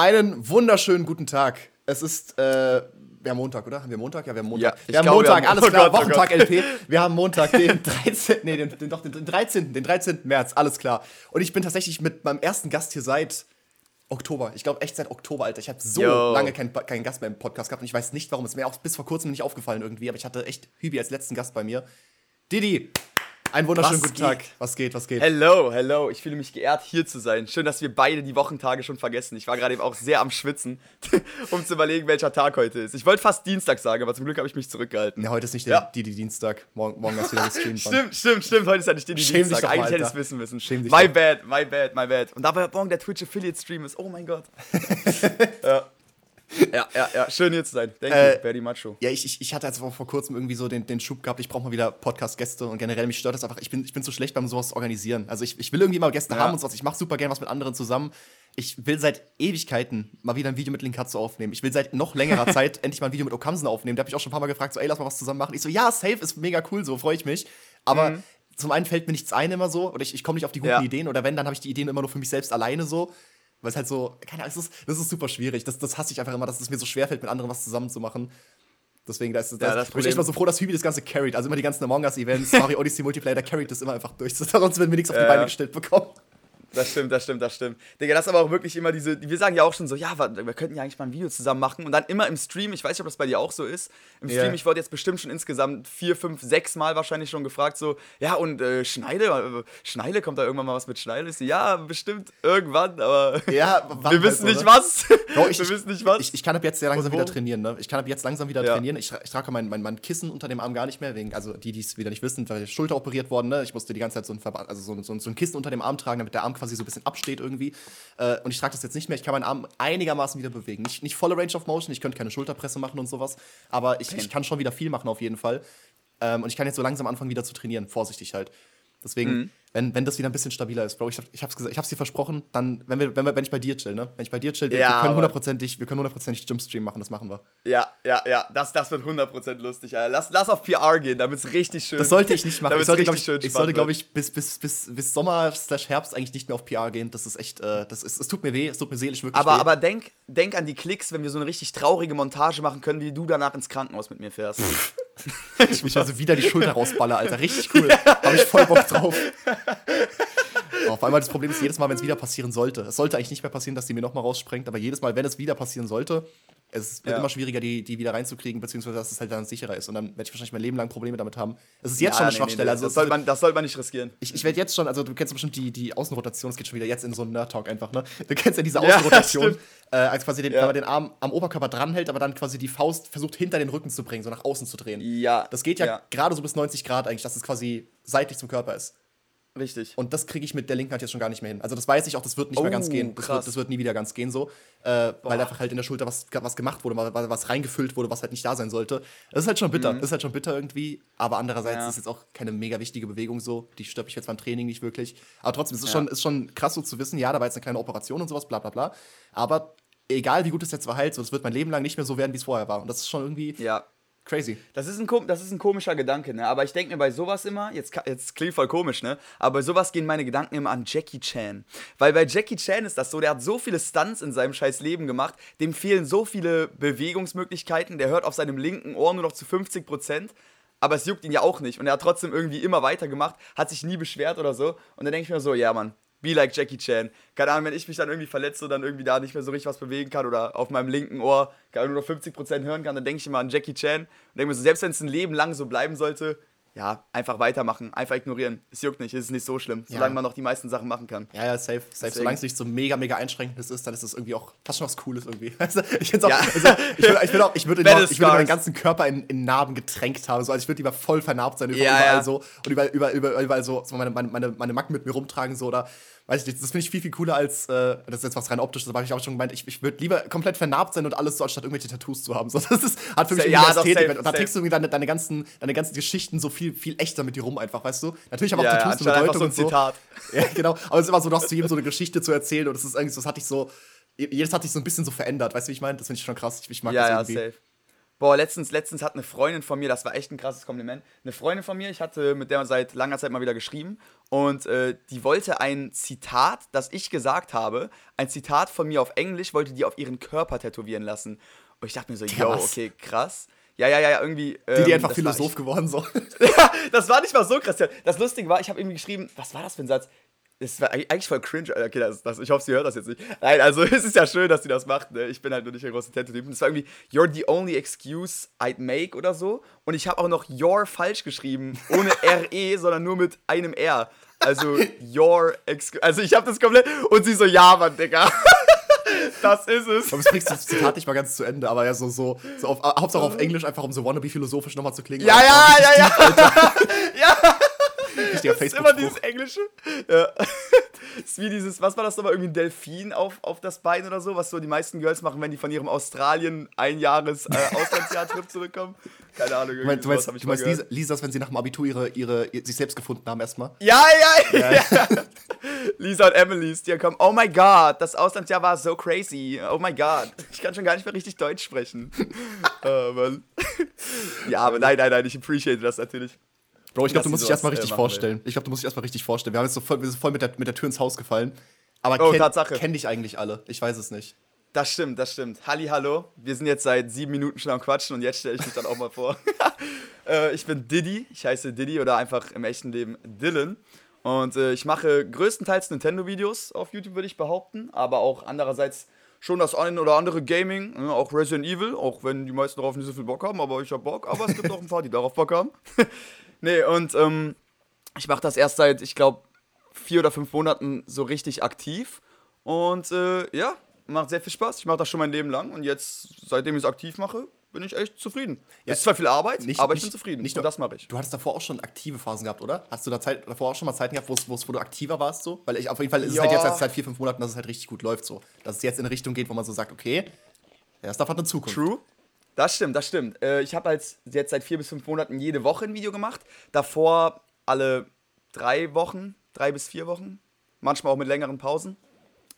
Einen wunderschönen guten Tag. Es ist, äh, wir haben Montag, oder? Haben wir Montag? Ja, wir haben Montag. Ja, wir haben glaube, Montag, wir haben- alles oh klar, Gott, oh Wochentag LP. Wir haben Montag, den 13. Nee, den, den, doch, den, den 13. Den 13. März, alles klar. Und ich bin tatsächlich mit meinem ersten Gast hier seit Oktober. Ich glaube echt seit Oktober, Alter. Ich habe so Yo. lange keinen keinen Gast mehr im Podcast gehabt und ich weiß nicht warum. Es ist mir auch bis vor kurzem nicht aufgefallen irgendwie, aber ich hatte echt Hübi als letzten Gast bei mir. Didi, einen wunderschönen Was guten Tag. geht? Was geht, was geht? Hello, hello. Ich fühle mich geehrt, hier zu sein. Schön, dass wir beide die Wochentage schon vergessen. Ich war gerade eben auch sehr am Schwitzen, um zu überlegen, welcher Tag heute ist. Ich wollte fast Dienstag sagen, aber zum Glück habe ich mich zurückgehalten. Ja, heute ist nicht der Ja. Didi Dienstag. Morgen, morgen ist wieder gestreamt. Stimmt, stimmt, stimmt. Heute ist ja nicht die Schäm dich Dienstag. doch mal, Eigentlich hätte ich es wissen müssen. Schäm dich my doch. bad, my bad, my bad. Und dabei morgen der Twitch Affiliate Stream ist. Oh mein Gott. ja. Ja, ja, ja. Schön hier zu sein. Thank Äh, you, very much. Ja, ich, ich, ich hatte jetzt vor, vor kurzem irgendwie so den, den Schub gehabt, ich brauche mal wieder Podcast-Gäste und generell mich stört das einfach, ich bin, ich bin zu schlecht beim sowas organisieren. Also ich, ich will irgendwie mal Gäste Ja. haben und sowas, ich mache super gern was mit anderen zusammen. Ich will seit Ewigkeiten mal wieder ein Video mit Linkatze aufnehmen. Ich will seit noch längerer Zeit endlich mal ein Video mit Okamsen aufnehmen. Der habe ich auch schon ein paar Mal gefragt, so ey, lass mal was zusammen machen. Ich so, ja, safe, ist mega cool, so freue ich mich. Aber zum einen fällt mir nichts ein immer so oder ich, ich komme nicht auf die guten Ja. Ideen oder wenn, dann habe ich die Ideen immer nur für mich selbst alleine so. Weil es halt so, keine Ahnung, das ist, das ist super schwierig. Das, das hasse ich einfach immer, dass es mir so schwerfällt, mit anderen was zusammen zu machen. Deswegen, da ist, da Ja, ist- das bin ich echt mal so froh, dass Hübi das Ganze carried. Also immer die ganzen Among Us-Events, Mario Odyssey Multiplayer, der carried das immer einfach durch. Sonst würden wir nichts auf die. Beine gestellt bekommen. Das stimmt, das stimmt, das stimmt. Digga, das ist aber auch wirklich immer diese. Wir sagen ja auch schon so, ja, wir könnten ja eigentlich mal ein Video zusammen machen. Und dann immer im Stream, ich weiß nicht, ob das bei dir auch so ist. Im Ja. Stream, ich wurde jetzt bestimmt schon insgesamt vier, fünf, sechs Mal wahrscheinlich schon gefragt, so, ja, und äh, Schneide, äh, Schneide, kommt da irgendwann mal was mit Schneide? Ich so, ja, bestimmt irgendwann, aber Ja, wir wissen halt nicht ne? was. Bro, ich, wir wissen nicht was. Ich, ich kann ab jetzt sehr langsam wieder trainieren, ne? Ich kann ab jetzt langsam wieder Ja. trainieren. Ich, ich trage mein, mein, mein Kissen unter dem Arm gar nicht mehr, wegen, also die, die es wieder nicht wissen, weil die Schulter operiert worden, ne? Ich musste die ganze Zeit so ein, also so, so, so ein Kissen unter dem Arm tragen, damit der Arm quasi so ein bisschen absteht irgendwie. Äh, und ich trage das jetzt nicht mehr. Ich kann meinen Arm einigermaßen wieder bewegen. Nicht, nicht volle Range of Motion, ich könnte keine Schulterpresse machen und sowas, aber ich, ich kann schon wieder viel machen auf jeden Fall. Ähm, und ich kann jetzt so langsam anfangen, wieder zu trainieren, vorsichtig halt. Deswegen, Mhm. Wenn, wenn das wieder ein bisschen stabiler ist, Bro, ich, hab, ich, hab's gesagt, ich hab's dir versprochen, dann, wenn, wir, wenn, wir, wenn ich bei dir chill, ne? Wenn ich bei dir chill, wir, Ja, wir können hundertprozentig, wir können hundertprozentig Gym-Stream machen, das machen wir. ja, ja, ja, das, das wird 100% lustig, Alter. Lass, lass auf PR gehen, damit es richtig schön Das sollte ich nicht machen. Ich damit's sollte, glaube ich, ich sollte, glaub ich, bis, bis, bis, bis Sommer slash Herbst eigentlich nicht mehr auf PR gehen. Das ist echt, äh, das ist, es tut mir weh, es tut mir seelisch wirklich Aber, weh. aber denk, denk an die Klicks, wenn wir so eine richtig traurige Montage machen können, wie du danach ins Krankenhaus mit mir fährst. ich mich also wieder die Schulter rausballer, Alter. Richtig cool. Habe ich voll Bock drauf. Auf einmal das Problem ist, jedes Mal, wenn es wieder passieren sollte, es sollte eigentlich nicht mehr passieren, dass die mir nochmal raussprengt, aber jedes Mal, wenn es wieder passieren sollte, es wird Ja. immer schwieriger, die, die wieder reinzukriegen, beziehungsweise dass es halt dann sicherer ist. Und dann werde ich wahrscheinlich mein Leben lang Probleme damit haben. Es ist jetzt Ja, schon eine nee, Schwachstelle. Nee, also das, soll man, das soll man nicht riskieren. ich, ich werde jetzt schon, also du kennst bestimmt die, die Außenrotation, es geht schon wieder jetzt in so einen Nerd-Talk einfach, ne? Du kennst ja diese Ja, Außenrotation, stimmt. äh, als quasi den, Ja. wenn man den Arm am Oberkörper dranhält, aber dann quasi die Faust versucht hinter den Rücken zu bringen, so nach außen zu drehen. Ja. Das geht ja, ja. gerade so bis 90 Grad eigentlich, dass es quasi seitlich zum Körper ist. Richtig. Und das kriege ich mit der linken Hand jetzt schon gar nicht mehr hin. Also das weiß ich auch, das wird nicht mehr ganz Oh, gehen. Das wird, das wird nie wieder ganz gehen so. Äh, weil einfach halt in der Schulter was, was gemacht wurde, was reingefüllt wurde, was halt nicht da sein sollte. Das ist halt schon bitter. Das ist halt schon bitter irgendwie. Aber andererseits Mhm. Ja. ist es jetzt auch keine mega wichtige Bewegung so. Die stört mich jetzt beim Training nicht wirklich. Aber trotzdem, es ist, Ja. schon, ist schon krass so zu wissen, ja, da war jetzt eine kleine Operation und sowas, bla bla bla. Aber egal wie gut es jetzt war halt, so, es wird mein Leben lang nicht mehr so werden, wie es vorher war. Und das ist schon irgendwie Ja. Crazy. Das ist, ein, das ist ein komischer Gedanke, ne? Aber ich denke mir bei sowas immer, jetzt, jetzt klingt voll komisch, ne? Aber bei sowas gehen meine Gedanken immer an Jackie Chan. Weil bei Jackie Chan ist das so, der hat so viele Stunts in seinem scheiß Leben gemacht, dem fehlen so viele Bewegungsmöglichkeiten, der hört auf seinem linken Ohr nur noch zu 50 Prozent. Aber es juckt ihn ja auch nicht. Und er hat trotzdem irgendwie immer weitergemacht, hat sich nie beschwert oder so. Und dann denke ich mir so, ja, Mann, be like Jackie Chan. Keine Ahnung, wenn ich mich dann irgendwie verletze und dann irgendwie da nicht mehr so richtig was bewegen kann oder auf meinem linken Ohr nur noch 50% hören kann, dann denke ich immer an Jackie Chan und denke mir so, selbst wenn es ein Leben lang so bleiben sollte, ja, einfach weitermachen, einfach ignorieren. Es juckt nicht, es ist nicht so schlimm, Ja. solange man noch die meisten Sachen machen kann. Ja, ja, safe. safe. Solange es nicht so mega, mega einschränkend ist, dann ist es irgendwie auch fast schon was Cooles irgendwie. Also, ich auch, Ja. also, ich würde ich würd auch, ich würde ich würde meinen ganzen Körper in, in Narben getränkt haben. So, also ich würde lieber voll vernarbt sein, überall, Ja, überall ja. so und überall, überall, überall, überall so, so meine, meine, meine, meine Macken mit mir rumtragen, so oder weiß ich nicht, das finde ich viel, viel cooler als, äh, das ist jetzt was rein optisches, aber habe ich auch schon gemeint, ich, ich würde lieber komplett vernarbt sein und alles so, anstatt irgendwelche Tattoos zu haben. So, das ist, hat für mich Ja, irgendwie doch, Ästhetik. safe, und da trägst du irgendwie deine, deine, ganzen, deine ganzen Geschichten so viel, viel echter mit dir rum einfach, weißt du? Natürlich haben auch Ja, ja, Tattoos eine anstatt einfach Bedeutung so ein und so. Zitat. Ja, genau. Aber es ist immer so, du hast zu jedem so eine Geschichte zu erzählen und das ist irgendwie so, das hatte ich so, jedes hat sich so ein bisschen so verändert, weißt du, wie ich meine? Das finde ich schon krass. Ich, ich mag Ja, das ja, irgendwie. safe. Boah, letztens, letztens hat eine Freundin von mir, das war echt ein krasses Kompliment, eine Freundin von mir, ich hatte mit der seit langer Zeit mal wieder geschrieben und äh, die wollte ein Zitat, das ich gesagt habe, ein Zitat von mir auf Englisch, wollte die auf ihren Körper tätowieren lassen. Und ich dachte mir so, yo, Krass. okay, krass. Ja, ja, ja, ja, irgendwie. Die, die ähm, einfach Philosoph geworden so. ja, das war nicht mal so krass. Das Lustige war, ich habe irgendwie geschrieben, was war das für ein Satz? Das war eigentlich voll cringe. Okay, das, das, ich hoffe, sie hört das jetzt nicht. Nein, also es ist ja schön, dass sie das macht. Ne? Ich bin halt nur nicht der große Tattoo-Typ. Das war irgendwie, you're the only excuse I'd make oder so. Und ich habe auch noch your falsch geschrieben. Ohne RE, sondern nur mit einem R. Also, your excuse. Also, ich habe das komplett. Und sie so, ja, Mann, Digga. das ist es. Aber es bringt das Zitat nicht mal ganz zu Ende, aber ja, so, so, so auf, Hauptsache auf Englisch, einfach um so wannabe philosophisch nochmal zu klingen. Ja, ja, richtig ja, tief, ja. ja. Richtiger Das ist immer dieses. Englische. Ja. Ist wie dieses, was war das nochmal, irgendwie ein Delfin auf, auf das Bein oder so, was so die meisten Girls machen, wenn die von ihrem Australien ein Jahres äh, Auslandsjahr-Trip zurückkommen. Keine Ahnung, Du meinst, du meinst, ich du meinst. Lisa, Lisa, wenn sie nach dem Abitur ihre, ihre, ihr- sich selbst gefunden haben erstmal? Ja, ja, ja. Lisa und Emily's, die kommen, oh my god, das Auslandsjahr war so crazy. Oh my god. Ich kann schon gar nicht mehr richtig Deutsch sprechen. Mann. Ja, aber nein, nein, nein, ich appreciate das natürlich. Bro, ich glaube, Dass du musst dich erstmal äh, richtig machen will. vorstellen. Ich glaube, du musst dich erstmal richtig vorstellen. Wir haben jetzt so voll, wir sind voll mit, der, mit der Tür ins Haus gefallen. Aber Oh, kenn, Tatsache. kenn dich eigentlich alle. Ich weiß es nicht. Das stimmt, das stimmt. Halli, hallo. Wir sind jetzt seit sieben Minuten schon am Quatschen und jetzt stelle ich mich dann auch mal vor. äh, ich bin Diddy, ich heiße Diddy oder einfach im echten Leben Dylan. Und äh, ich mache größtenteils Nintendo-Videos auf YouTube, würde ich behaupten, aber auch andererseits schon das eine oder andere Gaming, ne, auch Resident Evil, auch wenn die meisten darauf nicht so viel Bock haben, aber ich habe Bock. Aber es gibt auch ein paar, die darauf Bock haben. nee, und ähm, ich mache das erst seit, ich glaube, vier oder fünf Monaten so richtig aktiv. Und äh, ja, macht sehr viel Spaß. Ich mache das schon mein Leben lang und jetzt, seitdem ich es aktiv mache, bin ich echt zufrieden. Ja, es ist zwar viel Arbeit, nicht- aber ich nicht- bin zufrieden. nicht nur- das mache ich. Du hattest davor auch schon aktive Phasen gehabt, oder? Hast du da Zeit, davor auch schon mal Zeiten gehabt, wo du aktiver warst so? Weil ich auf jeden Fall ist es Ja. halt jetzt seit, vier, fünf Monaten, dass es halt richtig gut läuft so. Dass es jetzt in eine Richtung geht, wo man so sagt, okay, ja, Stuff hat eine Zukunft. True. Das stimmt, das stimmt. Äh, ich habe als jetzt seit vier bis fünf Monaten jede Woche ein Video gemacht. Davor alle drei Wochen, drei bis vier Wochen. Manchmal auch mit längeren Pausen.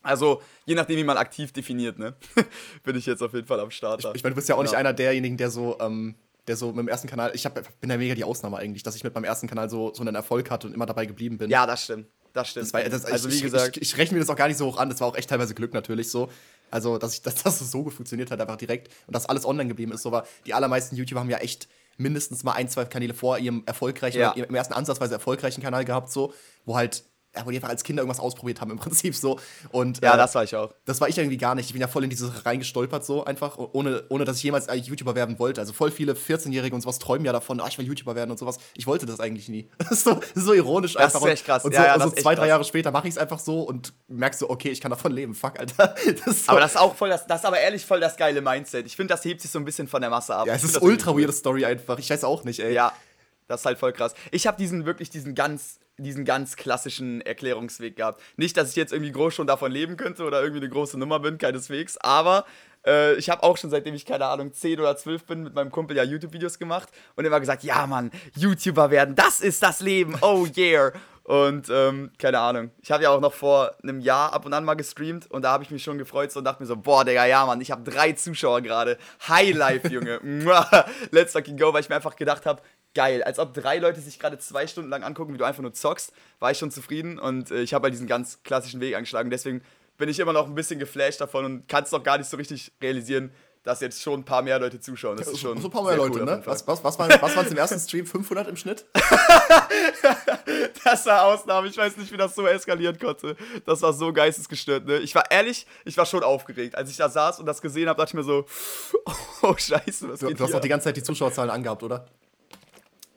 Also, je nachdem, wie man aktiv definiert, ne? bin ich jetzt auf jeden Fall am Start. da. Ich meine, du bist ja auch nicht Genau. einer derjenigen, der so, ähm, der so mit dem ersten Kanal, ich hab, bin ja mega die Ausnahme eigentlich, dass ich mit meinem ersten Kanal so, so einen Erfolg hatte und immer dabei geblieben bin. Ja, das stimmt. Das stimmt. Das war, das, also, ich, wie gesagt, ich, ich, ich rechne mir das auch gar nicht so hoch an. Das war auch echt teilweise Glück natürlich so. Also, dass, ich, dass das so gut funktioniert hat, einfach direkt. Und dass alles online geblieben ist. So war, die allermeisten YouTuber haben ja echt mindestens mal ein, zwei Kanäle vor ihrem erfolgreichen, Ja. ihrem ersten ansatzweise erfolgreichen Kanal gehabt, so, wo halt, ja, wo die einfach als Kinder irgendwas ausprobiert haben im Prinzip so. Und, ja, äh, das war ich auch. das war ich irgendwie gar nicht. Ich bin ja voll in diese Sache reingestolpert, so einfach, ohne, ohne dass ich jemals eigentlich YouTuber werden wollte. Also voll viele 14-Jährige und sowas träumen ja davon, ah, ich will YouTuber werden und sowas. Ich wollte das eigentlich nie. Das ist so, das so ironisch Das einfach. ist echt krass. Und, Ja, so, ja, und das so zwei, drei krass. Jahre später mache ich es einfach so und merkst so, okay, ich kann davon leben. Fuck, Alter. Das so, Aber das ist auch voll das, das ist aber ehrlich voll das geile Mindset. Ich finde, das hebt sich so ein bisschen von der Masse ab. ja, es ist das ultra weirde Story einfach. Ich weiß auch nicht, ey. Ja, das ist halt voll krass. Ich habe diesen wirklich diesen ganz diesen ganz klassischen Erklärungsweg gehabt. Nicht, dass ich jetzt irgendwie groß schon davon leben könnte oder irgendwie eine große Nummer bin, keineswegs, aber äh, ich habe auch schon seitdem ich keine Ahnung 10 oder 12 bin mit meinem Kumpel ja YouTube Videos gemacht und immer gesagt, ja Mann, YouTuber werden, das ist das Leben. Oh yeah. Und ähm, keine Ahnung. Ich habe ja auch noch vor einem Jahr ab und an mal gestreamt und da habe ich mich schon gefreut so und dachte mir so, boah, Digga, ja, Mann, ich habe drei Zuschauer gerade. High Life, Junge. Let's fucking go, weil ich mir einfach gedacht habe, geil. Als ob drei Leute sich gerade zwei Stunden lang angucken, wie du einfach nur zockst, war ich schon zufrieden und äh, ich habe halt diesen ganz klassischen Weg eingeschlagen. Deswegen bin ich immer noch ein bisschen geflasht davon und kann es noch gar nicht so richtig realisieren, dass jetzt schon ein paar mehr Leute zuschauen. Das ist schon so ein paar mehr Leute, cool ne? Was, was, was waren waren's im ersten Stream? 500 im Schnitt? Das war Ausnahme. Ich weiß nicht, wie das so eskalieren konnte. Das war so geistesgestört, ne? Ich war ehrlich, ich war schon aufgeregt. Als ich da saß und das gesehen habe, dachte ich mir so, oh Scheiße, was Du, geht du hast hier? auch die ganze Zeit die Zuschauerzahlen angehabt, oder?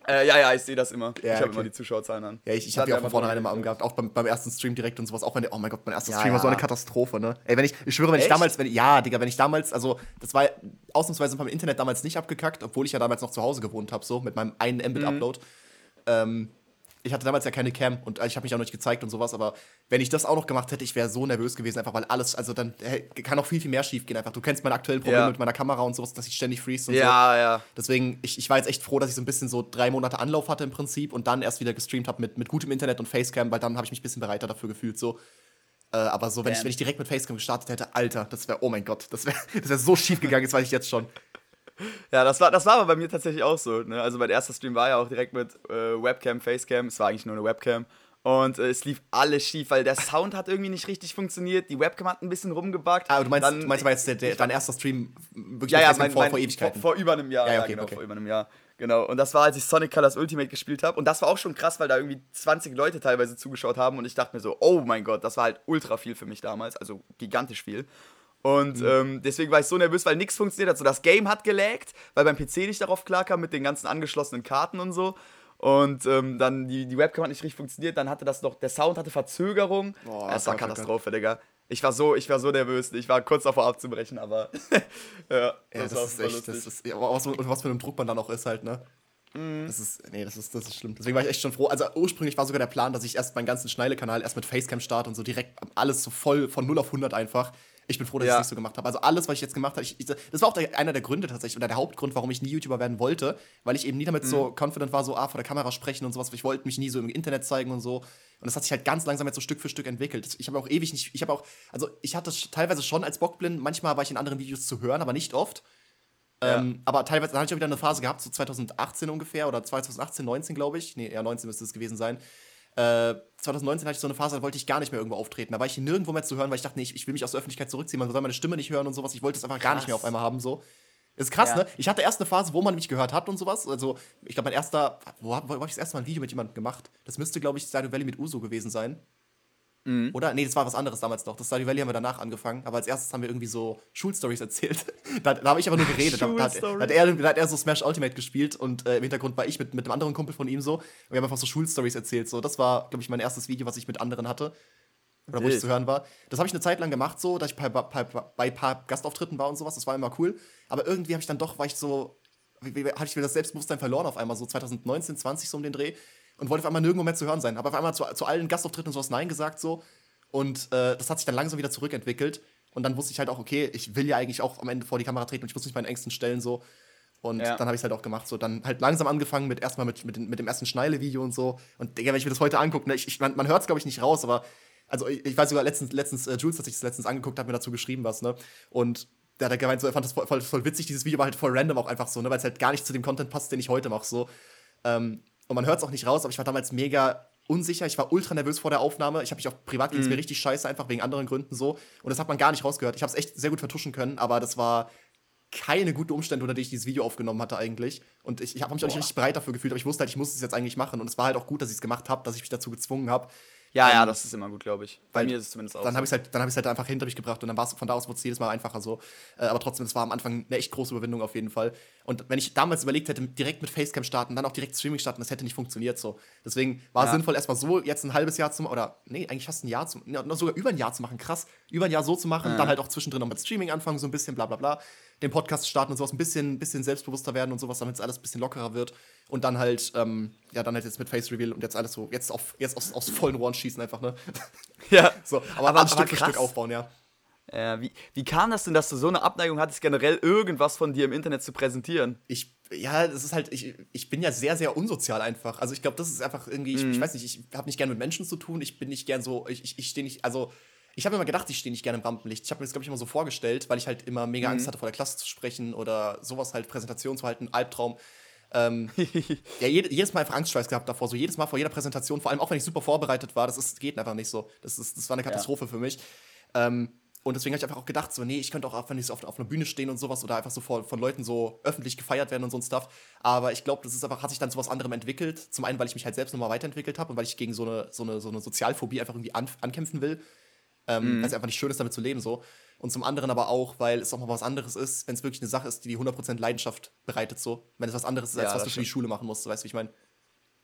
Äh, ja, ja, ich sehe das immer. Ja, ich habe okay. immer die Zuschauerzahlen an. Ja, ich, ich habe die auch von vornherein immer angehabt, auch beim, beim ersten Stream direkt und sowas, auch wenn der, oh mein Gott, mein erster Ja, Stream war so eine Katastrophe, ne? Ey, wenn ich, ich schwöre, wenn ich Echt? damals, wenn, ja, Digga, wenn ich damals, also, das war ausnahmsweise beim Internet damals nicht abgekackt, obwohl ich ja damals noch zu Hause gewohnt habe, so, mit meinem einen Mhm. Mbit-Upload. Ähm, ich hatte damals ja keine Cam und ich habe mich auch noch nicht gezeigt und sowas, aber wenn ich das auch noch gemacht hätte, ich wäre so nervös gewesen, einfach weil alles, also dann hey, kann auch viel, viel mehr schief gehen einfach. Du kennst meine aktuellen Probleme Ja. mit meiner Kamera und sowas, dass ich ständig freeze und so. Ja, ja. Deswegen, ich, ich war jetzt echt froh, dass ich so ein bisschen so drei Monate Anlauf hatte im Prinzip und dann erst wieder gestreamt habe mit, mit gutem Internet und Facecam, weil dann habe ich mich ein bisschen bereiter dafür gefühlt so. Äh, aber so, wenn ich, wenn ich direkt mit Facecam gestartet hätte, Alter, das wäre, oh mein Gott, das wäre das wär so schief gegangen, das weiß ich jetzt schon. Ja, das war, das war aber bei mir tatsächlich auch so. Ne? Also mein erster Stream war ja auch direkt mit äh, Webcam, Facecam. Es war eigentlich nur eine Webcam. Und äh, es lief alles schief, weil der Sound hat irgendwie nicht richtig funktioniert. Die Webcam hat ein bisschen rumgebackt. Ah, du meinst, Dann- du meinst jetzt der, der, dein erster Stream wirklich ja, ja, mein, vor, mein, vor Ewigkeiten? Vor, vor über einem Jahr. Ja, Ja, ja, okay, genau, okay. vor über einem Jahr. Genau. Und das war, als ich Sonic Colors Ultimate gespielt habe. Und das war auch schon krass, weil da irgendwie 20 Leute teilweise zugeschaut haben. Und ich dachte mir so, oh mein Gott, das war halt ultra viel für mich damals. Also gigantisch viel. Und Mhm. ähm, deswegen war ich so nervös, weil nichts funktioniert hat. So, das Game hat gelaggt, weil beim PC nicht darauf klarkam mit den ganzen angeschlossenen Karten und so. Und ähm, dann die, die Webcam hat nicht richtig funktioniert. Dann hatte das noch, der Sound hatte Verzögerung. Boah, es war. Katastrophe, Digga. Ich war so, ich war so nervös. Ich war kurz davor abzubrechen, aber ja, Ja, das, ist echt, das lustig. ist, ja, was, und was für einem Druck man dann auch ist halt, ne? Das ist, nee, das ist, das ist schlimm. Deswegen war ich echt schon froh. Also ursprünglich war sogar der Plan, dass ich erst meinen ganzen Schneile-Kanal erst mit Facecam starte und so direkt alles so voll von 0 auf 100 einfach. Ich bin froh, dass ich Ja. es nicht so gemacht habe. Also alles, was ich jetzt gemacht habe, ich, ich, das war auch der, einer der Gründe tatsächlich oder der Hauptgrund, warum ich nie YouTuber werden wollte, weil ich eben nie damit so confident war, so ah, vor der Kamera sprechen und sowas. Ich wollte mich nie so im Internet zeigen und so. Und das hat sich halt ganz langsam jetzt so Stück für Stück entwickelt. Ich habe auch ewig nicht, ich habe auch, also ich hatte teilweise schon als Bockblind, manchmal war ich in anderen Videos zu hören, aber nicht oft. Ja. Ähm, aber teilweise, hatte ich auch wieder eine Phase gehabt, so 2018 ungefähr, oder 2018, 19, glaube ich. Nee, eher 19 müsste es gewesen sein. Äh, 2019 hatte ich so eine Phase, da wollte ich gar nicht mehr irgendwo auftreten. Da war ich nirgendwo mehr zu hören, weil ich dachte, nee, ich, ich will mich aus der Öffentlichkeit zurückziehen, man soll meine Stimme nicht hören und sowas. Ich wollte es einfach gar nicht mehr auf einmal haben, so. Ist krass, Ja. ne? Ich hatte erst eine Phase, wo man mich gehört hat und sowas. Also, ich glaube, mein erster, wo, hab- wo habe ich das erste Mal ein Video mit jemandem gemacht? Das müsste, glaube ich, Stardew Valley mit Uso gewesen sein. Mhm. Oder? Nee, das war was anderes damals noch. Das Stardew Valley haben wir danach angefangen. Aber als erstes haben wir irgendwie so Schulstories erzählt. da da habe ich aber nur geredet. da, hat, hat er, da hat er so Smash Ultimate gespielt und äh, im Hintergrund war ich mit, mit einem anderen Kumpel von ihm so. Und wir haben einfach so Schulstories erzählt. So, das war, glaube ich, mein erstes Video, was ich mit anderen hatte. Oder wo ich zu hören war. Das habe ich eine Zeit lang gemacht, so, dass ich bei, bei, bei, ein paar Gastauftritten war und sowas. Das war immer cool. Aber irgendwie habe ich dann doch, war ich so, hatte ich mir das Selbstbewusstsein verloren auf einmal, so 2019, 20 so um den Dreh. Und wollte auf einmal nirgendwo mehr zu hören sein. Habe auf einmal zu, zu allen Gastauftritten und sowas Nein gesagt, so. Und äh, das hat sich dann langsam wieder zurückentwickelt. Und dann wusste ich halt auch, okay, ich will ja eigentlich auch am Ende vor die Kamera treten und ich muss mich meinen Ängsten stellen, so. Und Ja. dann habe ich es halt auch gemacht. So, dann halt langsam angefangen mit erstmal mit, mit, mit dem ersten Schneile-Video und so. Und Digga, wenn ich mir das heute angucke, ne, ich, ich, man, man hört es, glaube ich, nicht raus, aber also ich, ich weiß sogar letztens, letztens, äh, Jules hat sich das letztens angeguckt, hat mir dazu geschrieben was, ne? Und der hat halt gemeint, so, er fand das voll, voll, voll witzig, dieses Video war halt voll random auch einfach so, ne? Weil es halt gar nicht zu dem Content passt, den ich heute mache, so. Ähm, und man hört es auch nicht raus, aber ich war damals mega unsicher. Ich war ultra nervös vor der Aufnahme. Ich habe mich auch privat ging es mir richtig scheiße, einfach wegen anderen Gründen so. Und das hat man gar nicht rausgehört. Ich habe es echt sehr gut vertuschen können, aber das war keine gute Umstände, unter denen ich dieses Video aufgenommen hatte eigentlich. Und ich, ich habe mich auch nicht Boah. richtig bereit dafür gefühlt, aber ich wusste halt, ich muss es jetzt eigentlich machen. Und es war halt auch gut, dass ich es gemacht habe, dass ich mich dazu gezwungen habe. Ja, ja, Ähm, das ist immer gut, glaube ich. Bei mir ist es zumindest auch. Dann so. habe ich es halt, dann hab ich's halt einfach hinter mich gebracht und dann war es von da aus wurde es jedes Mal einfacher so. Äh, aber trotzdem, es war am Anfang eine echt große Überwindung auf jeden Fall. Und wenn ich damals überlegt hätte, direkt mit Facecam starten, dann auch direkt Streaming starten, das hätte nicht funktioniert so. Deswegen war es Ja. sinnvoll, erstmal so jetzt ein halbes Jahr zu machen, oder nee, eigentlich fast ein Jahr zu sogar über ein Jahr zu machen. Krass, über ein Jahr so zu machen, Ja. dann halt auch zwischendrin noch mit Streaming anfangen, so ein bisschen, bla bla bla. Den Podcast starten und sowas, ein bisschen, bisschen selbstbewusster werden und sowas, damit es alles ein bisschen lockerer wird. Und dann halt, ähm, ja, dann halt jetzt mit Face Reveal und jetzt alles so, jetzt auf, jetzt aus, aus vollen Rohren schießen einfach, ne? ja. So, aber, Aber- aber Stück für. Stück aufbauen, ja. Äh, wie, wie kam das denn, dass du so eine Abneigung hattest, generell irgendwas von dir im Internet zu präsentieren? Ich, ja, das ist halt, ich, ich bin ja sehr, sehr unsozial einfach. Also ich glaube, das ist einfach irgendwie, ich, ich weiß nicht, ich habe nicht gerne mit Menschen zu tun, ich bin nicht gern so, ich, ich, ich stehe nicht, also ich habe immer gedacht, ich stehe nicht gerne im Rampenlicht. Ich habe mir das, glaube ich, immer so vorgestellt, weil ich halt immer mega Angst hatte, vor der Klasse zu sprechen oder sowas halt, Präsentation zu halten, Albtraum. Ähm, ja, jed, jedes Mal einfach Angstschweiß gehabt davor, so jedes Mal vor jeder Präsentation, vor allem auch wenn ich super vorbereitet war, das ist, geht einfach nicht so. Das, ist, das war eine Katastrophe für mich. Ähm, und deswegen habe ich einfach auch gedacht, so, nee, ich könnte auch, wenn ich so auf, auf einer Bühne stehen und sowas oder einfach so vor, von Leuten so öffentlich gefeiert werden und so ein Stuff. Aber ich glaube, das ist einfach, hat sich dann zu was anderem entwickelt. Zum einen, weil ich mich halt selbst nochmal weiterentwickelt habe und weil ich gegen so eine, so eine, so eine Sozialphobie einfach irgendwie an, ankämpfen will. Ähm, Weil es einfach nicht schön ist, damit zu leben so. Und zum anderen aber auch, weil es auch mal was anderes ist, wenn es wirklich eine Sache ist, die die 100% Leidenschaft bereitet so. Wenn es was anderes ist, als Ja, was das du für die stimmt. Schule machen musst, weißt du, wie ich meine?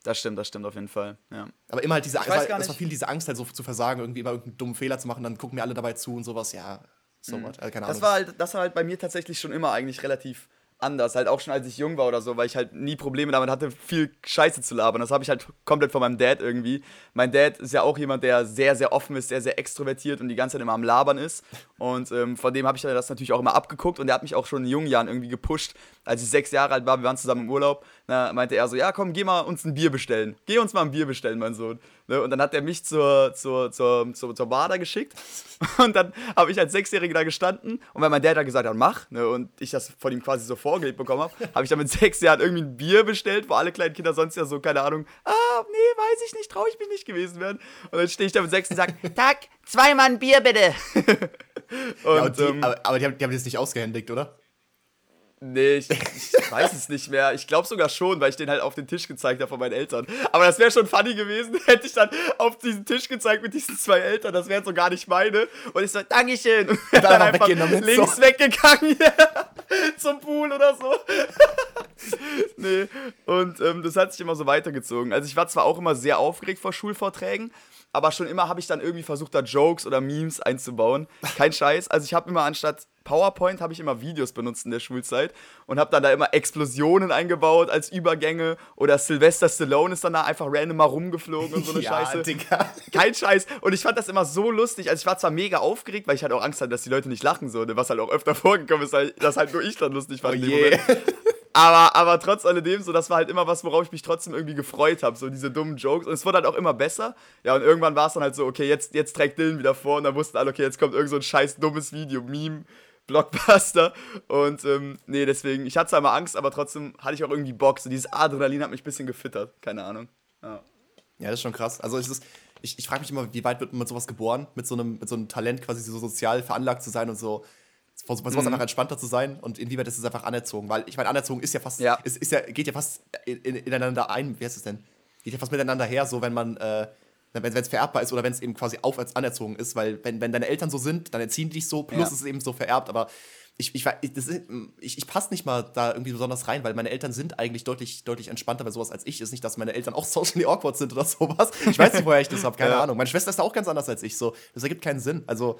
Das stimmt, das stimmt auf jeden Fall. Ja. Aber immer halt diese Angst, gar es war viel diese Angst, halt so zu versagen, irgendwie immer irgendeinen dummen Fehler zu machen, dann gucken mir alle dabei zu und sowas, ja, so what, äh, keine Ahnung. Das war halt, das war halt bei mir tatsächlich schon immer eigentlich relativ anders. Halt auch schon als ich jung war oder so, weil ich halt nie Probleme damit hatte, viel Scheiße zu labern. Das habe ich halt komplett von meinem Dad irgendwie. Mein Dad ist ja auch jemand, der sehr, sehr offen ist, sehr, sehr extrovertiert und die ganze Zeit immer am Labern ist. Und ähm, von dem habe ich das natürlich auch immer abgeguckt und der hat mich auch schon in jungen Jahren irgendwie gepusht. Als ich sechs Jahre alt war, wir waren zusammen im Urlaub, na, meinte er so, ja komm, geh mal uns ein Bier bestellen. Geh uns mal ein Bier bestellen, mein Sohn. Ne? Und dann hat er mich zur, zur, zur, zur, zur Bar da geschickt. Und dann habe ich als Sechsjähriger da gestanden. Und weil mein Dad da gesagt hat, mach, ne? und ich das von ihm quasi so vorgelegt bekommen habe, habe ich dann mit sechs Jahren irgendwie ein Bier bestellt, wo alle kleinen Kinder sonst ja so, keine Ahnung, ah, nee, weiß ich nicht, traue ich mich nicht gewesen werden. Und dann stehe ich da mit sechs und sage, Tag, zweimal ein Bier bitte. und, ja, und die, ähm, aber, aber die, haben, die haben das nicht ausgehändigt, oder? Nee, ich, ich weiß es nicht mehr. Ich glaube sogar schon, weil ich den halt auf den Tisch gezeigt habe von meinen Eltern. Aber das wäre schon funny gewesen, hätte ich dann auf diesen Tisch gezeigt mit diesen zwei Eltern. Das wären so gar nicht meine. Und ich so, Dankeschön. Und dann, dann einfach links so. weggegangen zum Pool oder so. nee, und ähm, das hat sich immer so weitergezogen. Also ich war zwar auch immer sehr aufgeregt vor Schulvorträgen, aber schon immer habe ich dann irgendwie versucht, da Jokes oder Memes einzubauen. Kein Scheiß. Also ich habe immer anstatt PowerPoint habe ich immer Videos benutzt in der Schulzeit und habe dann da immer Explosionen eingebaut als Übergänge oder Sylvester Stallone ist dann da einfach random mal rumgeflogen und so eine ja, Scheiße. Digga. Kein Scheiß. Und ich fand das immer so lustig. Also ich war zwar mega aufgeregt, weil ich halt auch Angst hatte, dass die Leute nicht lachen so, was halt auch öfter vorgekommen ist, weil das halt nur ich dann lustig fand. Oh je. Aber, aber trotz alledem, so, das war halt immer was, worauf ich mich trotzdem irgendwie gefreut habe, so diese dummen Jokes. Und es wurde halt auch immer besser. Ja, und irgendwann war es dann halt so, okay, jetzt, jetzt trägt Dylan wieder vor und dann wussten alle, okay, jetzt kommt irgend so ein scheiß dummes Video, Meme, Blockbuster. Und ähm, nee, deswegen, ich hatte zwar immer Angst, aber trotzdem hatte ich auch irgendwie Bock. So dieses Adrenalin hat mich ein bisschen gefittert. Keine Ahnung. Ja, ja das ist schon krass. Also es ist, ich, ich frage mich immer, wie weit wird man mit sowas geboren? Mit so einem, mit so einem Talent quasi so sozial veranlagt zu sein und so bei sowas mhm. einfach entspannter zu sein und inwieweit ist es einfach anerzogen? Weil ich meine, anerzogen ist ja fast, ja. Ist, ist ja, geht ja fast in, in, ineinander ein, wie heißt es denn? Geht ja fast miteinander her, so wenn man, äh, wenn es vererbbar ist oder wenn es eben quasi auf als anerzogen ist, weil wenn, wenn deine Eltern so sind, dann erziehen die dich so, plus ja. ist es eben so vererbt, aber ich, ich, ich, ich, ich passe nicht mal da irgendwie besonders rein, weil meine Eltern sind eigentlich deutlich, deutlich entspannter bei sowas als ich. Ist nicht, dass meine Eltern auch socially awkward sind oder sowas. Ich weiß nicht, woher ich das habe, keine ja. Ahnung. Meine Schwester ist da auch ganz anders als ich. So, das ergibt keinen Sinn. Also,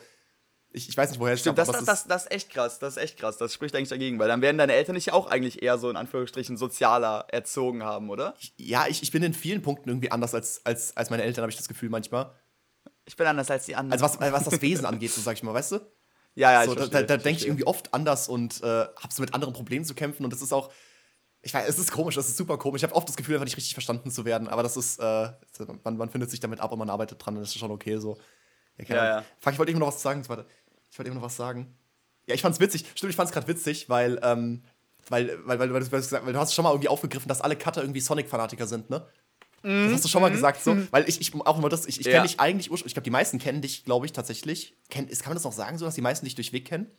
ich, ich weiß nicht, woher es Stimmt, das, das, das, das ist echt krass. Das ist echt krass. Das spricht eigentlich dagegen, weil dann werden deine Eltern dich auch eigentlich eher so in Anführungsstrichen sozialer erzogen haben, oder? Ja, ich, ich bin in vielen Punkten irgendwie anders als, als, als meine Eltern, habe ich das Gefühl manchmal. Ich bin anders als die anderen. Also was, was das Wesen angeht, so sag ich mal, weißt du? Ja, ja, so, ich verstehe, Da, da denke ich irgendwie oft anders und äh, habe so mit anderen Problemen zu kämpfen und das ist auch ich weiß, es ist komisch, das ist super komisch. Ich habe oft das Gefühl, einfach nicht richtig verstanden zu werden, aber das ist, äh, man, man findet sich damit ab und man arbeitet dran, das ist schon okay so. Ja, ja, ja. Fuck, ich wollte eben noch was sagen. Warte. Ich wollte eben noch was sagen. Ja, ich fand's witzig. Stimmt, ich fand's gerade witzig, weil, ähm, weil, weil, weil, weil, weil, du hast schon mal irgendwie aufgegriffen, dass alle Cutter irgendwie Sonic-Fanatiker sind, ne? Mm, das hast du schon mal gesagt, so. Mm. Weil ich, ich auch immer das, ich, ich kenne ja. dich eigentlich ursprünglich, ich glaube, die meisten kennen dich, glaube ich, tatsächlich. Kenn, kann man das noch sagen, so, dass die meisten dich durch Weg kennen?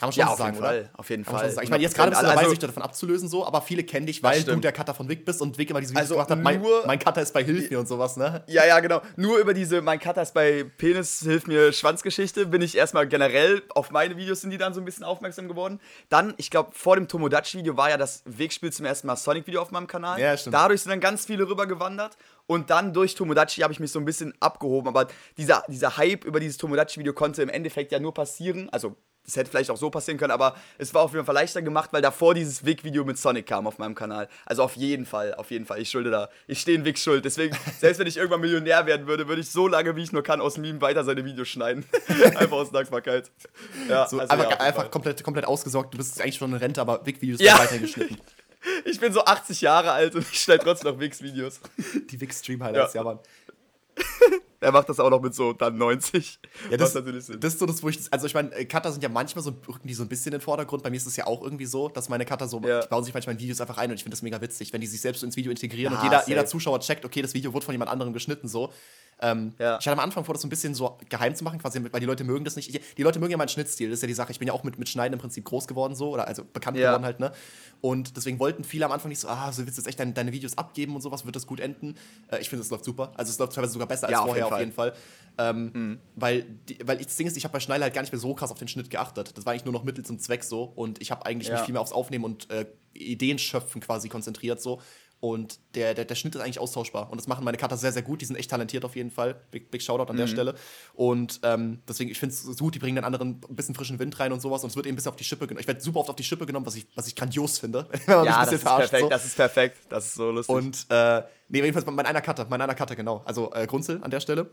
Kann man schon ja, so sagen, Fall, oder? Auf jeden Kann Fall. Ich meine, jetzt gerade bist du dabei, also, sich davon abzulösen, so, aber viele kennen dich, weil du der Cutter von Vic bist und Vic immer diese Videos also gemacht hat, mein, mein, Cutter ist bei Hilf mir und sowas, ne? Ja, ja, genau. Nur über diese Mein Cutter ist bei Penis, Hilf mir Schwanzgeschichte bin ich erstmal generell auf meine Videos sind die dann so ein bisschen aufmerksam geworden. Dann, ich glaube, vor dem Tomodachi-Video war ja das Wegspiel zum ersten Mal Sonic-Video auf meinem Kanal. Ja, stimmt. Dadurch sind dann ganz viele rübergewandert. Und dann durch Tomodachi habe ich mich so ein bisschen abgehoben. Aber dieser, dieser Hype über dieses Tomodachi-Video konnte im Endeffekt ja nur passieren. Also das hätte vielleicht auch so passieren können, aber es war auf jeden Fall leichter gemacht, weil davor dieses Wig-Video mit Sonic kam auf meinem Kanal. Also auf jeden Fall, auf jeden Fall. Ich schulde da. Ich stehe in Wig schuld. Deswegen, selbst wenn ich irgendwann Millionär werden würde, würde ich so lange, wie ich nur kann, aus Meme weiter seine Videos schneiden. einfach aus Dankbarkeit. Ja, so, also einfach, ja, einfach komplett, komplett ausgesorgt. Du bist eigentlich schon in Rente, aber Wig-Videos ja. weitergeschnitten. Ich bin so 80 Jahre alt und ich schneide trotzdem noch Wix-Videos. Die Wix-Stream-Highlights, ja. ja, Mann. Er macht das auch noch mit so dann 90. Ja, das, natürlich Sinn. das ist so das, wo ich. Also, ich meine, Cutter sind ja manchmal so, rücken die so ein bisschen in den Vordergrund. Bei mir ist es ja auch irgendwie so, dass meine Cutter so, ja. die bauen sich manchmal in Videos einfach ein und ich finde das mega witzig, wenn die sich selbst ins Video integrieren ja, und jeder, jeder Zuschauer checkt, okay, das Video wurde von jemand anderem geschnitten, so. Ähm, ja. Ich hatte am Anfang vor, das so ein bisschen so geheim zu machen, quasi, weil die Leute mögen das nicht. Die Leute mögen ja meinen Schnittstil, das ist ja die Sache. Ich bin ja auch mit, mit Schneiden im Prinzip groß geworden, so, oder also bekannt ja. geworden halt, ne? Und deswegen wollten viele am Anfang nicht so, ah, so willst du jetzt echt deine, deine Videos abgeben und sowas, wird das gut enden? Äh, ich finde, es läuft super. Also, es läuft teilweise sogar besser als ja, vorher, Fall. Auf jeden Fall. Ähm, mhm. Weil, die, weil ich, das Ding ist, ich habe bei Schneider halt gar nicht mehr so krass auf den Schnitt geachtet. Das war eigentlich nur noch Mittel zum Zweck so. Und ich habe eigentlich ja. mich viel mehr aufs Aufnehmen und äh, Ideen schöpfen quasi konzentriert so. Und der, der, der Schnitt ist eigentlich austauschbar. Und das machen meine Cutter sehr, sehr gut. Die sind echt talentiert auf jeden Fall. Big, big Shoutout an mhm. der Stelle. Und ähm, deswegen, ich finde es gut, die bringen den anderen ein bisschen frischen Wind rein und sowas. Und es wird eben ein bisschen auf die Schippe genommen. Ich werde super oft auf die Schippe genommen, was ich, was ich grandios finde. ja, das ist perfekt. So. Das ist perfekt. Das ist so lustig. Und, äh, nee, jedenfalls mein einer Cutter, mein einer Cutter, genau. Also äh, Grunzel an der Stelle.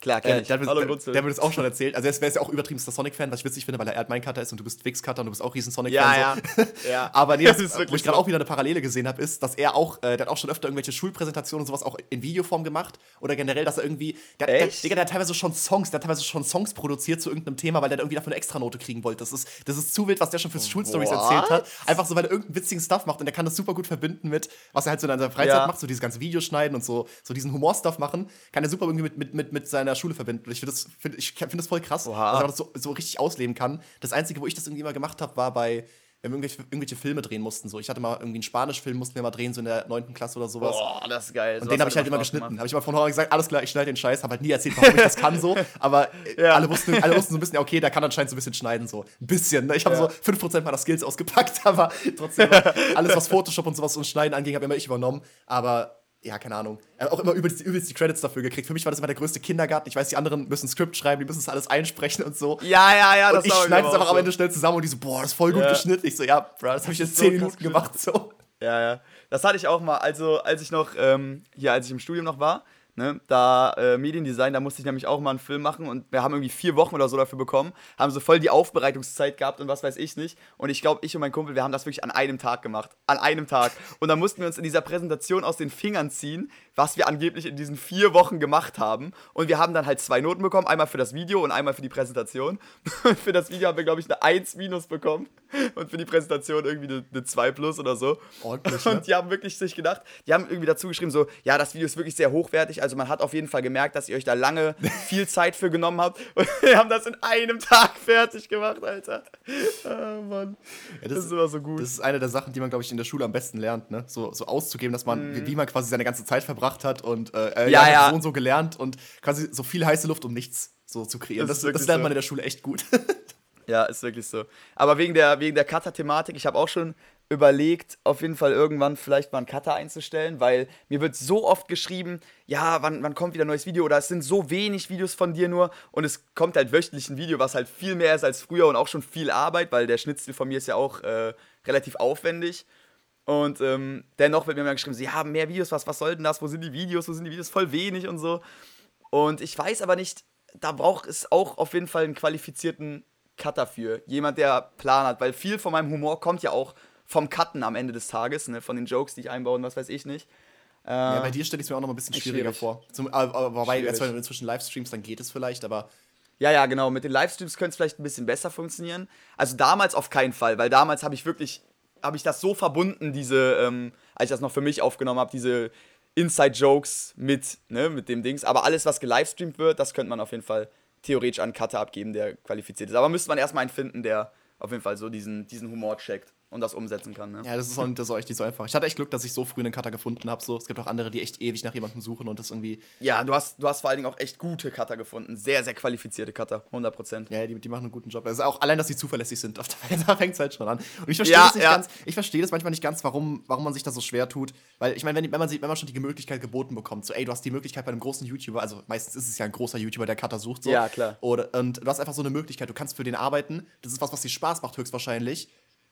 Klar, kenn Äh, ich. der, hat mir- Hallo, der, der mir das auch schon erzählt. Also, er ist, ja auch übertriebenster Sonic-Fan, was ich witzig finde, weil er mein Cutter ist und du bist Wix-Cutter und du bist auch riesen Sonic-Fan. Ja, so. ja. ja. Aber nee, Das ist wo ich gerade so. auch wieder eine Parallele gesehen habe, ist, dass er auch, äh, der hat auch schon öfter irgendwelche Schulpräsentationen und sowas auch in Videoform gemacht. Oder generell, dass er irgendwie, der, der? Digga, der hat teilweise schon Songs, der hat teilweise schon Songs produziert zu irgendeinem Thema, weil der irgendwie dafür eine Extranote kriegen wollte. Das ist, das ist zu wild, was der schon für Schulstories erzählt hat. Einfach so, weil er irgendeinen witzigen Stuff macht und der kann das super gut verbinden mit, was er halt so in seiner Freizeit Ja. macht, so dieses ganze Videoschneiden und so, so diesen Humor-Stuff machen, kann er super irgendwie mit, mit, mit, mit seiner Schule verbinden. Und ich finde das, find, ich find das voll krass, Oha. dass er das so, so richtig ausleben kann. Das Einzige, wo ich das irgendwie mal gemacht habe, war bei, wenn wir irgendwelche, irgendwelche Filme drehen mussten. So. Ich hatte mal irgendwie einen Spanisch-Film, mussten wir mal drehen, so in der 9. Klasse oder sowas. Boah, das ist geil. Und den habe ich halt immer geschnitten. Habe ich immer von vornherein gesagt, alles klar, ich schneide den Scheiß, habe halt nie erzählt, warum ich das kann so. Aber äh, Ja. alle, wussten, alle wussten so ein bisschen, okay, der kann anscheinend so ein bisschen schneiden, so. Ein bisschen. Ne? Ich habe Ja. so 5% meiner Skills ausgepackt, aber trotzdem, alles, was Photoshop und sowas und Schneiden anging, habe immer ich übernommen. Aber ja, keine Ahnung. Er hat auch immer übelst, übelst die Credits dafür gekriegt. Für mich war das immer der größte Kindergarten. Ich weiß, die anderen müssen Skript schreiben, die müssen es alles einsprechen und so. Ja, ja, ja, das und ich bei mir schneide es aber einfach auch am so. Ende schnell zusammen und die so, boah, das ist voll gut Ja. geschnitten. Ich so, ja, Bro, das habe ich jetzt so 10 krass Minuten gemacht, so. Ja, ja. Das hatte ich auch mal, also als ich noch, ähm, hier, als ich im Studium noch war, ne, da äh, Mediendesign, da musste ich nämlich auch mal einen Film machen und wir haben irgendwie vier Wochen oder so dafür bekommen, haben so voll die Aufbereitungszeit gehabt und was weiß ich nicht. Und ich glaube, ich und mein Kumpel, wir haben das wirklich an einem Tag gemacht. An einem Tag. Und dann mussten wir uns in dieser Präsentation aus den Fingern ziehen, was wir angeblich in diesen vier Wochen gemacht haben. Und wir haben dann halt zwei Noten bekommen, einmal für das Video und einmal für die Präsentation. Und für das Video haben wir, glaube ich, eine 1 minus bekommen und für die Präsentation irgendwie eine, eine 2 plus oder so. Ordentlich, ne? Und die haben wirklich sich gedacht, die haben irgendwie dazu geschrieben, so, ja, das Video ist wirklich sehr hochwertig. Also man hat auf jeden Fall gemerkt, dass ihr euch da lange viel Zeit für genommen habt. Und wir haben das in einem Tag fertig gemacht, Alter. Oh Mann. Ja, das, ist immer so gut. Das ist eine der Sachen, die man, glaube ich, in der Schule am besten lernt, ne? So, so auszugeben, dass man, wie, wie man quasi seine ganze Zeit verbracht hat und äh. Ja, ja. so und so gelernt und quasi so viel heiße Luft, um nichts so zu kreieren. Das Das, das, lernt so. man in der Schule echt gut. Ja, ist wirklich so. Aber wegen der, wegen der Cutter-Thematik, ich habe auch schon überlegt, auf jeden Fall irgendwann vielleicht mal einen Cutter einzustellen, weil mir wird so oft geschrieben, ja, wann, wann kommt wieder ein neues Video oder es sind so wenig Videos von dir nur und es kommt halt wöchentlich ein Video, was halt viel mehr ist als früher und auch schon viel Arbeit, weil der Schnittstil von mir ist ja auch äh, relativ aufwendig. Und ähm, dennoch wird mir immer geschrieben, sie haben mehr Videos, was, was soll denn das? Wo sind die Videos? Wo sind die Videos? Voll wenig und so. Und ich weiß aber nicht, da braucht es auch auf jeden Fall einen qualifizierten Cutter für. Jemand, der Plan hat, weil viel von meinem Humor kommt ja auch vom Cutten am Ende des Tages, ne? von den Jokes, die ich einbaue und was weiß ich nicht. Äh, ja, bei dir stelle ich es mir auch noch mal ein bisschen schwieriger schwierig. vor. Zum, aber, wobei, Schwierig. jetzt, wenn du inzwischen Livestreams, dann geht es vielleicht, aber Ja, ja, genau. Mit den Livestreams könnte es vielleicht ein bisschen besser funktionieren. Also damals auf keinen Fall, weil damals habe ich wirklich, habe ich das so verbunden, diese, ähm, als ich das noch für mich aufgenommen habe, diese Inside-Jokes mit, ne, mit dem Dings. Aber alles, was gelivestreamt wird, das könnte man auf jeden Fall theoretisch an Cutter abgeben, der qualifiziert ist. Aber müsste man erstmal einen finden, der auf jeden Fall so diesen, diesen Humor checkt und das umsetzen kann. Ne? ja, das ist, auch, das ist auch echt nicht so einfach. Ich hatte echt Glück, dass ich so früh einen Cutter gefunden habe. So. Es gibt auch andere, die echt ewig nach jemandem suchen und das irgendwie, Ja, du hast, du hast vor allen Dingen auch echt gute Cutter gefunden. Sehr, sehr qualifizierte Cutter. 100%. ja, die, die machen einen guten Job. Also auch allein, dass sie zuverlässig sind, auf der- da fängt es halt schon an. Und ich verstehe Ja, das nicht ja. ganz, ich verstehe das manchmal nicht ganz, warum, warum man sich das so schwer tut. Weil ich meine, wenn, wenn, man, wenn man schon die Möglichkeit geboten bekommt, so, ey, du hast die Möglichkeit bei einem großen YouTuber, also meistens ist es ja ein großer YouTuber, der Cutter sucht, so. Ja, klar. Oder, und du hast einfach so eine Möglichkeit, du kannst für den arbeiten, das ist was, was dir Spaß macht, höchstwahrscheinlich.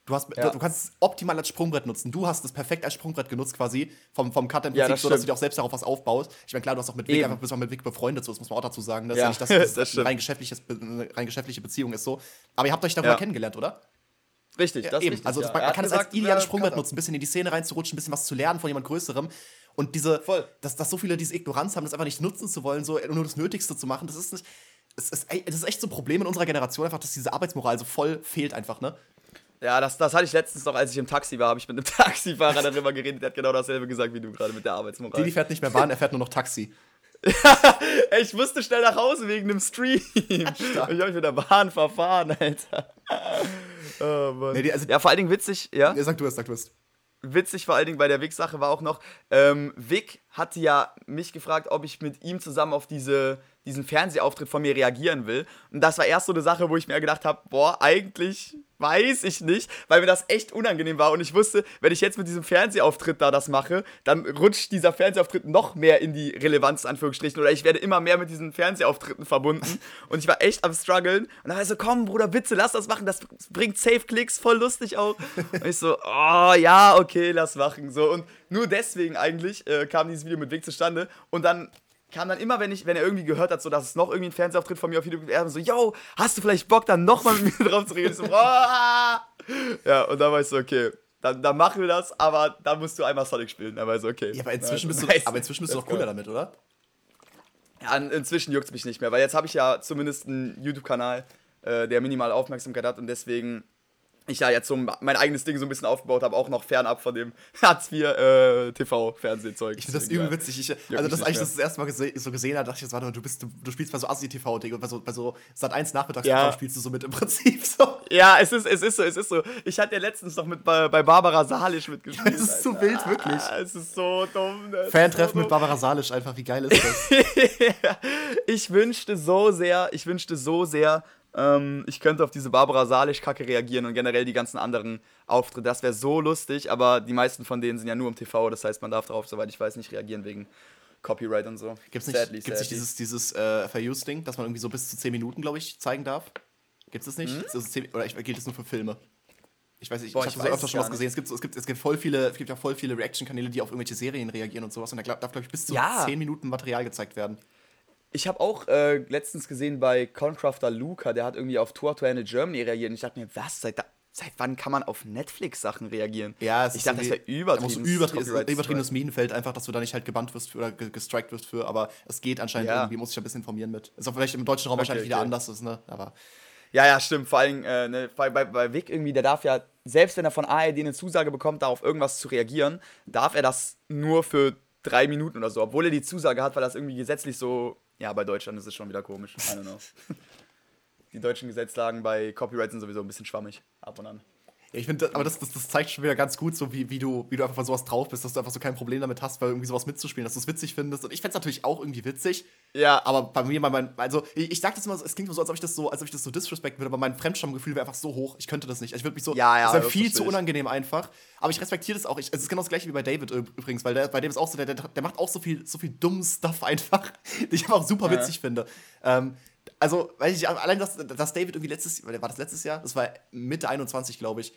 Du, hast, Ja. du, du kannst es optimal als Sprungbrett nutzen. Du hast es perfekt als Sprungbrett genutzt, quasi vom, vom Cutter im Ja, Prinzip, das so dass du dir auch selbst darauf was aufbaust. Ich meine, klar, du hast auch mit Vic Eben. einfach bist auch mit Vic befreundet, so, das muss man auch dazu sagen. Das Ja, ist ja nicht, dass das, das rein, geschäftliches, rein geschäftliche Beziehung ist so. Aber ihr habt euch darüber Ja. kennengelernt, oder? Richtig, das ist Eben. richtig. also ja. das, man, man kann es als ideales äh, Sprungbrett nutzen, ein bisschen in die Szene reinzurutschen, ein bisschen was zu lernen von jemand Größerem. Und diese, Voll. Dass, dass so viele diese Ignoranz haben, das einfach nicht nutzen zu wollen, so nur das Nötigste zu machen, das ist nicht. Es ist, das ist echt so ein Problem in unserer Generation, einfach, dass diese Arbeitsmoral so voll fehlt einfach, ne? Ja, das, das hatte ich letztens noch, als ich im Taxi war, habe ich mit einem Taxifahrer darüber geredet, der hat genau dasselbe gesagt wie du gerade mit der Arbeitsmoral. Didi fährt nicht mehr Bahn, er fährt nur noch Taxi. Ey, ich musste schnell nach Hause wegen dem Stream. ich habe mich mit der Bahn verfahren, Alter. Oh, Mann. Nee, die- also- ja, vor allen Dingen witzig, ja? Ja, sag du es, sag du es. witzig vor allen Dingen bei der Vic-Sache war auch noch, ähm, Vic hatte ja mich gefragt, ob ich mit ihm zusammen auf diese, diesen Fernsehauftritt von mir reagieren will. Und das war erst so eine Sache, wo ich mir gedacht habe, boah, eigentlich weiß ich nicht, weil mir das echt unangenehm war. Und ich wusste, wenn ich jetzt mit diesem Fernsehauftritt da das mache, dann rutscht dieser Fernsehauftritt noch mehr in die Relevanz, Anführungsstrichen. Oder ich werde immer mehr mit diesen Fernsehauftritten verbunden. Und ich war echt am struggeln. Und dann war ich so, komm, Bruder, bitte, lass das machen. Das bringt safe Klicks, voll lustig auch. Und ich so, oh, ja, okay, lass machen. So, und nur deswegen eigentlich äh, kam dieses Video mit Vic zustande. Und dann kam dann immer, wenn, ich, wenn er irgendwie gehört hat, so, dass es noch irgendwie ein Fernsehauftritt von mir auf YouTube gibt, er so, yo, hast du vielleicht Bock, dann nochmal mit mir drauf zu reden? So, ja, und dann war ich so, okay, dann, dann machen wir das, aber dann musst du einmal Sonic spielen. Dann war ich so, okay. Ja, aber inzwischen bist du, Nice. aber inzwischen bist du doch cooler damit, oder? Ja, in- inzwischen juckt es mich nicht mehr, weil jetzt habe ich ja zumindest einen YouTube-Kanal, äh, der minimal Aufmerksamkeit hat und deswegen ich ja jetzt so mein eigenes Ding so ein bisschen aufgebaut habe, auch noch fernab von dem Hartz IV äh, TV-Fernsehzeug. Ich finde das übel witzig. Ich, also, das eigentlich mehr. das, das erste Mal gese so gesehen habe, dachte ich, jetzt, warte mal, du, bist, du, du spielst bei so Assi-TV-Ding und bei so, bei so Sat 1 nachmittags Ja. spielst du so mit im Prinzip so. Ja, es ist, es ist so, es ist so. Ich hatte ja letztens noch mit bei, bei Barbara Salisch mitgespielt. Es ist so Alter. wild, wirklich. Ah, Es ist so dumm. ne? Fan-Treffen so mit. Barbara Salisch, einfach, wie geil ist das? ich wünschte so sehr, ich wünschte so sehr, ähm, ich könnte auf diese Barbara Salisch-Kacke reagieren und generell die ganzen anderen Auftritte. Das wäre so lustig, aber die meisten von denen sind ja nur im TV, das heißt, man darf darauf, soweit ich weiß, nicht reagieren wegen Copyright und so. Gibt's nicht, Sadly, gibt's nicht sadly. dieses, dieses äh, Fair-Use-Ding, dass man irgendwie so bis zu 10 Minuten, glaube ich, zeigen darf? Gibt's das nicht? Ist das 10, oder ich, gilt das nur für Filme? Ich weiß nicht, Hm? Boah, ich ich habe öfter es schon was gesehen. Es gibt, es, gibt, es gibt voll viele, es gibt ja voll viele Reaction-Kanäle, die auf irgendwelche Serien reagieren und sowas. Und da darf, glaube ich, bis zu Ja. 10 Minuten Material gezeigt werden. Ich habe auch äh, letztens gesehen bei Concrafter Luca, der hat irgendwie auf Tour to Handle Germany reagiert und ich dachte mir, was, seit, da, seit wann kann man auf Netflix Sachen reagieren? Ja, es ich dachte, das wäre übertrieben. Übertrieben, übertriebenes Minenfeld, einfach, dass du da nicht halt gebannt wirst für, oder ge- gestrikt wirst für, aber es geht anscheinend Ja. irgendwie, muss ich ein bisschen informieren mit. Ist auch vielleicht im deutschen Raum wahrscheinlich wieder okay. anders ist, ne? Aber Ja, ja, stimmt. Vor allem äh, ne, bei, bei, bei Vic irgendwie, der darf ja, selbst wenn er von ARD eine Zusage bekommt, da auf irgendwas zu reagieren, darf er das nur für drei Minuten oder so, obwohl er die Zusage hat, weil das irgendwie gesetzlich so. Ja, bei Deutschland ist es schon wieder komisch. I don't know. die deutschen Gesetzlagen bei Copyright sind sowieso ein bisschen schwammig ab und an. Ich finde, aber das, das, das zeigt schon wieder ganz gut, so wie, wie, du, wie du einfach von sowas drauf bist, dass du einfach so kein Problem damit hast, weil irgendwie sowas mitzuspielen, dass du es witzig findest. Und ich fände es natürlich auch irgendwie witzig. Ja. Aber bei mir, bei mein, also ich, ich sag das immer, es klingt so, als ob ich das so, als ob ich das so disrespekten würde, aber mein Fremdstammgefühl wäre einfach so hoch. Ich könnte das nicht. Ich würde mich so, Ja, ja, das wäre viel zu unangenehm einfach. Aber ich respektiere das auch. Ich, es ist genau das gleiche wie bei David üb- übrigens, weil der, bei dem ist auch so, der, der, der macht auch so viel, so viel dummen Stuff einfach, den ich einfach super Ja. witzig finde. Ähm, also, weil ich, allein, dass, dass David irgendwie letztes, war das letztes Jahr? Das war Mitte 21, glaube ich.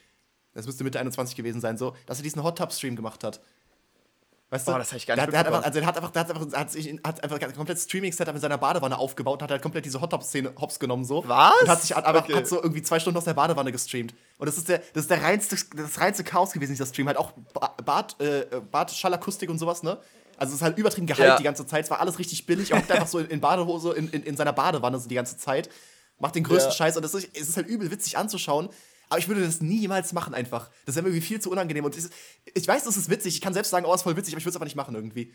Das müsste Mitte 21 gewesen sein, so, dass er diesen Hot Tub Stream gemacht hat. Weißt du? das hab ich gar der, nicht der hat einfach, also der hat einfach, der hat einfach, hat sich, hat einfach ein komplettes Streaming-Setup in seiner Badewanne aufgebaut, hat halt komplett diese Hot Tub-Szene hops genommen, so. Was? Und hat sich hat, aber Okay. hat so irgendwie zwei Stunden aus der Badewanne gestreamt. Und das ist der, das ist der reinste, das reinste Chaos gewesen, dieser Stream. Halt auch Ba- Bad, äh, Bad, Schallakustik und sowas, ne? Also es ist halt übertrieben Gehalt Ja. die ganze Zeit. Es war alles richtig billig. Er hockt einfach so in, in Badehose in, in, in seiner Badewanne so die ganze Zeit. Macht den größten Ja. Scheiß. Und ist, es ist halt übel witzig anzuschauen. Aber ich würde das niemals machen einfach. Das wäre mir irgendwie viel zu unangenehm. Und es- ich weiß, das ist witzig. Ich kann selbst sagen, oh, ist voll witzig, aber ich würde es einfach nicht machen irgendwie.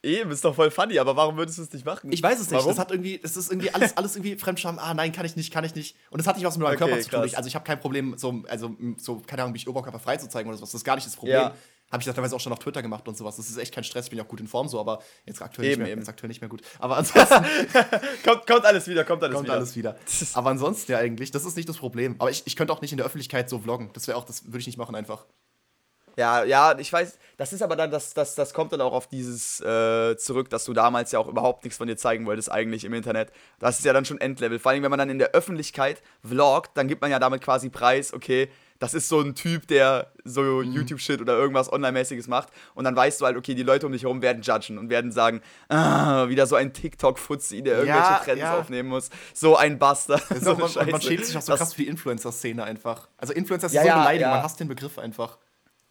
Eben, ist doch voll funny, aber warum würdest du es nicht machen? Ich weiß es nicht. Warum? Das hat irgendwie, das ist irgendwie alles, alles irgendwie Fremdscham. Ah, nein, kann ich nicht, kann ich nicht. Und das hat nicht was mit meinem Okay, Körper zu tun. Ich, also ich habe kein Problem, so, also so, keine Ahnung, mich Oberkörper frei zu zeigen oder sowas. Das ist gar nicht das Problem. Ja. Habe ich das teilweise auch schon auf Twitter gemacht und sowas. Das ist echt kein Stress. Ich bin ja auch gut in Form so, aber jetzt aktuell, Eben, nicht, mehr, eben. jetzt aktuell nicht mehr gut. Aber ansonsten kommt, kommt alles wieder, kommt alles kommt wieder. alles wieder. Aber ansonsten ja eigentlich, das ist nicht das Problem. Aber ich, ich könnte auch nicht in der Öffentlichkeit so vloggen. Das wäre auch, das würde ich nicht machen einfach. Ja, ja, ich weiß, das ist aber dann, das, das, das kommt dann auch auf dieses äh, zurück, dass du damals ja auch überhaupt nichts von dir zeigen wolltest, eigentlich im Internet. Das ist ja dann schon Endlevel. Vor allem, wenn man dann in der Öffentlichkeit vloggt, dann gibt man ja damit quasi Preis, okay, das ist so ein Typ, der so Mhm. YouTube-Shit oder irgendwas Online-mäßiges macht. Und dann weißt du halt, okay, die Leute um dich herum werden judgen und werden sagen, ah, wieder so ein TikTok-Fuzzi, der irgendwelche Ja, Trends ja. aufnehmen muss. So ein ist So man, man schämt sich auch so Das- krass für die Influencer-Szene einfach. Also Influencer ist Ja, so ja. man hasst den Begriff einfach.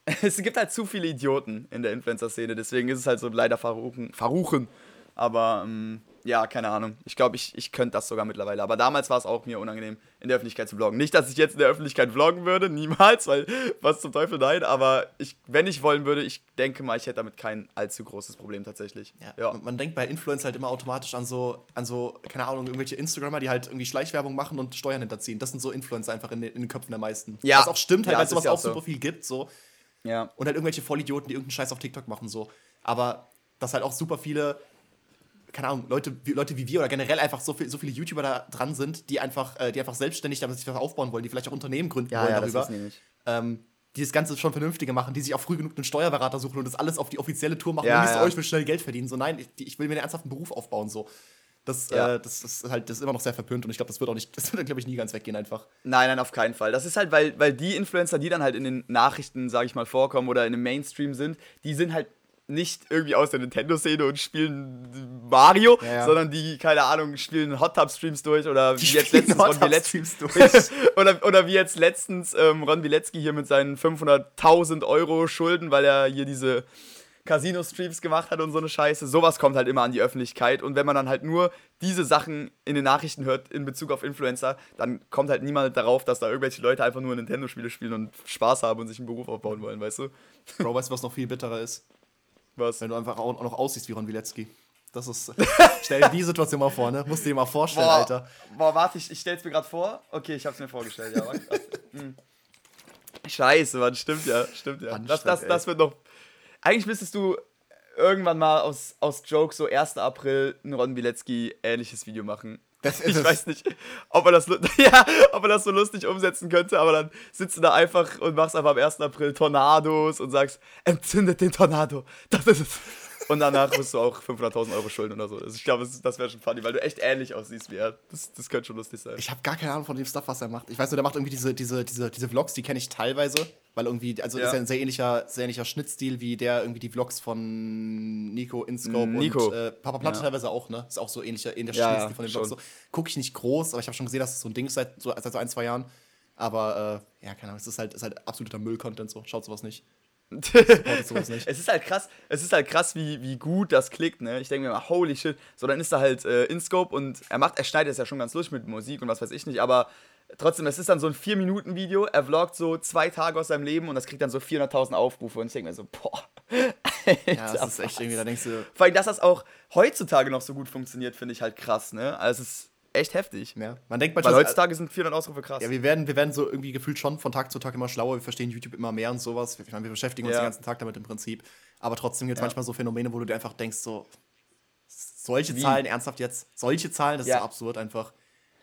es gibt halt zu viele Idioten in der Influencer-Szene, deswegen ist es halt so leider verruchen. verruchen. Aber ähm, ja, keine Ahnung. Ich glaube, ich, ich könnte das sogar mittlerweile. Aber damals war es auch mir unangenehm, in der Öffentlichkeit zu vloggen. Nicht, dass ich jetzt in der Öffentlichkeit vloggen würde, niemals, weil was zum Teufel nein. Aber ich, wenn ich wollen würde, ich denke mal, ich hätte damit kein allzu großes Problem tatsächlich. Ja. Man, man denkt bei Influencer halt immer automatisch an so, an so, keine Ahnung, irgendwelche Instagrammer, die halt irgendwie Schleichwerbung machen und Steuern hinterziehen. Das sind so Influencer einfach in den, in den Köpfen der meisten. Ja. Was auch stimmt, halt, Ja, weil sowas ja auch auch so. super viel gibt, so. ja. Und halt irgendwelche Vollidioten, die irgendeinen Scheiß auf TikTok machen, so. Aber dass halt auch super viele, keine Ahnung, Leute, wie, Leute wie wir oder generell einfach so, viel, so viele YouTuber da dran sind, die einfach, äh, die einfach selbstständig damit sich was aufbauen wollen, die vielleicht auch Unternehmen gründen wollen darüber. nämlich. ähm, die das Ganze schon vernünftiger machen, die sich auch früh genug einen Steuerberater suchen und das alles auf die offizielle Tour machen Ja, und nicht so, ja. oh, ich will schnell Geld verdienen. So, nein, ich, ich will mir einen ernsthaften Beruf aufbauen. So. Das, Ja. äh, das, das ist halt das ist immer noch sehr verpönt und ich glaube, das wird auch nicht, das wird, glaube ich, nie ganz weggehen einfach. Nein, nein, auf keinen Fall. Das ist halt, weil, weil die Influencer, die dann halt in den Nachrichten, sage ich mal, vorkommen oder in dem Mainstream sind, die sind halt nicht irgendwie aus der Nintendo-Szene und spielen Mario, Ja, ja. sondern die, keine Ahnung, spielen Hot Tub Streams durch oder wie Die jetzt spielen letztens Hot Ron. Streams durch. oder, oder wie jetzt letztens ähm, Ron Bilecki hier mit seinen 500.000 Euro Schulden, weil er hier diese Casino-Streams gemacht hat und so eine Scheiße. Sowas kommt halt immer an die Öffentlichkeit. Und wenn man dann halt nur diese Sachen in den Nachrichten hört in Bezug auf Influencer, dann kommt halt niemand darauf, dass da irgendwelche Leute einfach nur Nintendo-Spiele spielen und Spaß haben und sich einen Beruf aufbauen wollen, weißt du? Bro, weißt du, was noch viel bitterer ist? Was? Wenn du einfach auch noch aussiehst wie Ron Wilecki. Das ist. stell dir die Situation mal vor, ne? Musst du dir mal vorstellen, Boah, Alter. boah, warte, ich, ich stell's mir gerade vor. Okay, ich hab's mir vorgestellt, ja. Hm. Scheiße, Mann, stimmt ja, stimmt ja. Das, das, das wird noch. Eigentlich müsstest du irgendwann mal aus, aus Joke so 1. April ein Ron Bilecki ähnliches Video machen. Das ist ich es. weiß nicht, ob er, das, ja, ob er das so lustig umsetzen könnte, aber dann sitzt du da einfach und machst einfach am 1. April Tornados und sagst, entzündet den Tornado, das ist es. Und danach musst du auch 500.000 Euro schulden oder so. Also ich glaube, das, wäre schon funny, weil du echt ähnlich aussiehst wie er. Das, das könnte schon lustig sein. Ich habe gar keine Ahnung von dem Stuff, was er macht. Ich weiß nur, der macht irgendwie diese, diese, diese, diese Vlogs, die kenne ich teilweise, weil irgendwie, also Ja. ist ja ein sehr ähnlicher, sehr ähnlicher Schnittstil wie der irgendwie die Vlogs von Nico Inscope Nico. und äh, Papa Platte Ja. teilweise auch, ne? Ist auch so ähnlicher, ähnlicher Ja, Schnittstil von den. Vlogs. So. Gucke ich nicht groß, aber ich habe schon gesehen, dass es so ein Ding ist seit so, seit so ein, zwei Jahren. Aber äh, ja, keine Ahnung, es ist halt, ist halt absoluter Müll-Content so. Schaut sowas nicht. Es ist halt krass, es ist halt krass, wie, wie gut das klickt, ne? Ich denke mir mal, holy shit. So, dann ist er halt äh, InScope und er macht, er schneidet es ja schon ganz lustig mit Musik und was weiß ich nicht, aber trotzdem, es ist dann so ein 4-Minuten-Video, er vloggt so zwei Tage aus seinem Leben und das kriegt dann so 400.000 Aufrufe und ich denke mir so, boah. Ja, das ist echt irgendwie, da denkst du, Vor allem, dass das auch heutzutage noch so gut funktioniert, finde ich halt krass, ne? Also es ist echt heftig. ja. Man denkt Weil manchmal, heutzutage sind 400 Aufrufe krass. Ja, wir werden, wir werden so irgendwie gefühlt schon von Tag zu Tag immer schlauer, wir verstehen YouTube immer mehr und sowas. Ich meine, wir beschäftigen uns Ja. den ganzen Tag damit im Prinzip. Aber trotzdem gibt es Ja. manchmal so Phänomene, wo du dir einfach denkst, so, solche Wie? Zahlen, ernsthaft jetzt, solche Zahlen, das Ja. ist so absurd einfach.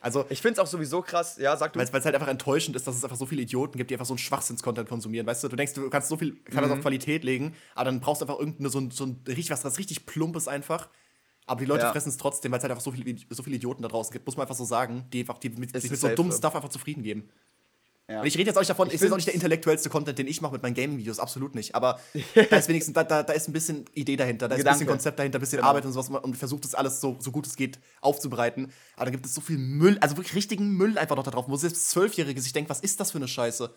Also, ich finde es auch sowieso krass, ja, sag du. weil es halt einfach enttäuschend ist, dass es einfach so viele Idioten gibt, die einfach so einen Schwachsinns-Content konsumieren. Weißt du, du denkst, du kannst so viel, kann das Mhm. auf Qualität legen, aber dann brauchst du einfach irgendeine, so ein, so ein richtig, was, was richtig plumpes einfach. Aber die Leute Ja. fressen es trotzdem, weil es halt einfach so viele, so viele Idioten da draußen gibt, muss man einfach so sagen, die einfach die mit, sich mit so dummen. Stuff einfach zufrieden geben. ja. Und ich rede jetzt auch nicht davon, ich, ist jetzt auch nicht der intellektuellste Content, den ich mache mit meinen Gaming-Videos, absolut nicht. Aber da ist wenigstens, da, da, da ist ein bisschen Idee dahinter, da ist ein Gedanke. bisschen Konzept dahinter, ein bisschen Genau. Arbeit und sowas und versucht das alles so, so gut es geht aufzubereiten. Aber da gibt es so viel Müll, also wirklich richtigen Müll einfach noch da drauf, wo selbst Zwölfjährige sich denken, was ist das für eine Scheiße?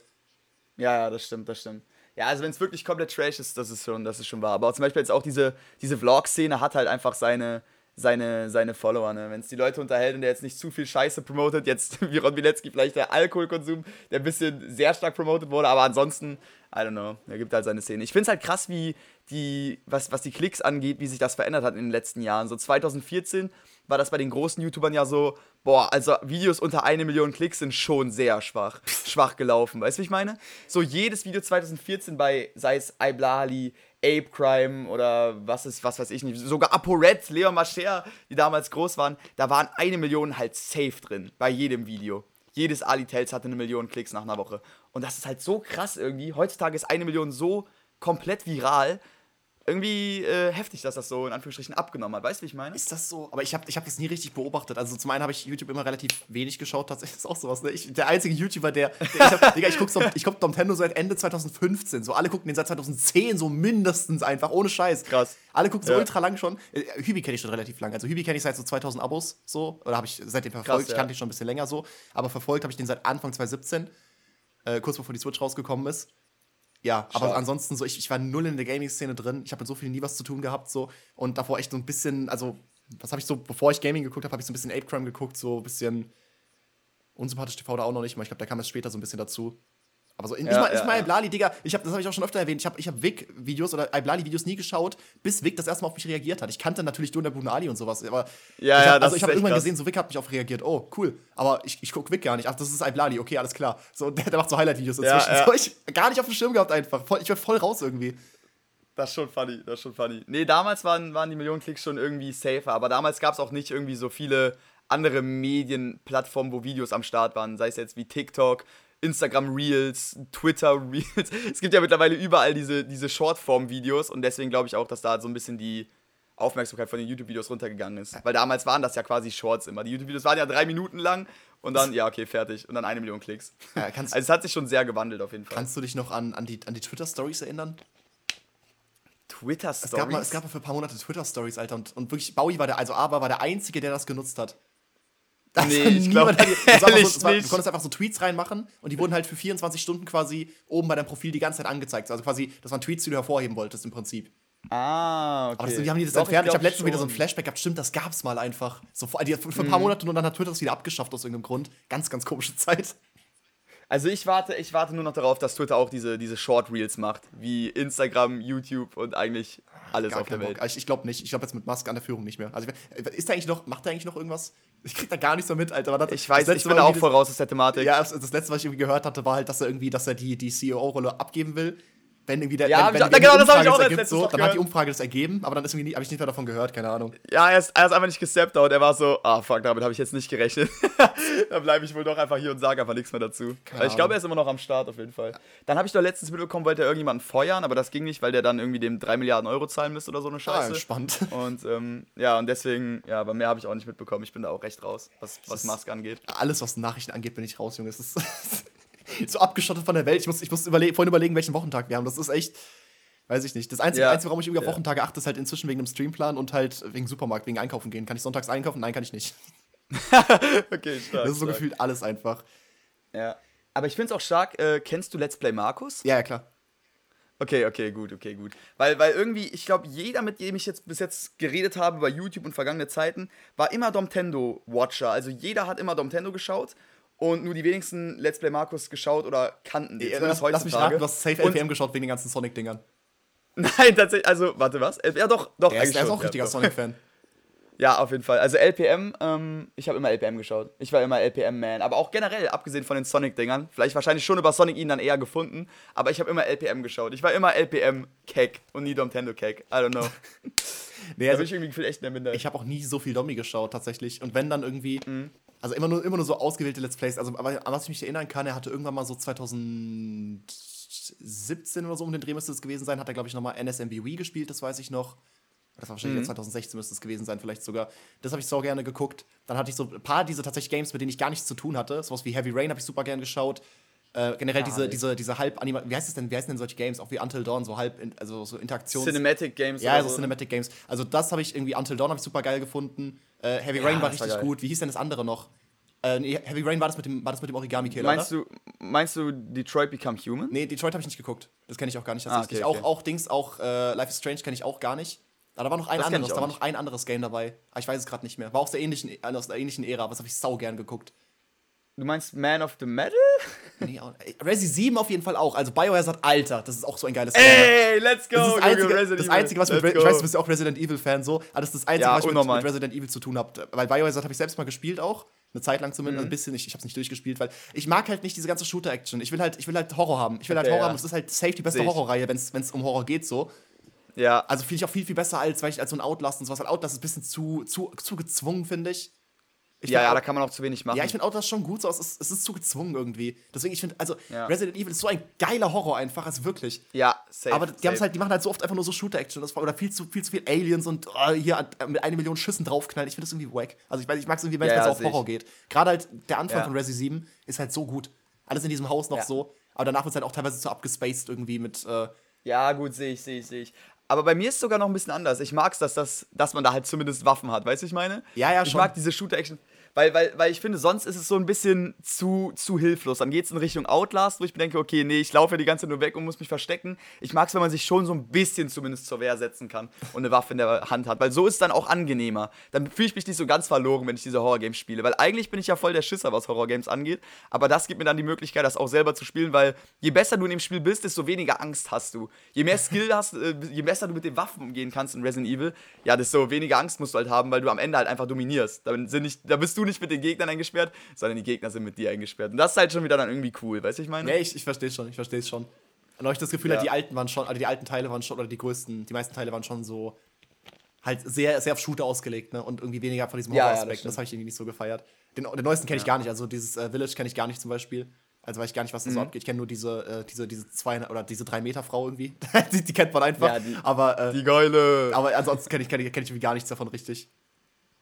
Ja, ja, das stimmt, das stimmt. Ja, also wenn es wirklich komplett trash ist, das ist schon, das ist schon wahr. Aber zum Beispiel jetzt auch diese, diese Vlog-Szene hat halt einfach seine, seine, seine Follower, ne? Wenn es die Leute unterhält und der jetzt nicht zu viel Scheiße promotet, jetzt wie Ron Bilecki vielleicht der Alkoholkonsum, der ein bisschen sehr stark promotet wurde, aber ansonsten, I don't know, er gibt halt seine Szene. Ich finde es halt krass, wie die, was, was die Klicks angeht, wie sich das verändert hat in den letzten Jahren. So 2014 war das bei den großen YouTubern ja so, boah, also Videos unter eine Million Klicks sind schon sehr schwach, schwach gelaufen. Weißt du, wie ich meine? So jedes Video 2014 bei, sei es Iblali, Ape Crime oder was ist, was weiß ich nicht, sogar ApoRed, Leon Mascher, die damals groß waren, da waren eine Million halt safe drin, bei jedem Video. Jedes Ali Tales hatte eine Million Klicks nach einer Woche. Und das ist halt so krass irgendwie. Heutzutage ist eine Million so komplett viral. Irgendwie äh, heftig, dass das so in Anführungsstrichen abgenommen hat. Weißt du, wie ich meine? Ist das so? Aber ich habe ich hab das nie richtig beobachtet. Also zum einen habe ich YouTube immer relativ wenig geschaut, tatsächlich ist auch sowas. Ne? Ich, der einzige YouTuber, der, der ich, hab, Digga, ich gucke so, ich guck Nintendo seit Ende 2015. So alle gucken den seit 2010 so mindestens einfach, ohne Scheiß. Krass. Alle gucken so Ja. ultra lang schon. Äh, Hübi kenne ich schon relativ lang. Also Hübi kenne ich seit so 2000 Abos so. Oder habe ich seitdem verfolgt. Krass, Ich ja. kannte ihn schon ein bisschen länger so. Aber verfolgt habe ich den seit Anfang 2017. Äh, kurz bevor die Switch rausgekommen ist. Ja, aber Stark. ansonsten so, ich, ich war null in der Gaming-Szene drin. Ich habe mit so viel nie was zu tun gehabt so. Und davor echt so ein bisschen, also, was habe ich so, bevor ich Gaming geguckt habe, habe ich so ein bisschen Ape Crime geguckt, so ein bisschen unsympathisch TV da auch noch nicht mal. Ich glaube, da kam es später so ein bisschen dazu. Aber so, in, Ja, mal, ja, mal ja. Iblali, Digga, ich hab, das habe ich auch schon öfter erwähnt, ich habe ich hab Vic-Videos oder Iblali-Videos nie geschaut, bis Vic das erste Mal auf mich reagiert hat. Ich kannte natürlich Dona Buna Ali und sowas, aber Ja, ich hab, also ich habe irgendwann krass. gesehen, so Vic hat mich auf reagiert. Oh, cool. Aber ich, ich gucke Vic gar nicht. Ach, das ist Iblali, okay, alles klar. So, der, der macht so Highlight-Videos inzwischen. So, ich gar nicht auf dem Schirm gehabt einfach. Voll, ich war voll raus irgendwie. Das ist schon funny, das ist schon funny. Nee, damals waren, waren die Millionen Klicks schon irgendwie safer, aber damals gab es auch nicht irgendwie so viele andere Medienplattformen, wo Videos am Start waren, sei es jetzt wie TikTok, Instagram Reels, Twitter Reels. Es gibt ja mittlerweile überall diese, diese Shortform-Videos und deswegen glaube ich auch, dass da so ein bisschen die Aufmerksamkeit von den YouTube-Videos runtergegangen ist. Weil damals waren das ja quasi Shorts immer. Die YouTube-Videos waren ja drei Minuten lang und dann, ja, okay, fertig. Und dann eine Million Klicks. Ja, also es hat sich schon sehr gewandelt auf jeden Fall. Kannst du dich noch an, an die, an die Twitter-Stories erinnern? Twitter-Stories. Es gab, mal, es gab mal für ein paar Monate Twitter-Stories, Alter. Und, und wirklich, Bowie war der, also Aber war der Einzige, der das genutzt hat. Das Nee, ich glaub niemand- das war einfach ehrlich so, war, Du konntest einfach so Tweets reinmachen und die wurden halt für 24 Stunden quasi oben bei deinem Profil die ganze Zeit angezeigt. Also quasi, das waren Tweets, die du hervorheben wolltest im Prinzip. Ah, okay. Aber das, die haben die das Doch, entfernt. Ich, glaub habe letztens wieder so ein. Flashback gehabt. Stimmt, das gab's mal einfach. So vor, die, für ein Mhm. paar Monate und dann hat Twitter das wieder abgeschafft aus irgendeinem Grund. Ganz, ganz komische Zeit. Also ich warte, ich warte nur noch darauf, dass Twitter auch diese, diese Short Reels macht, wie Instagram, YouTube und eigentlich alles Gar auf der Welt. Bock. Ich, ich glaube nicht. Ich glaube jetzt mit Musk an der Führung nicht mehr. Also, ich- ist der eigentlich noch, macht der eigentlich noch irgendwas? Ich krieg da gar nichts mehr mit, Alter. Hat- Ich weiß, das ich bin auch voraus aus der Thematik. Ja, das, das letzte, was ich irgendwie gehört hatte, war halt, dass er irgendwie, dass er die, die CEO-Rolle abgeben will. Wenn irgendwie der, Ja, wenn, wenn, wenn genau, das hab ich auch ergibt, so, dann hat die. Umfrage das ergeben, aber dann ist irgendwie habe ich nicht mehr davon gehört, keine Ahnung. Ja, er ist, er ist einfach nicht gesteppt out. Er war so, ah fuck, damit habe ich jetzt nicht gerechnet. dann bleibe ich wohl doch einfach hier und sage einfach nichts mehr dazu. Keine ich glaube, er ist immer noch am Start auf jeden Fall. Dann habe ich doch letztens mitbekommen, wollte er irgendjemanden feuern, aber das ging nicht, weil der dann irgendwie dem 3 Milliarden Euro zahlen müsste oder so eine Ah, Scheiße. entspannt. und ähm, ja, und deswegen, ja, bei mehr habe ich auch nicht mitbekommen. Ich bin da auch recht raus, was, was Musk angeht. Alles, was Nachrichten angeht, bin ich raus, Junge. Es ist so abgeschottet von der Welt. Ich muss, ich muss überle vorhin überlegen, welchen Wochentag wir haben. Das ist echt, weiß ich nicht. Das Einzige, Ja. Einzige warum ich irgendwie auf. Wochentage achte, ist halt inzwischen wegen dem Streamplan und halt wegen Supermarkt, wegen Einkaufen gehen. Kann ich sonntags einkaufen? Nein, kann ich nicht. Okay, stark. Das ist so stark. gefühlt alles einfach. Ja. Aber ich finde es auch stark, äh, kennst du Let's Play Markus? Ja, ja, klar. Okay, okay, gut, okay, gut. Weil, weil irgendwie, ich glaube, jeder, mit dem ich jetzt bis jetzt geredet habe über YouTube und vergangene Zeiten, war immer Domtendo-Watcher. Also jeder hat immer Domtendo geschaut und nur die wenigsten Let's Play Markus geschaut oder kannten den. Lass, lass mich raten, du hast safe Und- LPM geschaut wegen den ganzen Sonic-Dingern. Nein, tatsächlich, also, warte, was? Ja, doch, doch, Er ist, eigentlich er ist auch ja, richtiger doch. Sonic-Fan. Ja, auf jeden Fall. Also LPM, ähm, ich habe immer LPM geschaut. Ich war immer LPM-Man. Aber auch generell, abgesehen von den Sonic-Dingern, vielleicht wahrscheinlich schon über Sonic ihn dann eher gefunden, aber ich habe immer LPM geschaut. Ich war immer LPM-Keck und nie Domtendo-Keck. I don't know. Nee, also bin ich irgendwie echt in der Minderheit. ich habe auch nie so viel Domi geschaut, tatsächlich. Und wenn dann irgendwie, Mhm. Also immer nur, immer nur so ausgewählte Let's Plays. Also, aber an was ich mich erinnern kann, er hatte irgendwann mal so 2017 oder so um den Dreh müsste es gewesen sein, hat er, glaube ich, nochmal NSMB Wii gespielt, das weiß ich noch. Das war wahrscheinlich Mhm. ja 2016 müsste es gewesen sein, vielleicht sogar. Das habe ich so gerne geguckt. Dann hatte ich so ein paar diese tatsächlich Games, mit denen ich gar nichts zu tun hatte. Sowas wie Heavy Rain habe ich super gern geschaut. Äh, generell diese, nee. diese, diese halb anima wie heißt es denn, wie heißen denn solche Games? Auch wie Until Dawn, so halb, in, also so Interaktions... Cinematic Games Ja, also so. Cinematic Games. Also das habe ich irgendwie Until Dawn habe ich super geil gefunden. Äh, Heavy Ja, Rain war das war richtig geil. gut. Wie hieß denn das andere noch? Äh, nee, Heavy Rain war das mit dem, war das mit dem Origami Killer, Meinst oder? du, meinst du Detroit Become Human? Nee, Detroit habe ich nicht geguckt. Das kenne ich auch gar nicht Ah, tatsächlich. okay, okay. Auch, auch Dings, auch äh, Life is Strange kenne ich auch gar nicht. Aber da war noch ein Das anderes, auch da war noch ein anderes Game dabei. Aber ich weiß es gerade nicht mehr. War aus der ähnlichen, äh, aus der ähnlichen Ära, was habe ich sau gern geguckt. Du meinst Man of the Metal? Nee, auch, Resi 7 auf jeden Fall auch. Also Biohazard, Alter, das ist auch so ein geiles. Ey, let's go! Das ist das Einzige, Resident das. Einzige was mit, Re- ich weiß, go. du bist ja auch Resident Evil-Fan so, aber das ist das Einzige, Ja, was ich mit, mit Resident Evil zu tun habe. Weil Biohazard habe ich selbst mal gespielt auch. Eine Zeit lang Mhm. zumindest, ein bisschen, ich, ich habe es nicht durchgespielt, weil ich mag halt nicht diese ganze Shooter-Action. Ich will halt, ich will halt Horror haben. Ich will halt Okay, Horror ja. haben. Das ist halt safe die beste. Horrorreihe, wenn es um Horror geht so. Ja, Also finde ich auch viel, viel besser als, weil ich, als so ein Outlast und sowas. Weil Outlast ist ein bisschen zu, zu, zu gezwungen, finde ich. Ich ja, ja, da kann man auch zu wenig machen. ja, ich finde Outlast schon gut, so es ist, es ist zu gezwungen irgendwie. Deswegen, ich finde, also Ja. Resident Evil ist so ein geiler Horror einfach, also wirklich. ja safe. Aber die, safe. halt, die machen halt so oft einfach nur so Shooter-Action das oder viel zu, viel zu viel Aliens und oh, hier an- mit einer Million Schüssen draufknallen. Ich finde das irgendwie wack. Also ich, weiß, ich mag es irgendwie, wenn es Ja, ja, auf seh ich. Horror geht. Gerade halt der Anfang von Resi 7 ist halt so gut. Alles in diesem Haus noch so. Aber danach wird es halt auch teilweise so abgespaced irgendwie mit. Äh, Ja, gut, sehe ich, sehe ich, sehe ich. Aber bei mir ist es sogar noch ein bisschen anders. Ich mag es, dass, das, dass man da halt zumindest Waffen hat, weißt du, ich meine? Ja, ja, Ich schon. mag diese Shooter-Action. Weil, weil, weil ich finde, sonst ist es so ein bisschen zu, zu hilflos. Dann geht es in Richtung Outlast, wo ich mir denke, okay, nee, ich laufe ja die ganze Zeit nur weg und muss mich verstecken. Ich mag es, wenn man sich schon so ein bisschen zumindest zur Wehr setzen kann und eine Waffe in der Hand hat. Weil so ist es dann auch angenehmer. Dann fühle ich mich nicht so ganz verloren, wenn ich diese Horror-Games spiele. Weil eigentlich bin ich ja voll der Schisser, was Horror-Games angeht. Aber das gibt mir dann die Möglichkeit, das auch selber zu spielen, weil je besser du in dem Spiel bist, desto weniger Angst hast du. Je mehr Skill hast, äh, je besser du mit den Waffen umgehen kannst in Resident Evil, ja, desto weniger Angst musst du halt haben, weil du am Ende halt einfach dominierst. Da, sind nicht, da bist du nicht mit den Gegnern eingesperrt, sondern die Gegner sind mit dir eingesperrt. Und das ist halt schon wieder dann irgendwie cool, weißt du, ich meine? nee, ich, ich verstehe schon, ich verstehe es schon. Und habe ich das Gefühl, Ja. halt, die alten waren schon, also die alten Teile waren schon, oder die größten, die meisten Teile waren schon so halt sehr, sehr auf Shooter ausgelegt, ne? Und irgendwie weniger von diesem Ja, ja, Horror-Aspekt. das das habe ich irgendwie nicht so gefeiert. Den, den neuesten kenne ich gar nicht, also dieses äh, Village kenne ich gar nicht zum Beispiel. Also weiß ich gar nicht, was da so abgeht. Ich kenne nur diese, äh, diese, diese zwei oder diese drei Meter Frau irgendwie. die, die kennt man einfach. Ja, die- aber, äh, Die geile. aber ansonsten kenne ich, kenn ich, kenn ich irgendwie gar nichts davon richtig.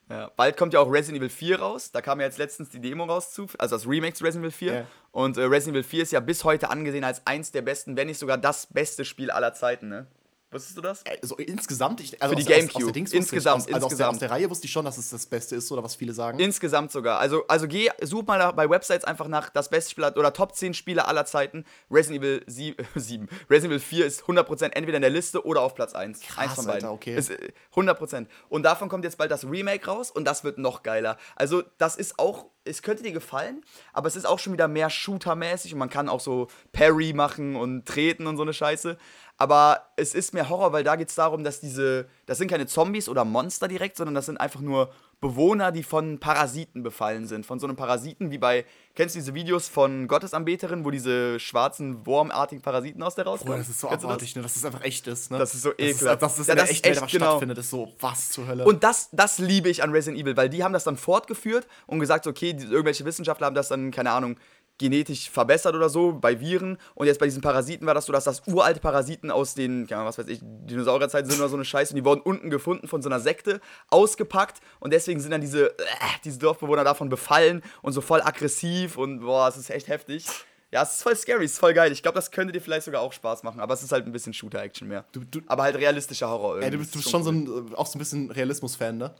Ja, bald kommt ja auch Resident Evil 4 raus. Da kam ja jetzt letztens die Demo raus zu, also das Remake zu Resident Evil 4. Ja. Und äh, Resident Evil 4 ist ja bis heute angesehen als eins der besten, wenn nicht sogar das beste Spiel aller Zeiten, ne? Wusstest du das? Also insgesamt, ich, also Für die aus, Gamecube. Aus, aus Dings Insgesamt, ich, aus, also Aus, der, aus insgesamt. der Reihe wusste ich schon, dass es das Beste ist oder was viele sagen. Insgesamt sogar. Also, also geh, such mal bei Websites einfach nach das beste Spiel oder Top 10 Spiele aller Zeiten. Resident Evil 7, 7. Resident Evil 4 ist 100% entweder in der Liste oder auf Platz 1. Eins von beiden. Alter, okay. Ist, äh, 100%. Und davon kommt jetzt bald das Remake raus und das wird noch geiler. Also, das ist auch, es könnte dir gefallen, aber es ist auch schon wieder mehr Shooter-mäßig und man kann auch so Parry machen und treten und so eine Scheiße. Aber es ist mehr Horror, weil da geht es darum, dass diese, das sind keine Zombies oder Monster direkt, sondern das sind einfach nur Bewohner, die von Parasiten befallen sind. Von so einem Parasiten wie bei, kennst du diese Videos von Gottesanbeterin, wo diese schwarzen, wurmartigen Parasiten aus der rauskommen? Boah, das ist so Kennst du das? abartig, ne? dass es einfach echt ist. Ne? Das ist so Das ekelhaft. dass es Ja, in der das ist echten Welt genau. stattfindet, ist so, was zur Hölle. Und das, das liebe ich an Resident Evil, weil die haben das dann fortgeführt und gesagt, okay, die, irgendwelche Wissenschaftler haben das dann, keine Ahnung, genetisch verbessert oder so bei Viren. Und jetzt bei diesen Parasiten war das so, dass das uralte Parasiten aus den, Ahnung, was weiß ich, Dinosaurierzeiten sind oder so eine Scheiße. Und die wurden unten gefunden von so einer Sekte, ausgepackt. Und deswegen sind dann diese, äh, diese Dorfbewohner davon befallen und so voll aggressiv. Und boah, es ist echt heftig. Ja, es ist voll scary, es ist voll geil. Ich glaube, das könnte dir vielleicht sogar auch Spaß machen. Aber es ist halt ein bisschen Shooter-Action mehr. Du- du- aber halt realistischer Horror irgendwie. Ey, du bist, du ist bist schon so cool. ein, äh, auch so ein bisschen Realismus-Fan, ne?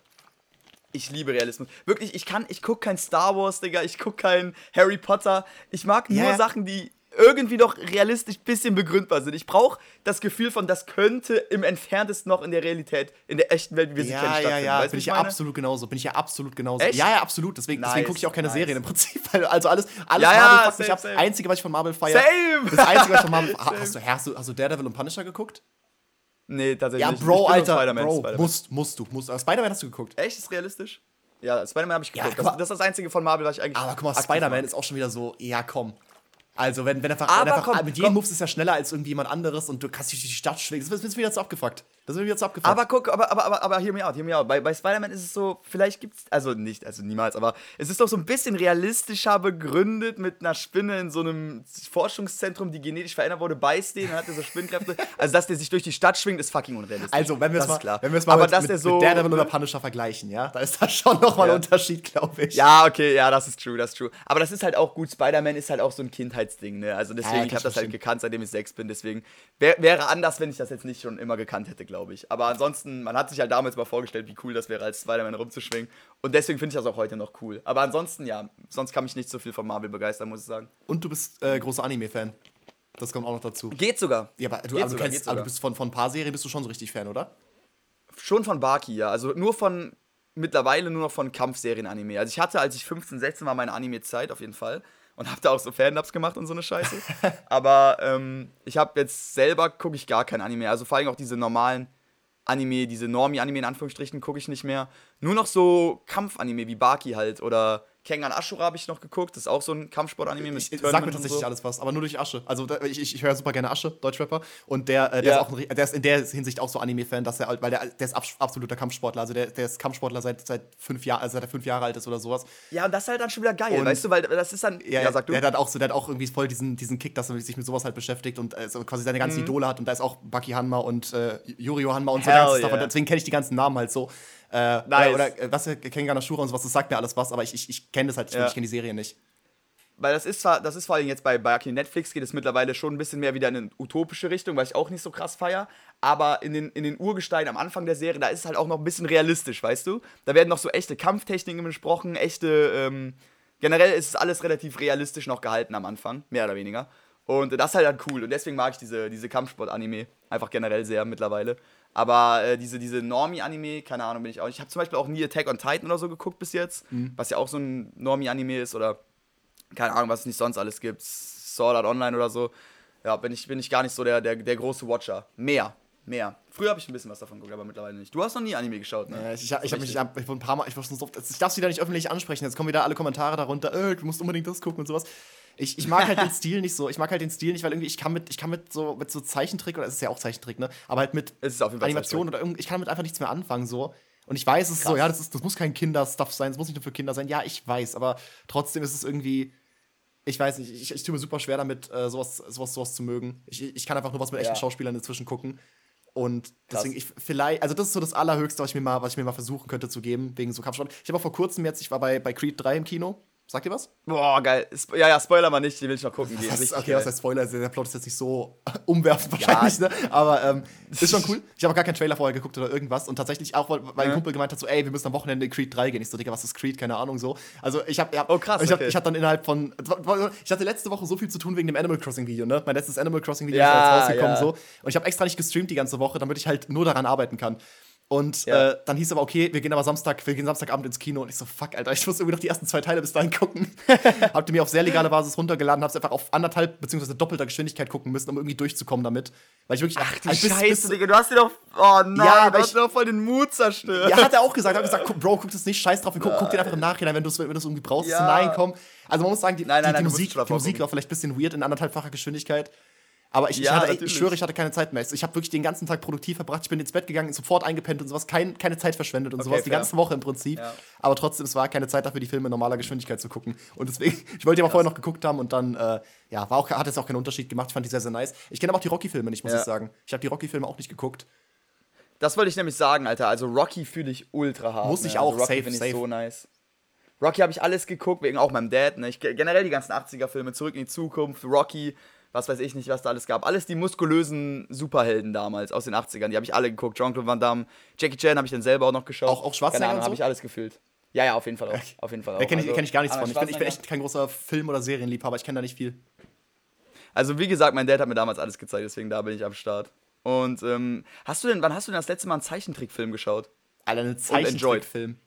Ich liebe Realismus. Wirklich, ich kann, ich guck kein Star Wars, Digga, ich guck kein Harry Potter. Ich mag Ja, nur ja. Sachen, die irgendwie doch realistisch bisschen begründbar sind. Ich brauche das Gefühl von, das könnte im entferntesten noch in der Realität, in der echten Welt, wie wir sie Ja, kennen, ja, stattfinden. ja, Weißt du, bin ich ja absolut genauso. Bin ich ja absolut genauso. Echt? Ja, ja, absolut. Deswegen, deswegen Nice, gucke ich auch keine nice. Serien im Prinzip. Also alles, alles Ja, ja, Marvel fuckt mich same, ab. same. Einzige, was ich von Marvel feiere. Same! Das Einzige, was ich von Marvel. Ha- hast, du, hast, du, hast du Daredevil und Punisher geguckt? Nee, tatsächlich Ja, Bro, Alter. Spider-Man, Bro, Spider-Man. musst, musst du. Musst. Aber Spider-Man hast du geguckt. Echt, ist realistisch? Ja, Spider-Man habe ich Ja, geguckt. guck das, das ist das einzige von Marvel, was ich eigentlich. Aber guck mal, Spider-Man ist auch schon wieder so, ja, komm. Also, wenn, wenn einfach, Aber wenn einfach komm, mit jedem komm. Moves ist er schneller als irgendjemand anderes und du kannst dich durch die Stadt schwingen. Das ist mir wieder zu abgefuckt. Das wieder zu abgefuckt. Aber guck, aber, aber, aber, aber hear me out, hear me out. Bei, bei Spider-Man ist es so, vielleicht gibt's, also nicht, also niemals, aber es ist doch so ein bisschen realistischer begründet mit einer Spinne in so einem Forschungszentrum, die genetisch verändert wurde, beißt den und hat der so Spinnenkräfte. Also, dass der sich durch die Stadt schwingt, ist fucking unrealistisch. Also, wenn wir es mal, klar. wenn wir es mal aber mit, dass mit, der so, mit Daredevil oder Punisher vergleichen, ja, da ist da schon nochmal Ja. ein Unterschied, glaube ich. Ja, okay, ja, das ist true, das ist true. Aber das ist halt auch gut. Spider-Man ist halt auch so ein Kindheitsding, ne? Also deswegen, Ja, ich habe ich das halt gekannt, seitdem ich sechs bin. Deswegen wär, wäre anders, wenn ich das jetzt nicht schon immer gekannt hätte, glaube ich. Aber ansonsten, man hat sich halt damals mal vorgestellt, wie cool das wäre, als Spider-Man rumzuschwingen. Und deswegen finde ich das auch heute noch cool. Aber ansonsten, ja, sonst kann mich nicht so viel von Marvel begeistern, muss ich sagen. Und du bist äh, großer Anime-Fan. Das kommt auch noch dazu. Geht sogar. Ja, aber du, aber du, sogar, kennst, geht aber du sogar. bist von, von ein paar Serien bist du schon so richtig Fan, oder? Schon von Baki, ja. Also nur von mittlerweile nur noch von Kampfserien-Anime. Also ich hatte, als ich 15, 16 war, meine Anime-Zeit auf jeden Fall. Und habe da auch so Fandubs gemacht und so eine Scheiße. Aber ähm, ich habe jetzt selber, gucke ich gar kein Anime. Also vor allem auch diese normalen Anime, diese Normie-Anime in Anführungsstrichen, gucke ich nicht mehr. Nur noch so Kampf-Anime wie Baki halt. Oder Kengan Ashura habe ich noch geguckt. Das ist auch so ein Kampfsport-Anime mit Ich, sag Tournament mir und tatsächlich so. alles was, aber nur durch Asche. Also da, ich, ich, ich höre super gerne Asche, Deutschrapper. Und der, äh, der, Ja. ist auch ein, der ist in der Hinsicht auch so Anime-Fan, dass er, weil der, der ist abs- absoluter Kampfsportler. Also der, der ist Kampfsportler seit, seit fünf Jahren, also seit er fünf Jahre alt ist oder sowas. Ja, und das ist halt dann schon wieder geil, Und- weißt du? Weil das ist dann. Ja, sag du. Der, hat auch so, der hat auch irgendwie voll diesen, diesen Kick, dass er sich mit sowas halt beschäftigt und äh, so quasi seine ganzen Idole hat. Und da ist auch Bucky Hanma und äh, Yurio Hanma und so Hell ganzes Stuff. yeah. Und deswegen kenne ich die ganzen Namen halt so. Äh, Nice. Oder, oder äh, was, äh, Kengan Ashura und sowas, das sagt mir alles was, aber ich, ich, ich kenne das halt, ich, Ja. ich kenne die Serie nicht. Weil das ist zwar, das ist vor allem jetzt bei, bei Netflix geht es mittlerweile schon ein bisschen mehr wieder in eine utopische Richtung, weil ich auch nicht so krass feier. Aber in den, in den Urgesteinen am Anfang der Serie, da ist es halt auch noch ein bisschen realistisch, weißt du? Da werden noch so echte Kampftechniken besprochen, echte, ähm, generell ist es alles relativ realistisch noch gehalten am Anfang, mehr oder weniger. Und das ist halt dann cool. Und deswegen mag ich diese, diese Kampfsport-Anime einfach generell sehr mittlerweile. Aber äh, diese, diese Normie-Anime, keine Ahnung, bin ich auch nicht. Ich habe zum Beispiel auch nie Attack on Titan oder so geguckt bis jetzt, was ja auch so ein Normie-Anime ist oder keine Ahnung, was es nicht sonst alles gibt, Sword Art Online oder so. Ja, bin ich, bin ich gar nicht so der, der, der große Watcher. Mehr, mehr. Früher habe ich ein bisschen was davon geguckt, aber mittlerweile nicht. Du hast noch nie Anime geschaut, ne? Ja, ich ich, ich habe mich ich hab, ich ein paar Mal, ich, war schon so, oft- ich darf sie wieder nicht öffentlich ansprechen. Jetzt kommen wieder alle Kommentare darunter, äh, du musst unbedingt das gucken und sowas. Ich, ich mag halt den Stil nicht so. Ich mag halt den Stil nicht, weil irgendwie ich kann mit, ich kann mit so, mit so Zeichentrick, oder es ist ja auch Zeichentrick, ne? Aber halt mit Es Animation oder irgendwie, ich kann damit einfach nichts mehr anfangen, so. Und ich weiß, es ist so, Krass. ja, das, ist, das muss kein Kinderstuff sein, das muss nicht nur für Kinder sein. Ja, ich weiß, aber trotzdem ist es irgendwie, ich weiß nicht, ich, ich tue mir super schwer damit, äh, sowas, sowas, sowas zu mögen. Ich, ich kann einfach nur was mit echten Ja. Schauspielern inzwischen gucken. Und Krass. deswegen, ich vielleicht, also das ist so das Allerhöchste, was ich mir mal, was ich mir mal versuchen könnte zu geben, wegen so Kampfsport. Ich habe auch vor kurzem jetzt, ich war bei, bei Creed 3 im Kino. Sagt ihr was? Boah, geil. Sp- Ja, ja, Spoiler mal nicht, die will ich noch gucken ist, Richtig okay, geil. was heißt Spoiler? Der Plot ist jetzt nicht so umwerfend wahrscheinlich, ne? Aber ähm, ist schon cool. Ich habe auch gar keinen Trailer vorher geguckt oder irgendwas. Und tatsächlich auch, weil mein Ja. Kumpel gemeint hat, so, ey, wir müssen am Wochenende in Creed 3 gehen. Ich so, Digga, was ist Creed? Keine Ahnung, so. Also ich habe hab, Oh, krass, Ich okay. ich hab dann innerhalb von. Ich hatte letzte Woche so viel zu tun wegen dem Animal Crossing Video, ne? Mein letztes Animal Crossing Video Ja, ist jetzt rausgekommen, ja. so. Und ich habe extra nicht gestreamt die ganze Woche, damit ich halt nur daran arbeiten kann. Und Ja. äh, dann hieß aber, okay, wir gehen aber Samstag, wir gehen Samstagabend ins Kino. Und ich so, fuck, Alter, ich muss irgendwie noch die ersten zwei Teile bis dahin gucken. Habt ihr mir auf sehr legale Basis runtergeladen, hab's einfach auf anderthalb beziehungsweise doppelter Geschwindigkeit gucken müssen, um irgendwie durchzukommen damit. Weil ich wirklich. Ach du also Scheiße, bis- Digga, du hast dir doch. Oh nein, Ja, du hast ich- dir doch voll den Mut zerstört. Ja, hat er auch gesagt. Er hat gesagt, Bro, guck das nicht, scheiß drauf, guck, guck den einfach im Nachhinein, wenn du es wenn du's irgendwie brauchst. Ja. Nein, komm. Also man muss sagen, die, Nein, nein, die, die nein, Musik, die Musik war vielleicht ein bisschen weird in anderthalbfacher Geschwindigkeit. Aber ich, ich, Ja, hatte, ich schwöre, ich hatte keine Zeit mehr. Ich habe wirklich den ganzen Tag produktiv verbracht. Ich bin ins Bett gegangen, sofort eingepennt und sowas. Kein, keine Zeit verschwendet und Okay, sowas. Die fair. ganze Woche im Prinzip. Ja. Aber trotzdem, es war keine Zeit dafür, die Filme in normaler Geschwindigkeit zu gucken. Und deswegen, ich wollte ja mal vorher noch geguckt haben und dann, äh, ja, war auch, hat jetzt auch keinen Unterschied gemacht. Ich fand die sehr, sehr nice. Ich kenne aber auch die Rocky-Filme nicht, muss ich sagen. Ich habe die Rocky-Filme auch nicht geguckt. Das wollte ich nämlich sagen, Alter. Also Rocky fühle ich ultra hart. Muss ich ne? auch, also Rocky safe, ich safe. so nice. Rocky habe ich alles geguckt, wegen auch meinem Dad. Ne? Ich, generell die ganzen 80er-Filme, Zurück in die Zukunft, Rocky, was weiß ich nicht, was da alles gab. Alles die muskulösen Superhelden damals aus den 80ern, die habe ich alle geguckt. Jean-Claude Van Damme, Jackie Chan habe ich dann selber auch noch geschaut. Auch- auch Schwarzenegger Keine so? habe ich alles gefühlt. Ja, ja, auf jeden Fall auch. Auf jeden Fall auch. Da kenne ich, Also, kenn ich gar nichts von. Ich bin, ich bin echt kein großer Film- oder Serienliebhaber. Ich kenne da nicht viel. Also wie gesagt, mein Dad hat mir damals alles gezeigt, deswegen da bin ich am Start. Und ähm, hast du denn, wann hast du denn das letzte Mal einen Zeichentrickfilm geschaut? Alter, ein Zeichentrickfilm.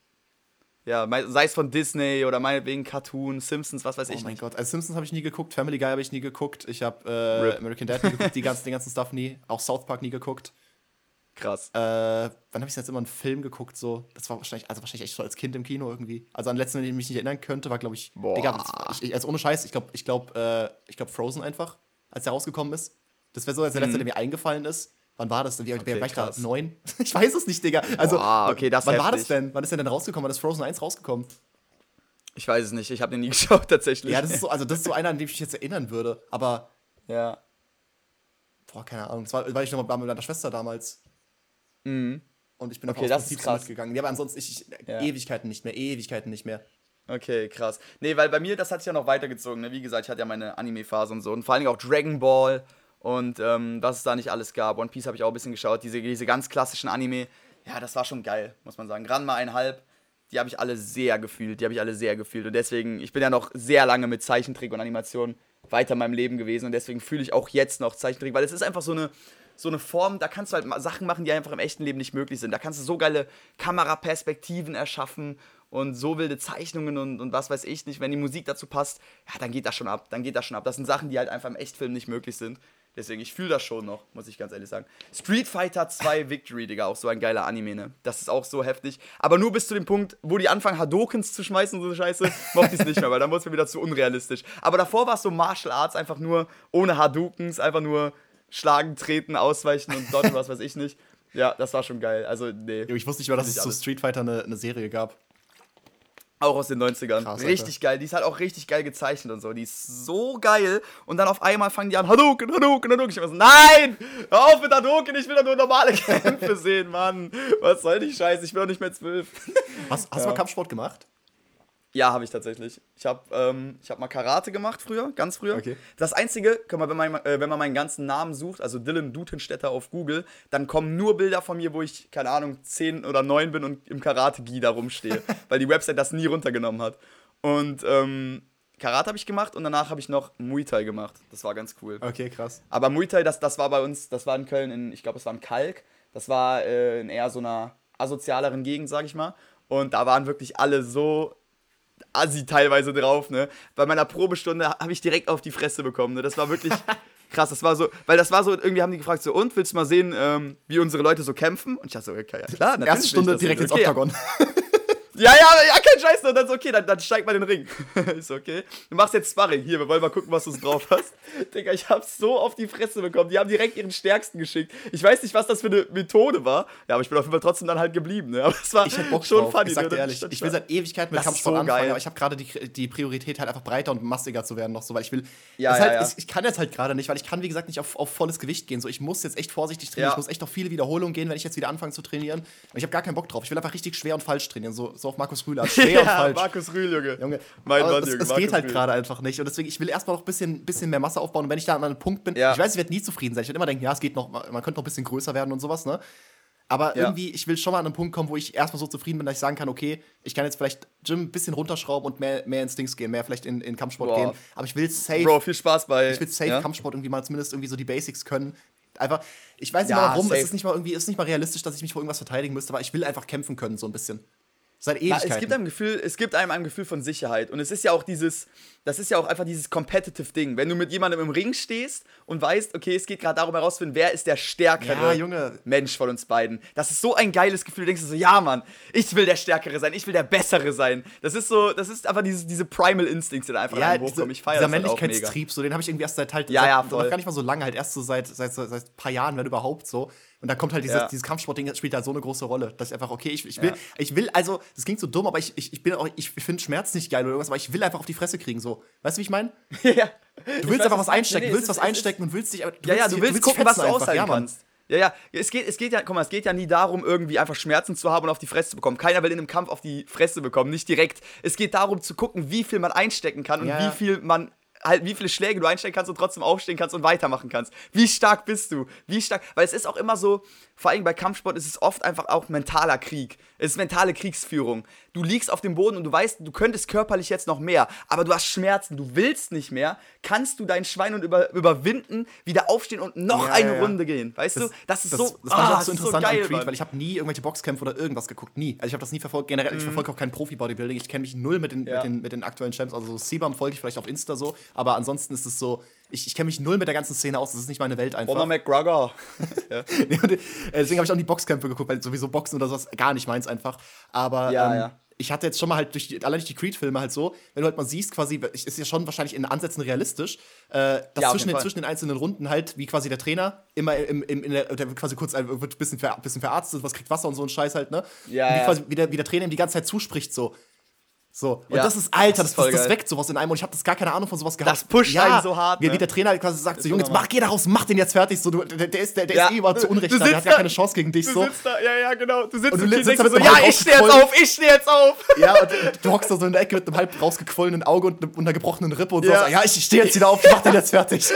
Ja, sei es von Disney oder meinetwegen Cartoon, Simpsons, was weiß Oh ich mein nicht. Gott. Also Simpsons habe ich nie geguckt, Family Guy habe ich nie geguckt. Ich habe äh. American Dad nie geguckt, die ganzen, den ganzen Stuff nie. Auch South Park nie geguckt. Krass. Äh, wann habe ich jetzt immer einen Film geguckt? So, das war wahrscheinlich, also wahrscheinlich echt so als Kind im Kino irgendwie. Also an den letzten, den ich mich nicht erinnern könnte, war glaube ich, Boah. Digga, ich, also ohne Scheiß, ich glaube, ich glaube, äh, ich glaube Frozen einfach, als der rausgekommen ist. Das wäre so als der letzte, der mir eingefallen ist. Wann war das denn? Wie. Okay, okay, war ich da? Neun? Ich weiß es nicht, Digga. Also, Boah, okay, das wann war das heftig. denn? Wann ist der denn rausgekommen? Wann ist Frozen 1 rausgekommen? Ich weiß es nicht, ich habe den nie geschaut tatsächlich. Ja, das ist so, also das ist so einer, an den ich mich jetzt erinnern würde. Aber ja. Boah, keine Ahnung. Das war, weil ich noch mal mit meiner Schwester damals. Mhm. Und ich bin Okay, okay, das ist krass. mitgegangen. Ja, aber ansonsten ich, ich, Ja. Ewigkeiten nicht mehr, Ewigkeiten nicht mehr. Okay, krass. Nee, weil bei mir, das hat sich ja noch weitergezogen. Ne? Wie gesagt, ich hatte ja meine Anime-Phase und so. Und vor allen Dingen auch Dragon Ball und ähm, was es da nicht alles gab. One Piece habe ich auch ein bisschen geschaut. Diese, diese ganz klassischen Anime. Ja, das war schon geil, muss man sagen. Ranma einhalb, die habe ich alle sehr gefühlt. Die habe ich alle sehr gefühlt. Und deswegen, ich bin ja noch sehr lange mit Zeichentrick und Animation weiter in meinem Leben gewesen. Und deswegen fühle ich auch jetzt noch Zeichentrick, weil es ist einfach so eine, so eine Form, da kannst du halt Sachen machen, die einfach im echten Leben nicht möglich sind. Da kannst du so geile Kameraperspektiven erschaffen und so wilde Zeichnungen und, und was weiß ich nicht. Wenn die Musik dazu passt, ja, dann geht das schon ab. Dann geht das schon ab. Das sind Sachen, die halt einfach im Echtfilm nicht möglich sind. Deswegen, ich fühle das schon noch, muss ich ganz ehrlich sagen. Street Fighter 2 Victory, Digga, auch so ein geiler Anime, ne? Das ist auch so heftig. Aber nur bis zu dem Punkt, wo die anfangen, Hadokens zu schmeißen und so eine Scheiße, mochte ich es nicht mehr, weil dann wurde es mir wieder zu unrealistisch. Aber davor war es so Martial Arts, einfach nur ohne Hadokens, einfach nur schlagen, treten, ausweichen und dodgen, was weiß ich nicht. Ja, das war schon geil. Also, nee. Ich wusste nicht mal, dass es zu. Street Fighter eine, eine Serie gab. Auch aus den 90ern. Krass, richtig geil. Die ist halt auch richtig geil gezeichnet und so. Die ist so geil. Und dann auf einmal fangen die an, Hadouken, Hadouken, Hadouken. Ich war so, nein! Hör auf mit Hadouken, ich will doch nur normale Kämpfe sehen, Mann. Was soll die Scheiße? Ich bin doch nicht mehr zwölf. Hast, hast du mal Kampfsport gemacht? Ja, habe ich tatsächlich. Ich habe ähm, ich hab mal Karate gemacht früher, ganz früher. Okay. Das Einzige, guck mal, wenn man, äh, wenn man meinen ganzen Namen sucht, also Dylan Dutenstädter auf Google, dann kommen nur Bilder von mir, wo ich, keine Ahnung, 10 oder 9 bin und im Karate-Gi da rumstehe, weil die Website das nie runtergenommen hat. Und ähm, Karate habe ich gemacht und danach habe ich noch Muay Thai gemacht. Das war ganz cool. Okay, krass. Aber Muay Thai, das, das war bei uns, das war in Köln, in, ich glaube, es war in Kalk. Das war äh, in eher so einer asozialeren Gegend, sag ich mal. Und da waren wirklich alle so assi teilweise drauf, ne? Bei meiner Probestunde habe ich direkt auf die Fresse bekommen, ne? Das war wirklich krass. Das war so, weil das war so, irgendwie haben die gefragt, so, und willst du mal sehen, ähm, wie unsere Leute so kämpfen? Und ich dachte so, okay, ja klar, natürlich. Erste Stunde direkt ins okay, Oktagon. ja, ja, ja, kein Scheiß. Und dann so, okay, dann, dann steig mal den Ring. ich so, okay. Du machst jetzt Sparring. Hier, wir wollen mal gucken, was du drauf hast. Digga, ich hab's so auf die Fresse bekommen. Die haben direkt ihren Stärksten geschickt. Ich weiß nicht, was das für eine Methode war. Ja, aber ich bin auf jeden Fall trotzdem dann halt geblieben. Ne? Aber es war Ich hätte Bock schon drauf. funny. ich sag ne? dir ehrlich, ich will seit Ewigkeiten mit Kampfsport so anfangen, geil. aber ich habe gerade die, die Priorität halt einfach breiter und massiger zu werden noch so, weil ich will. Ja, ja, halt, ja. Ich, ich kann jetzt halt gerade nicht, weil ich kann, wie gesagt, nicht auf, auf volles Gewicht gehen. So, ich muss jetzt echt vorsichtig trainieren. Ja. Ich muss echt auf viele Wiederholungen gehen, wenn ich jetzt wieder anfange zu trainieren. Und ich habe gar keinen Bock drauf. Ich will einfach richtig schwer und falsch trainieren. So, so so auf Markus Rühl an. Schwer und falsch. Markus Rühl, Junge. Junge, Mein Mann, es, Junge, es geht halt gerade einfach nicht. Und deswegen, ich will erstmal noch ein bisschen, bisschen mehr Masse aufbauen. Und wenn ich da an einem Punkt bin, Ja. ich weiß, ich werde nie zufrieden sein. Ich werde immer denken, ja, es geht noch, man könnte noch ein bisschen größer werden und sowas, ne? Aber Ja. irgendwie, ich will schon mal an einen Punkt kommen, wo ich erstmal so zufrieden bin, dass ich sagen kann, okay, ich kann jetzt vielleicht Gym ein bisschen runterschrauben und mehr, mehr ins Dings gehen, mehr vielleicht in, in Kampfsport Boah. gehen. Aber ich will safe, Bro, viel Spaß bei. ich will safe ja? Kampfsport irgendwie mal zumindest irgendwie so die Basics können. Einfach, ich weiß nicht Ja, mal warum, safe. es ist nicht mal irgendwie, es ist nicht mal realistisch, dass ich mich vor irgendwas verteidigen müsste, aber ich will einfach kämpfen können, so ein bisschen. Seit Na, Ewigkeiten. es gibt einem Gefühl, es gibt einem ein Gefühl von Sicherheit und es ist ja auch dieses, das ist ja auch einfach dieses competitive Ding, wenn du mit jemandem im Ring stehst und weißt, okay, es geht gerade darum herauszufinden, wer ist der stärkere Ja, Junge. Mensch von uns beiden. Das ist so ein geiles Gefühl. Du denkst dir so, ja, Mann, ich will der stärkere sein, ich will der bessere sein. Das ist so, das ist einfach dieses, diese primal Instincts, die da einfach ja, diese, hochkommen. Ich feiere dieser das halt auch mega. Männlichkeitstrieb, so den habe ich irgendwie erst seit halt Ja, seit, ja, voll. gar nicht mal so lange, halt erst so seit seit, seit, seit ein paar Jahren, wenn überhaupt so. Und da kommt halt dieses, Ja. dieses Kampfsportding, das spielt halt so eine große Rolle, dass ich einfach okay, ich, ich will Ja. ich will also, das klingt so dumm, aber ich, ich, ich bin auch ich finde Schmerz nicht geil oder irgendwas, aber ich will einfach auf die Fresse kriegen so. Weißt du, wie ich meine? ja. Du willst einfach was einstecken, du willst was einstecken und willst dich aber- Ja, ja, du willst dich gucken, was du einfach. aushalten Ja, kannst. Ja, ja, es geht, es geht ja, guck mal, es geht ja nie darum, irgendwie einfach Schmerzen zu haben und auf die Fresse zu bekommen. Keiner will in einem Kampf auf die Fresse bekommen, nicht direkt. Es geht darum zu gucken, wie viel man einstecken kann und Ja. wie viel man halt wie viele Schläge du einstecken kannst und trotzdem aufstehen kannst und weitermachen kannst. Wie stark bist du? Wie stark? Weil es ist auch immer so, vor allem bei Kampfsport ist es oft einfach auch mentaler Krieg. Es ist mentale Kriegsführung. Du liegst auf dem Boden und du weißt, du könntest körperlich jetzt noch mehr, aber du hast Schmerzen, du willst nicht mehr. Kannst du dein Schwein und über, überwinden, wieder aufstehen und noch Ja, eine ja. Runde gehen? Weißt du? Das ist das, so, das fand ich ah, auch so das interessant geil, an Creed, weil ich habe nie irgendwelche Boxkämpfe oder irgendwas geguckt, nie. Also ich habe das nie verfolgt. Generell, Mhm. ich verfolge auch kein Profi-Bodybuilding. Ich kenne mich null mit den, Ja. mit, den, mit den aktuellen Champs. Also so Sebam folge ich vielleicht auf Insta so, aber ansonsten ist es so, ich, ich kenne mich null mit der ganzen Szene aus. Das ist nicht meine Welt einfach. Conor McGregor. ja. Äh, Deswegen habe ich auch nie Boxkämpfe geguckt, weil sowieso Boxen oder sowas gar nicht meins einfach. Aber Ja, ähm, ja. ich hatte jetzt schon mal halt durch die, allein durch die Creed-Filme halt so, wenn du halt mal siehst, quasi, ist ja schon wahrscheinlich in Ansätzen realistisch, äh, dass zwischen, den, zwischen den einzelnen Runden halt, wie quasi der Trainer immer im, im, in der, der wird quasi kurz ein- wird ein bisschen, ver, bisschen verarztet, was kriegt Wasser und so ein Scheiß halt, ne? Ja, wie, ja. quasi, wie, der, wie der Trainer ihm die ganze Zeit zuspricht, so. So, und Ja, das ist, Alter, das das, das, das weckt sowas in einem und ich habe das gar keine Ahnung von sowas gehabt. Das pusht einen so hart, Wie, ne? wie der Trainer quasi sagt, so, Junge, jetzt mach, geh da raus, mach den jetzt fertig, so, du, der, der ist, der, der Ja. ist eh überhaupt zu Unrecht, Du da, der hat gar keine Chance gegen dich, Du so. sitzt da, ja, ja, genau. Du sitzt Und du und, sitzt da mit so, ja, ich stehe jetzt auf, ich stehe jetzt auf. Ja, und du- du hockst da so in der Ecke mit einem halb rausgequollenen Auge und, ne- einer gebrochenen Rippe und Ja. so. Ja, ich stehe jetzt wieder auf, ich mach den jetzt fertig.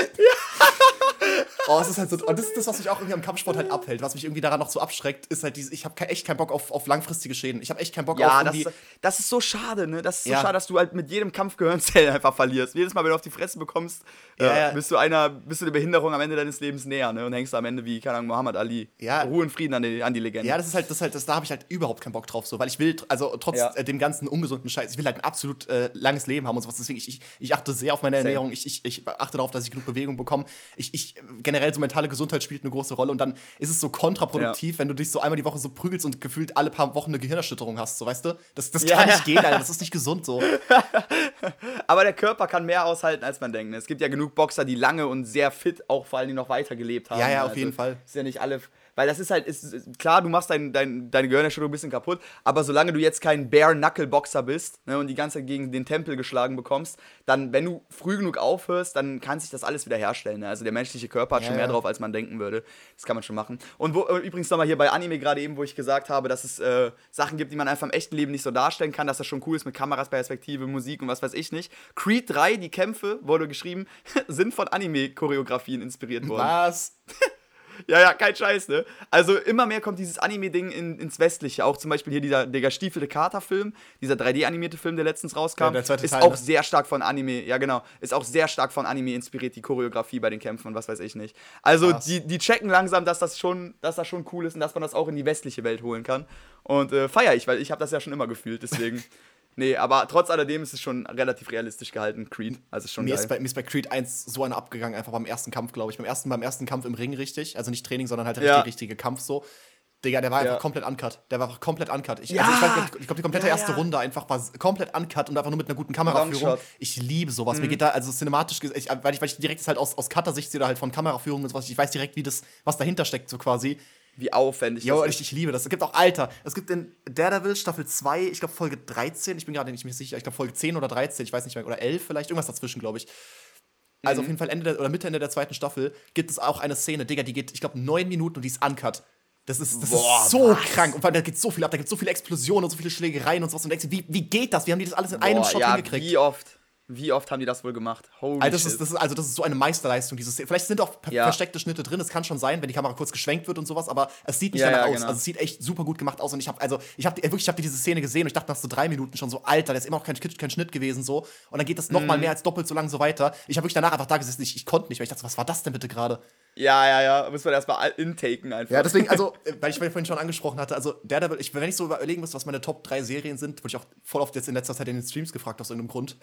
Oh, es ist halt so, und das ist das, was mich auch irgendwie am Kampfsport halt abhält. Was mich irgendwie daran noch so abschreckt, ist halt dieses, ich habe echt keinen Bock auf, auf langfristige Schäden. Ich habe echt keinen Bock Ja, auf das, irgendwie. das ist so schade, ne? Das ist so Ja. schade, dass du halt mit jedem Kampf Gehirnzellen einfach verlierst. Jedes Mal, wenn du auf die Fresse bekommst, Ja, äh, ja. bist du einer, bist du der Behinderung am Ende deines Lebens näher, ne? Und hängst am Ende wie, keine Ahnung, Muhammad Ali. Ja. Ruhe und Frieden an die, an die Legende. Ja, das ist halt, das ist halt, das, da habe ich halt überhaupt keinen Bock drauf, so, weil ich will, also trotz äh, dem ganzen ungesunden Scheiß, ich will halt ein absolut äh, langes Leben haben und sowas. Deswegen, ich, ich, ich achte sehr auf meine. Ernährung, ich, ich, ich achte darauf, dass ich genug Bewegung bekomme. Ich, ich, generell so mentale Gesundheit spielt eine große Rolle und dann ist es so kontraproduktiv, wenn du dich so einmal die Woche so prügelst und gefühlt alle paar Wochen eine Gehirnerschütterung hast, so weißt du? Das, das Ja, kann ja. nicht gehen, Alter, das ist nicht gesund so. Aber der Körper kann mehr aushalten, als man denkt. ne? Es gibt ja genug Boxer, die lange und sehr fit auch vor allen Dingen noch weiter gelebt haben. Ja, ja, ne? auf jeden Fall. Ist ja nicht alle. Weil das ist halt, ist, klar, du machst dein, dein, deine Gehirnerschütterung ein bisschen kaputt, aber solange du jetzt kein Bare-Knuckle-Boxer bist ne, und die ganze Zeit gegen den Tempel geschlagen bekommst, dann, wenn du früh genug aufhörst, dann kann sich das alles wieder herstellen. Ne? Also der menschliche Körper hat Ja, schon mehr ja. drauf, als man denken würde. Das kann man schon machen. Und wo, äh, übrigens nochmal hier bei Anime gerade eben, wo ich gesagt habe, dass es äh, Sachen gibt, die man einfach im echten Leben nicht so darstellen kann, dass das schon cool ist mit Kameras, Perspektive, Musik und was weiß ich nicht. Creed 3, die Kämpfe, wurde geschrieben, sind von Anime-Choreografien inspiriert worden. Was? Ja, ja, kein Scheiß, ne? Also immer mehr kommt dieses Anime-Ding in, ins Westliche. Auch zum Beispiel hier dieser der gestiefelte Kater-Film, dieser 3D-animierte Film, der letztens rauskam, Ja, der zweite ist Teil, auch ne? sehr stark von Anime, ja genau, ist auch sehr stark von Anime inspiriert, die Choreografie bei den Kämpfen und was weiß ich nicht. Also Krass. die, die checken langsam, dass das schon, dass das schon cool ist und dass man das auch in die westliche Welt holen kann. Und äh, feier ich, weil ich habe das ja schon immer gefühlt, deswegen. nee, aber trotz alledem ist es schon relativ realistisch gehalten, Creed. Also schon Mir geil. ist, bei, mir ist bei Creed 1 so einer abgegangen, einfach beim ersten Kampf, glaube ich. Beim ersten, beim ersten Kampf im Ring richtig. Also nicht Training, sondern halt der Ja. richtige, richtige Kampf so. Digga, der war Ja. einfach komplett uncut. Der war einfach komplett uncut. Ich, Ja. also ich, weiß ich glaube, die komplette Ja, erste. Runde einfach war komplett uncut und einfach nur mit einer guten Kameraführung. Ich liebe sowas. Mhm. Mir geht da, also cinematisch, ich, weil, ich, weil ich direkt halt aus, aus Cutter-Sicht sehe, oder halt von Kameraführung und sowas. Ich weiß direkt, wie das, was dahinter steckt, so quasi. Wie aufwendig Jo, das ich, ich liebe das. Es gibt auch Alter. Es gibt in Daredevil Staffel 2, ich glaube Folge 13, ich bin gerade nicht mehr sicher, ich glaube Folge 10 oder 13, ich weiß nicht mehr, oder 11 vielleicht, irgendwas dazwischen, glaube ich. Also Mhm. auf jeden Fall Ende der, oder Mitte Ende der zweiten Staffel gibt es auch eine Szene, Digga, die geht, ich glaube, neun Minuten und die ist uncut. Das ist, das Boah, ist so was? krank. Und vor allem, da geht so viel ab, da gibt so viele Explosionen und so viele Schlägereien und sowas. Und du denkst, wie, wie geht das? Wie haben die das alles in einem Boah, Shot ja, hingekriegt? wie oft? Wie oft haben die das wohl gemacht? Holy Also das, shit. ist, das ist, also das ist so eine Meisterleistung, diese Szene. Vielleicht sind auch Ja. versteckte Schnitte drin, es kann schon sein, wenn die Kamera kurz geschwenkt wird und sowas, aber es sieht nicht Ja, danach ja, aus. genau. Also es sieht echt super gut gemacht aus und ich habe also ich habe wirklich ich habe diese Szene gesehen und ich dachte nach so drei Minuten schon so Alter, da ist immer noch kein, kein Schnitt gewesen so und dann geht das noch mal Mhm. mehr als doppelt so lang so weiter. Ich habe wirklich danach einfach da gesessen, ich, ich konnte nicht, weil ich dachte, was war das denn bitte gerade? ja, ja, ja. Muss man erstmal intaken einfach. Ja, deswegen, also, äh, weil ich vorhin schon angesprochen hatte, also Daredevil, ich, wenn ich so überlegen müsste, was meine Top 3 Serien sind, wurde ich auch voll oft jetzt in letzter Zeit in den Streams gefragt, aus irgendeinem Grund.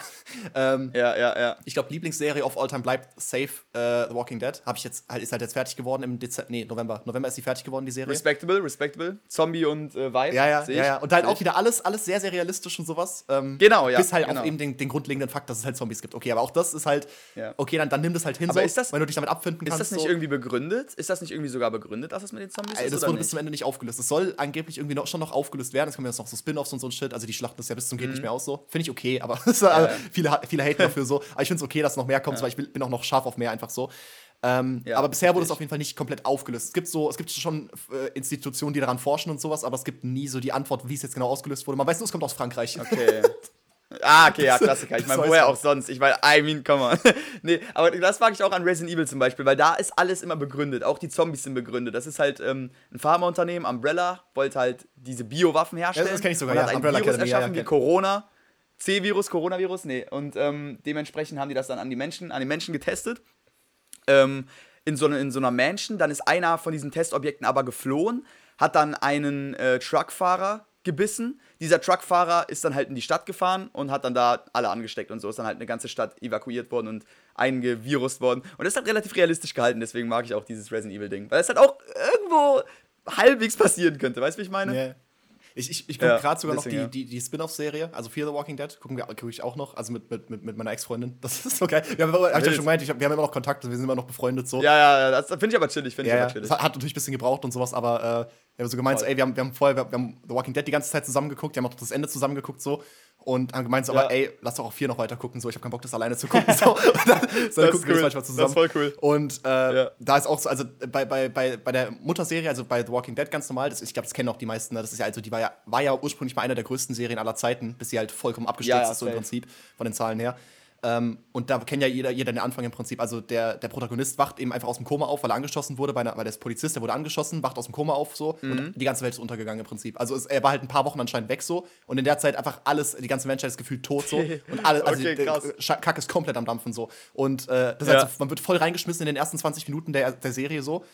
Ähm, ja, ja, ja. ich glaube, Lieblingsserie of all time bleibt Safe äh, The Walking Dead. Habe ich jetzt, halt, ist halt jetzt fertig geworden im Dezember, nee, November. November ist die fertig geworden, die Serie. Respectable, respectable. Zombie und äh, Vibe. Ja, ja, ja, ja. Und halt auch wieder alles, alles sehr, sehr realistisch und sowas. Ähm, Genau, ja, Bis halt genau. auf eben den, den grundlegenden Fakt, dass es halt Zombies gibt. Okay, aber auch das ist halt, Ja. okay, dann, dann nimm das halt hin, Aber so, ist das- wenn du dich damit abfinden Ist kannst. das nicht so. irgendwie begründet? Ist das nicht irgendwie sogar begründet, dass es mit den Zombies Ey, ist? das wurde bis zum Ende nicht aufgelöst. Es soll angeblich irgendwie noch, schon noch aufgelöst werden. Es kommen jetzt noch so Spin-offs und so ein Shit. Also die schlachten das ja bis zum geht nicht mehr aus so. Finde ich okay, aber ist, Mhm. ja. viele, viele haten dafür so. Aber ich finde es okay, dass noch mehr kommt, weil ich bin auch noch scharf auf mehr einfach so. Ähm, Ja, aber bisher wurde es auf jeden Fall nicht komplett aufgelöst. Es gibt so, es gibt schon äh, Institutionen, die daran forschen und sowas, aber es gibt nie so die Antwort, wie es jetzt genau ausgelöst wurde. Man weiß nur, es kommt aus Frankreich. Okay. Ah, okay, ja, Klassiker. Ich meine, woher auch sonst? Ich meine, I mean, come on. nee, aber das mag ich auch an Resident Evil zum Beispiel, weil da ist alles immer begründet. Auch die Zombies sind begründet. Das ist halt ähm, ein Pharmaunternehmen, Umbrella, wollte halt diese Biowaffen herstellen. das kenn ich sogar, und ja, hat ein Umbrella Virus Academy, ja, erschaffen ja, wie kenn- Corona. C-Virus, Coronavirus, nee. Und ähm, dementsprechend haben die das dann an die Menschen, an den Menschen getestet. Ähm, in, so, ne- in so einer Mansion. Dann ist einer von diesen Testobjekten aber geflohen, hat dann einen äh, Truckfahrer gebissen. Dieser Truckfahrer ist dann halt in die Stadt gefahren und hat dann da alle angesteckt und so ist dann halt eine ganze Stadt evakuiert worden und eingevirust worden. Und das halt relativ realistisch gehalten, deswegen mag ich auch dieses Resident Evil Ding. Weil es halt auch irgendwo halbwegs passieren könnte, weißt du, wie ich meine? Ja. Ich, ich, ich gucke Ja, gerade sogar noch die, ja. die, die Spin-off-Serie, also Fear the Walking Dead, gucken wir gucke ich auch noch, also mit, mit, mit, mit meiner Ex-Freundin. Das ist so geil. Wir haben, hab ich ja schon gemeint, hab, wir haben immer noch Kontakt, wir sind immer noch befreundet so. Ja, ja, das finde ich aber chillig, finde Ja, ich aber chillig. Das hat, natürlich ein bisschen gebraucht und sowas, aber äh, wir haben so gemeint, so, ey, wir haben, wir haben vorher, wir, haben The Walking Dead die ganze Zeit zusammen geguckt, wir haben auch das Ende zusammen geguckt so und haben gemeint, so, Ja. aber ey, lass doch auch vier noch weiter gucken, so, ich habe keinen Bock, das alleine zu gucken. So, dann, so, Das ist gucken wir cool. das manchmal zusammen. Das ist voll cool. Und äh, Ja. da ist auch so, also bei, bei, bei, bei der Mutterserie, also bei The Walking Dead ganz normal, das, ich glaube, das kennen auch die meisten, ne? das ist ja, also die war ja, war ja ursprünglich mal eine der größten Serien aller Zeiten, bis sie halt vollkommen abgestürzt Ja, ist, so im. Prinzip, von den Zahlen her. Ähm, und da kennt ja jeder, jeder den Anfang im Prinzip. Also der, der Protagonist wacht eben einfach aus dem Koma auf, weil er angeschossen wurde, einer, weil der ist Polizist, der wurde angeschossen, wacht aus dem Koma auf so Mhm. und die ganze Welt ist untergegangen im Prinzip. Also es, er war halt ein paar Wochen anscheinend weg so und in der Zeit einfach alles, die ganze Menschheit ist gefühlt tot so und alle, also Okay. Scha- Kack ist komplett am Dampfen so. Und äh, das Ja. heißt, man wird voll reingeschmissen in den ersten 20 Minuten der, der Serie so.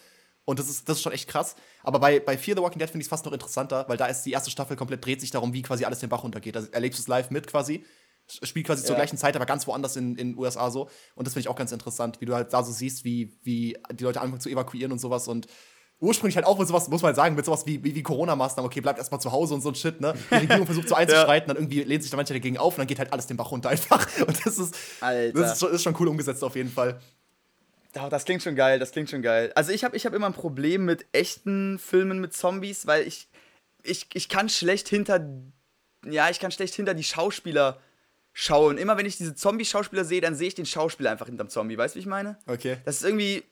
Und das ist, das ist schon echt krass. Aber bei, bei Fear the Walking Dead finde ich es fast noch interessanter, weil da ist die erste Staffel komplett dreht sich darum, wie quasi alles den Bach runtergeht. Da erlebst du es live mit quasi. Spielt quasi zur Ja. gleichen Zeit, aber ganz woanders in den USA so. Und das finde ich auch ganz interessant, wie du halt da so siehst, wie, wie die Leute anfangen zu evakuieren und sowas. Und ursprünglich halt auch mit sowas, muss man halt sagen, mit sowas wie, wie, wie Corona-Maßnahmen, okay, bleibt erstmal zu Hause und so ein Shit, ne? Die Regierung versucht so einzuschreiten, dann irgendwie lehnt sich da manche dagegen auf und dann geht halt alles den Bach runter einfach. Und das ist, Alter. das ist, schon, ist schon cool umgesetzt auf jeden Fall. Oh, das klingt schon geil, das klingt schon geil. Also ich habe ich hab immer ein Problem mit echten Filmen mit Zombies, weil ich, ich, ich kann schlecht hinter, ja, ich kann schlecht hinter die Schauspieler schauen. Immer wenn ich diese Zombie-Schauspieler sehe, dann sehe ich den Schauspieler einfach hinterm Zombie. Weißt du, wie ich meine? Okay. Das ist irgendwie.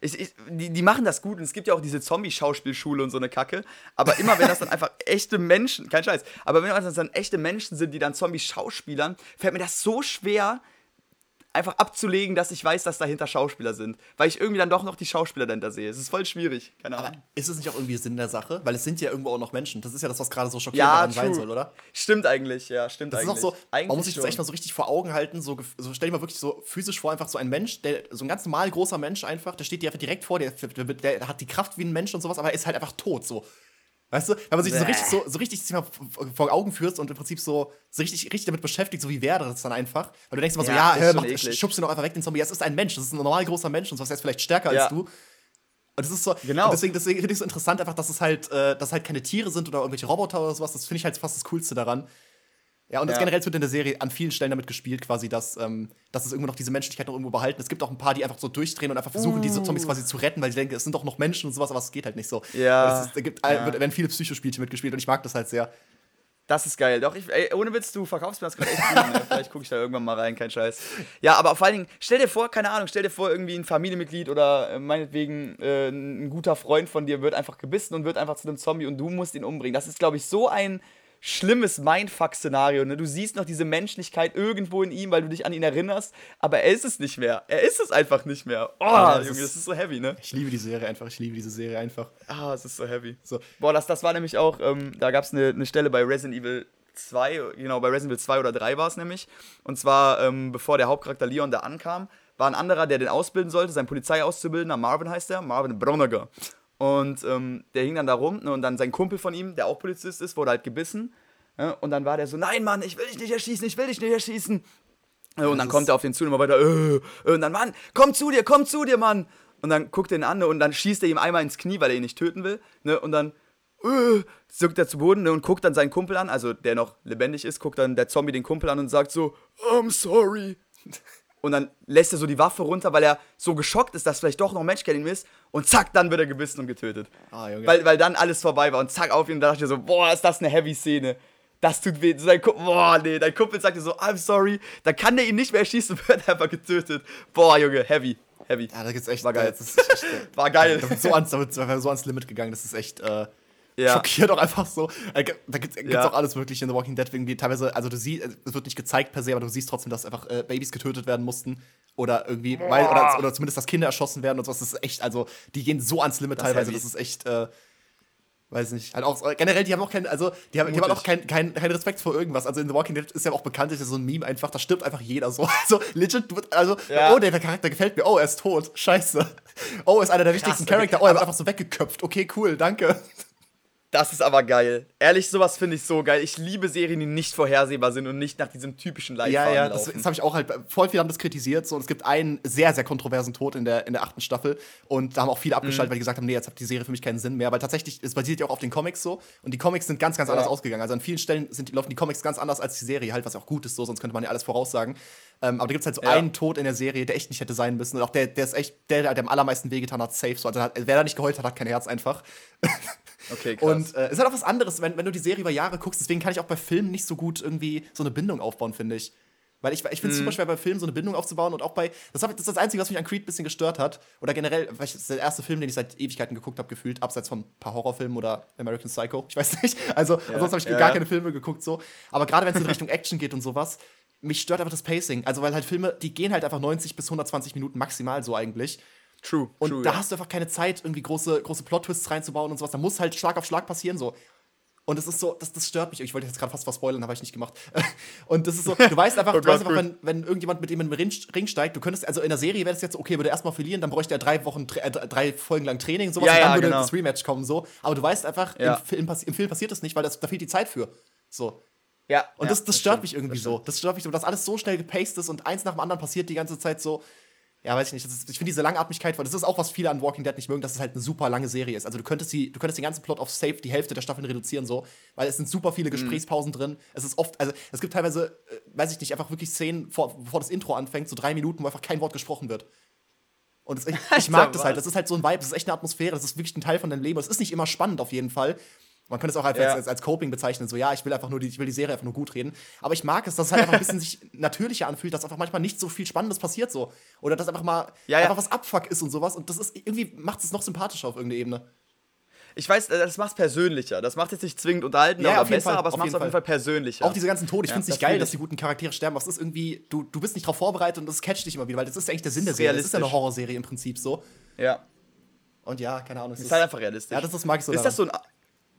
Ich, ich, die, die machen das gut und es gibt ja auch diese Zombie-Schauspielschule und so eine Kacke. Aber immer wenn das dann einfach echte Menschen, kein Scheiß, aber wenn das dann echte Menschen sind, die dann Zombies schauspielern, fällt mir das so schwer, einfach abzulegen, dass ich weiß, dass dahinter Schauspieler sind. Weil ich irgendwie dann doch noch die Schauspieler dahinter sehe. Es ist voll schwierig. Keine Aber Ahnung. ist es nicht auch irgendwie Sinn der Sache? Weil es sind ja irgendwo auch noch Menschen. Das ist ja das, was gerade so schockierend Ja, sein soll, oder? Stimmt eigentlich, ja, stimmt Das ist eigentlich. auch so, eigentlich man muss sich das echt mal so richtig vor Augen halten. So, so stell dir mal wirklich so physisch vor, einfach so ein Mensch, der, so ein ganz normal großer Mensch einfach, der steht dir einfach direkt vor, der, der, der hat die Kraft wie ein Mensch und sowas, aber er ist halt einfach tot. So. Weißt du, wenn man sich so richtig, so, so richtig vor Augen führst und im Prinzip so, so richtig, richtig damit beschäftigt, so wie wäre das dann einfach? Weil du denkst immer so, Ja, ja, mach, schubst du noch einfach weg den Zombie. Es ist ein Mensch, das ist ein normal großer Mensch und der ist vielleicht stärker Ja. als du. Und das ist so, Genau. deswegen, deswegen finde ich es so interessant, einfach, dass es halt, äh, dass halt keine Tiere sind oder irgendwelche Roboter oder sowas. Das finde ich halt fast das Coolste daran. Ja, und das Ja. generell wird in der Serie an vielen Stellen damit gespielt, quasi, dass, ähm, dass es irgendwo noch diese Menschlichkeit noch irgendwo behalten. Es gibt auch ein paar, die einfach so durchdrehen und einfach versuchen, diese Zombies quasi zu retten, weil sie denken, es sind doch noch Menschen und sowas, aber es geht halt nicht so. Ja. Es ist, gibt, Ja. wird, werden viele Psychospielchen mitgespielt und ich mag das halt sehr. Das ist geil. Doch, ich, ey, ohne Witz, du verkaufst mir das gerade echt gut. Vielleicht gucke ich da irgendwann mal rein, kein Scheiß. Ja, aber vor allen Dingen, stell dir vor, keine Ahnung, stell dir vor, irgendwie ein Familienmitglied oder äh, meinetwegen äh, ein guter Freund von dir wird einfach gebissen und wird einfach zu einem Zombie und du musst ihn umbringen. Das ist, glaube ich, so ein schlimmes Mindfuck-Szenario. Ne? Du siehst noch diese Menschlichkeit irgendwo in ihm, weil du dich an ihn erinnerst, aber er ist es nicht mehr. Er ist es einfach nicht mehr. Oh, Ja, Junge, das das ist- ist so heavy, ne? Ich liebe die Serie einfach, ich liebe diese Serie einfach. Ah, es ist so heavy. So. Boah, das, das war nämlich auch, ähm, da gab es eine, eine Stelle bei Resident Evil 2, genau, bei Resident Evil 2 oder 3 war es nämlich. Und zwar, ähm, bevor der Hauptcharakter Leon da ankam, war ein anderer, der den ausbilden sollte, sein Polizeiauszubildender, Marvin heißt er, Marvin Broniger. Und ähm, der hing dann da rum ne, und dann sein Kumpel von ihm, der auch Polizist ist, wurde halt gebissen. Ja, und dann war der so, nein, Mann, ich will dich nicht erschießen, ich will dich nicht erschießen. Äh, Und dann kommt er auf den zu und immer weiter, äh, äh, und dann, Mann, komm zu dir, komm zu dir, Mann. Und dann guckt er ihn an ne, und dann schießt er ihm einmal ins Knie, weil er ihn nicht töten will. Ne, und dann äh, zuckt er zu Boden ne, und guckt dann seinen Kumpel an, also der noch lebendig ist, guckt dann der Zombie den Kumpel an und sagt so, I'm sorry. Und dann lässt er so die Waffe runter, weil er so geschockt ist, dass vielleicht doch noch ein Mensch in ihm ist. Und zack, dann wird er gebissen und getötet. Ah, Junge. Weil, weil dann alles vorbei war und zack auf ihn. Und da dachte ich so, boah, ist das eine heavy Szene. Das tut weh. So dein Kumpel, boah, nee, dein Kumpel sagt dir so, I'm sorry. Dann kann der ihn nicht mehr erschießen und wird einfach getötet. Boah, Junge, heavy. Heavy. Ja, da gibt's echt. War geil. Das ist echt, äh, War geil. So ans, da wird so ans Limit gegangen, das ist echt. Äh, Ja. Schockiert auch einfach so. Äh, Da gibt es Ja. auch alles Mögliche in The Walking Dead, irgendwie teilweise, also du siehst, es wird nicht gezeigt per se, aber du siehst trotzdem, dass einfach äh, Babys getötet werden mussten. Oder irgendwie, weil, oder, oder zumindest, dass Kinder erschossen werden und sowas. Das ist echt, also, die gehen so ans Limit Das teilweise, heavy. das ist echt, äh, weiß nicht. Halt auch, generell, die haben auch keinen, also, die haben, die haben auch keinen kein, kein Respekt vor irgendwas. Also in The Walking Dead ist ja auch bekannt, ist ja so ein Meme einfach, da stirbt einfach jeder so. Also, legit, du, also, Ja. oh, der Charakter gefällt mir, oh, er ist tot, scheiße. Oh, ist einer der wichtigsten okay. Charakter, oh, er wird einfach so weggeköpft, okay, cool, danke. Das ist aber geil. Ehrlich, sowas finde ich so geil. Ich liebe Serien, die nicht vorhersehbar sind und nicht nach diesem typischen Leitfaden Ja, ja, das, laufen. das habe ich auch halt, voll viele haben das kritisiert. So, und es gibt einen sehr, sehr kontroversen Tod in der, in der achten Staffel. Und da haben auch viele Mhm. abgeschaltet, weil die gesagt haben, nee, jetzt hat die Serie für mich keinen Sinn mehr. Weil tatsächlich, es basiert ja auch auf den Comics so. Und die Comics sind ganz, ganz anders Ja. ausgegangen. Also an vielen Stellen sind, laufen die Comics ganz anders als die Serie halt, was auch gut ist, so, sonst könnte man ja alles voraussagen. Ähm, aber da gibt es halt so Ja. einen Tod in der Serie, der echt nicht hätte sein müssen. Und auch der, der ist echt, der, der am allermeisten wehgetan hat, safe. So. Also, wer da nicht geheult hat, hat kein Herz einfach. okay, krass. Und äh, es ist halt auch was anderes, wenn, wenn du die Serie über Jahre guckst. Deswegen kann ich auch bei Filmen nicht so gut irgendwie so eine Bindung aufbauen, finde ich. Weil ich, ich finde es super schwer, bei Filmen so eine Bindung aufzubauen und auch bei. Das, hab, das ist das Einzige, was mich an Creed ein bisschen gestört hat. Oder generell, weil ich, das ist der erste Film, den ich seit Ewigkeiten geguckt habe, gefühlt, abseits von ein paar Horrorfilmen oder American Psycho. Ich weiß nicht. Also, ansonsten habe ich ja, gar ja. keine Filme geguckt, so. Aber gerade wenn es in Richtung Action geht und sowas, mich stört einfach das Pacing. Also, weil halt Filme, die gehen halt einfach 90 bis 120 Minuten maximal so eigentlich. True. Und true, da ja. hast du einfach keine Zeit, irgendwie große, große Plot-Twists reinzubauen und sowas. Da muss halt Schlag auf Schlag passieren, so. Und es ist so, das, das stört mich. Ich wollte jetzt gerade fast was spoilern, habe ich nicht gemacht. Und das ist so, du weißt einfach, Oh du weißt einfach wenn, wenn irgendjemand mit ihm in den Ring, steigt, du könntest, also in der Serie wäre das jetzt okay, würde er erstmal verlieren, dann bräuchte er drei Wochen, äh, drei Folgen lang Training, sowas, Ja, und dann ja, würde genau. das Rematch kommen, so. Aber du weißt einfach, Ja. im, Film, passi- im Film passiert das nicht, weil das, da fehlt die Zeit für. So. ja, Und ja, das, das stört stimmt, mich irgendwie das so. Das stört mich so, dass alles so schnell gepaced ist und eins nach dem anderen passiert die ganze Zeit so. Ja, weiß ich nicht. Ist, ich finde diese Langatmigkeit, weil das ist auch, was viele an Walking Dead nicht mögen, dass es halt eine super lange Serie ist. Also du könntest, die, du könntest den ganzen Plot auf safe die Hälfte der Staffeln reduzieren, so, weil es sind super Mhm. viele Gesprächspausen drin. Es ist oft, also es gibt teilweise, äh, weiß ich nicht, einfach wirklich Szenen, vor, bevor das Intro anfängt, so drei Minuten, wo einfach kein Wort gesprochen wird. Und das, ich, ich mag das halt. Das ist halt so ein Vibe, das ist echt eine Atmosphäre, das ist wirklich ein Teil von deinem Leben. Es ist nicht immer spannend auf jeden Fall. Man könnte es auch einfach Ja. als, als, Coping bezeichnen, so ja, ich will einfach nur die, ich will die Serie einfach nur gut reden. Aber ich mag es, dass es halt einfach ein bisschen sich natürlicher anfühlt, dass einfach manchmal nicht so viel Spannendes passiert so. Oder dass einfach mal Ja, ja. einfach was Abfuck ist und sowas. Und das ist irgendwie macht es noch sympathischer auf irgendeiner Ebene. Ich weiß, äh, das macht es persönlicher. Das macht jetzt nicht zwingend unterhalten Ja, oder auf jeden besser, Fall, aber es macht es auf jeden Fall persönlicher. Auch diese ganzen Tode, ich Ja, finde es nicht geil, dass die guten Charaktere sterben. aber es ist irgendwie, du, du bist nicht darauf vorbereitet und das catcht dich immer wieder, weil das ist ja eigentlich der Sinn der ist Serie. Das ist ja eine. Horrorserie im Prinzip so. ja. Und ja, keine Ahnung. es Ist halt einfach realistisch. Ja, das, das mag ich so. ist, daran. das so ein,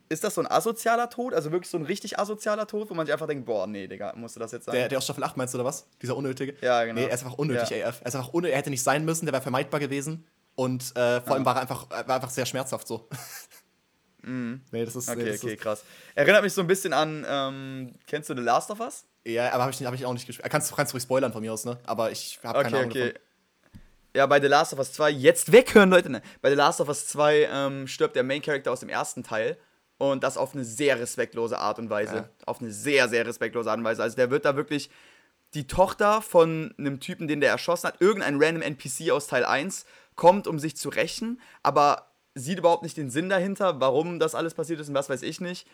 ist das so ein asozialer Tod? Also wirklich so ein richtig asozialer Tod, wo man sich einfach denkt, boah, nee, Digga, musst du das jetzt sagen? Der, der aus Staffel 8 meinst du, oder was? Dieser unnötige? Ja, genau. Nee, er ist einfach unnötig, Ja. AF. Er ist einfach unnötig, er hätte nicht sein müssen, der wäre vermeidbar gewesen. Und äh, vor allem war er einfach, war einfach sehr schmerzhaft so. Nee, das ist. nee, Mhm. okay, das okay, Ist, krass. Erinnert mich so ein bisschen an, ähm, kennst du The Last of Us? ja, aber habe ich, hab ich auch nicht gespielt. Kannst, kannst du ruhig spoilern von mir aus, ne? Aber ich habe keine Okay, Ahnung okay. davon. Ja, bei The Last of Us 2, jetzt weghören, Leute. Ne? Bei The Last of Us 2 ähm, stirbt der Main Character aus dem ersten Teil. Und das auf eine sehr respektlose Art und Weise. Ja. Auf eine sehr, sehr respektlose Art und Weise. Also der wird da wirklich die Tochter von einem Typen, den der erschossen hat, irgendein random NPC aus Teil 1, kommt, um sich zu rächen, aber sieht überhaupt nicht den Sinn dahinter, warum das alles passiert ist und was weiß ich nicht.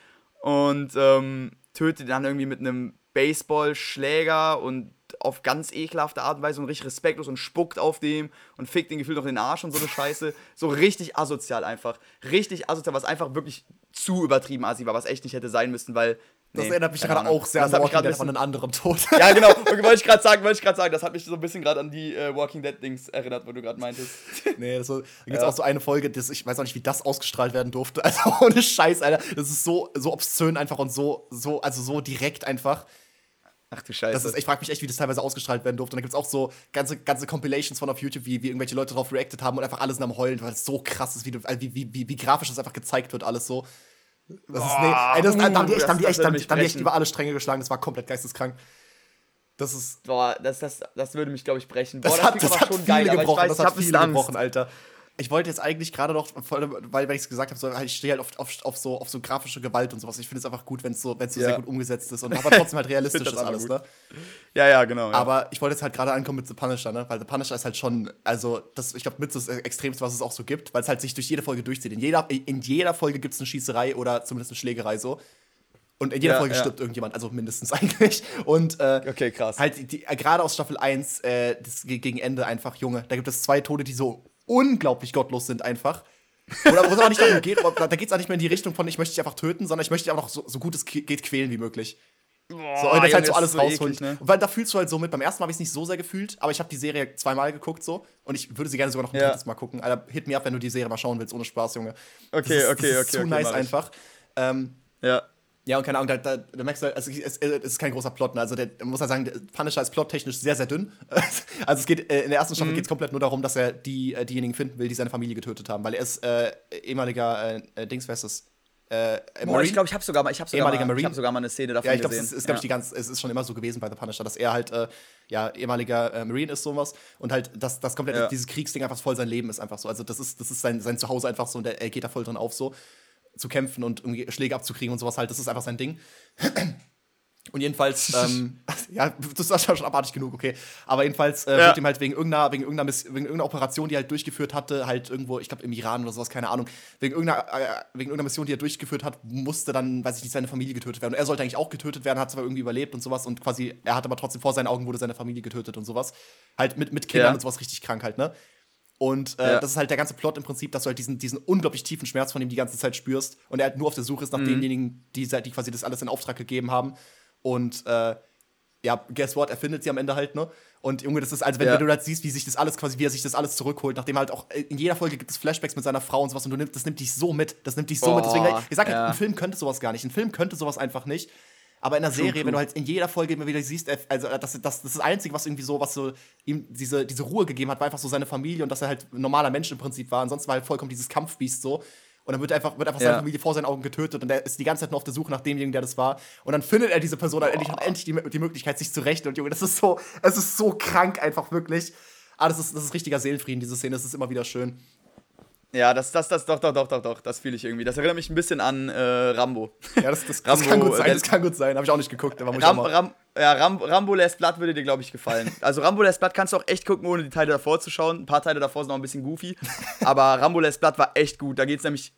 und ähm, tötet ihn dann irgendwie mit einem Baseballschläger und auf ganz ekelhafte Art und Weise und richtig respektlos und spuckt auf dem und fickt den Gefühl noch in den Arsch und so eine Scheiße. So richtig asozial einfach. Richtig asozial, was einfach wirklich zu übertrieben assi war, was echt nicht hätte sein müssen, weil Das Nee, erinnert mich gerade auch sehr Das an Walking gerade Dead von einem anderen Tod. Ja, genau. Wollte ich gerade sagen, wollte ich gerade sagen. Das hat mich so ein bisschen gerade an die äh, Walking Dead Dings erinnert, wo du gerade meintest. Nee, so, da gibt es Ja. auch so eine Folge, das, ich weiß auch nicht, wie das ausgestrahlt werden durfte. Also ohne Scheiß, Alter. Das ist so, so obszön einfach und so, so, also so direkt einfach. Ach du Scheiße. Das ist, ich frage mich echt, wie das teilweise ausgestrahlt werden durfte. Und da gibt es auch so ganze, ganze Compilations von auf YouTube, wie, wie irgendwelche Leute darauf reacted haben und einfach alles am Heulen, weil es so krass ist, wie, äh, wie, wie, wie, wie grafisch das einfach gezeigt wird, alles so. Das ist, nee, ey, das, da haben die echt, haben die echt, haben haben die echt über alle Stränge geschlagen. Das war komplett geisteskrank. Das ist. Boah, das, das, das würde mich, glaube ich, brechen. Boah, Das das, hat, das hat schon viele geil, aber gebrochen, ich weiß, das ich hat viele gebrochen. Alter. Ich wollte jetzt eigentlich gerade noch, weil, weil ich es gesagt habe, so, halt, ich stehe halt auf, auf, auf, so, auf so grafische Gewalt und sowas. Ich finde es einfach gut, wenn es so, wenn's so Ja. sehr gut umgesetzt ist und aber trotzdem halt realistisch ist alles, gut. ne? Ja, ja, genau. Ja. Aber ich wollte jetzt halt gerade ankommen mit The Punisher, ne? Weil The Punisher ist halt schon, also, das, ich glaube, mit das Extremste, was es auch so gibt, weil es halt sich durch jede Folge durchzieht. In jeder, in jeder Folge gibt es eine Schießerei oder zumindest eine Schlägerei so. Und in jeder Ja, Folge ja. stirbt irgendjemand, also mindestens eigentlich. Und äh, Okay, krass. halt gerade aus Staffel 1, äh, das, ge- gegen Ende einfach, Junge, da gibt es zwei Tode, die so unglaublich gottlos sind einfach. Oder wo es aber nicht darum geht, da, geht es auch nicht mehr in die Richtung von, ich möchte dich einfach töten, sondern ich möchte dich einfach noch so, so gut es geht quälen wie möglich. So, und das Junge, halt so alles so rausholen. eklig, ne? Und weil da fühlst du halt so mit. Beim ersten Mal habe ich es nicht so sehr gefühlt, aber ich habe die Serie zweimal geguckt so. Und ich würde sie gerne sogar noch ein Ja. drittes Mal gucken. Alter, hit me up, wenn du die Serie mal schauen willst, ohne Spaß, Junge. Okay, das ist, okay, das ist okay, zu okay, nice einfach. Ähm, ja. Ja, und keine Ahnung, da, da, da merkst du halt, also es, es ist kein großer Plot, ne? Also der man muss halt sagen, der Punisher ist plottechnisch sehr, sehr dünn. Also es geht, äh, in der ersten Mhm. Staffel geht es komplett nur darum, dass er die, äh, diejenigen finden will, die seine Familie getötet haben. Weil er ist äh, ehemaliger äh, äh, Dings, wer ist das? Äh, Boah, Marine? ich glaube, ich habe sogar, mal- ich hab sogar, Ehemaliger mal- ich Marine. hab sogar mal eine Szene davon Ja, ich glaube, gesehen. es ist, glaub ich, ja. die ganz, es ist schon immer so gewesen bei The Punisher, dass er halt äh, ja, ehemaliger äh, Marine ist, sowas. Und halt, das, das komplett, Ja. dieses Kriegsding einfach voll sein Leben ist einfach so. Also, das ist, das ist sein, sein Zuhause einfach so und er, er geht da voll drin auf, so zu kämpfen und irgendwie Schläge abzukriegen und sowas halt. Das ist einfach sein Ding. Und jedenfalls, ähm, ja, das war schon abartig genug, okay. Aber jedenfalls äh, Ja. wird ihm halt wegen irgendeiner, wegen, irgendeiner Miss, wegen irgendeiner Operation, die er halt durchgeführt hatte, halt irgendwo, ich glaube im Iran oder sowas, keine Ahnung, wegen irgendeiner, äh, wegen irgendeiner Mission, die er durchgeführt hat, musste dann, weiß ich nicht, seine Familie getötet werden. Und er sollte eigentlich auch getötet werden, hat zwar irgendwie überlebt und sowas und quasi, er hat aber trotzdem vor seinen Augen wurde seine Familie getötet und sowas. Halt mit, mit Kindern Ja. und sowas richtig krank halt, ne? Und äh, Ja. das ist halt der ganze Plot im Prinzip, dass du halt diesen, diesen unglaublich tiefen Schmerz von ihm die ganze Zeit spürst und er halt nur auf der Suche ist nach Mhm. denjenigen, die, die quasi das alles in Auftrag gegeben haben. Und äh, ja, guess what, er findet sie am Ende halt, ne? Und Junge, das ist, also wenn, Ja. du halt siehst, wie sich das alles quasi, wie er sich das alles zurückholt, nachdem halt auch äh, in jeder Folge gibt es Flashbacks mit seiner Frau und sowas und du nimmst, das nimmt dich so mit, das nimmt dich so Boah, mit. Deswegen, ich sag halt, ja. ein Film könnte sowas gar nicht, ein Film könnte sowas einfach nicht. Aber in der Serie, true. wenn du halt in jeder Folge immer wieder siehst, er- also das, das, das ist das Einzige, was irgendwie so, was so ihm diese, diese Ruhe gegeben hat, war einfach so seine Familie und dass er halt ein normaler Mensch im Prinzip war. Ansonsten war halt vollkommen dieses Kampfbiest so. Und dann wird einfach, wird einfach Ja. seine Familie vor seinen Augen getötet und er ist die ganze Zeit nur auf der Suche nach demjenigen, der das war. Und dann findet er diese Person halt endlich, hat endlich die, die Möglichkeit, sich zu rächen. Und Junge, das ist so, es ist so krank einfach wirklich. Aber das ist, das ist richtiger Seelenfrieden, diese Szene, das ist immer wieder schön. Ja, das, das, das, doch, doch, doch, doch, doch, das fühle ich irgendwie. Das erinnert mich ein bisschen an äh, Rambo. Ja, das, das, das Rambo, kann gut sein, das kann gut sein. Habe ich auch nicht geguckt, aber muss ich auch Ram, mal. Ram, ja, Ram, Rambo Last Blood würde dir, glaube ich, gefallen. Also Rambo Last Blood kannst du auch echt gucken, ohne die Teile davor zu schauen. Ein paar Teile davor sind noch ein bisschen goofy. aber Rambo Last Blood war echt gut. Da geht es nämlich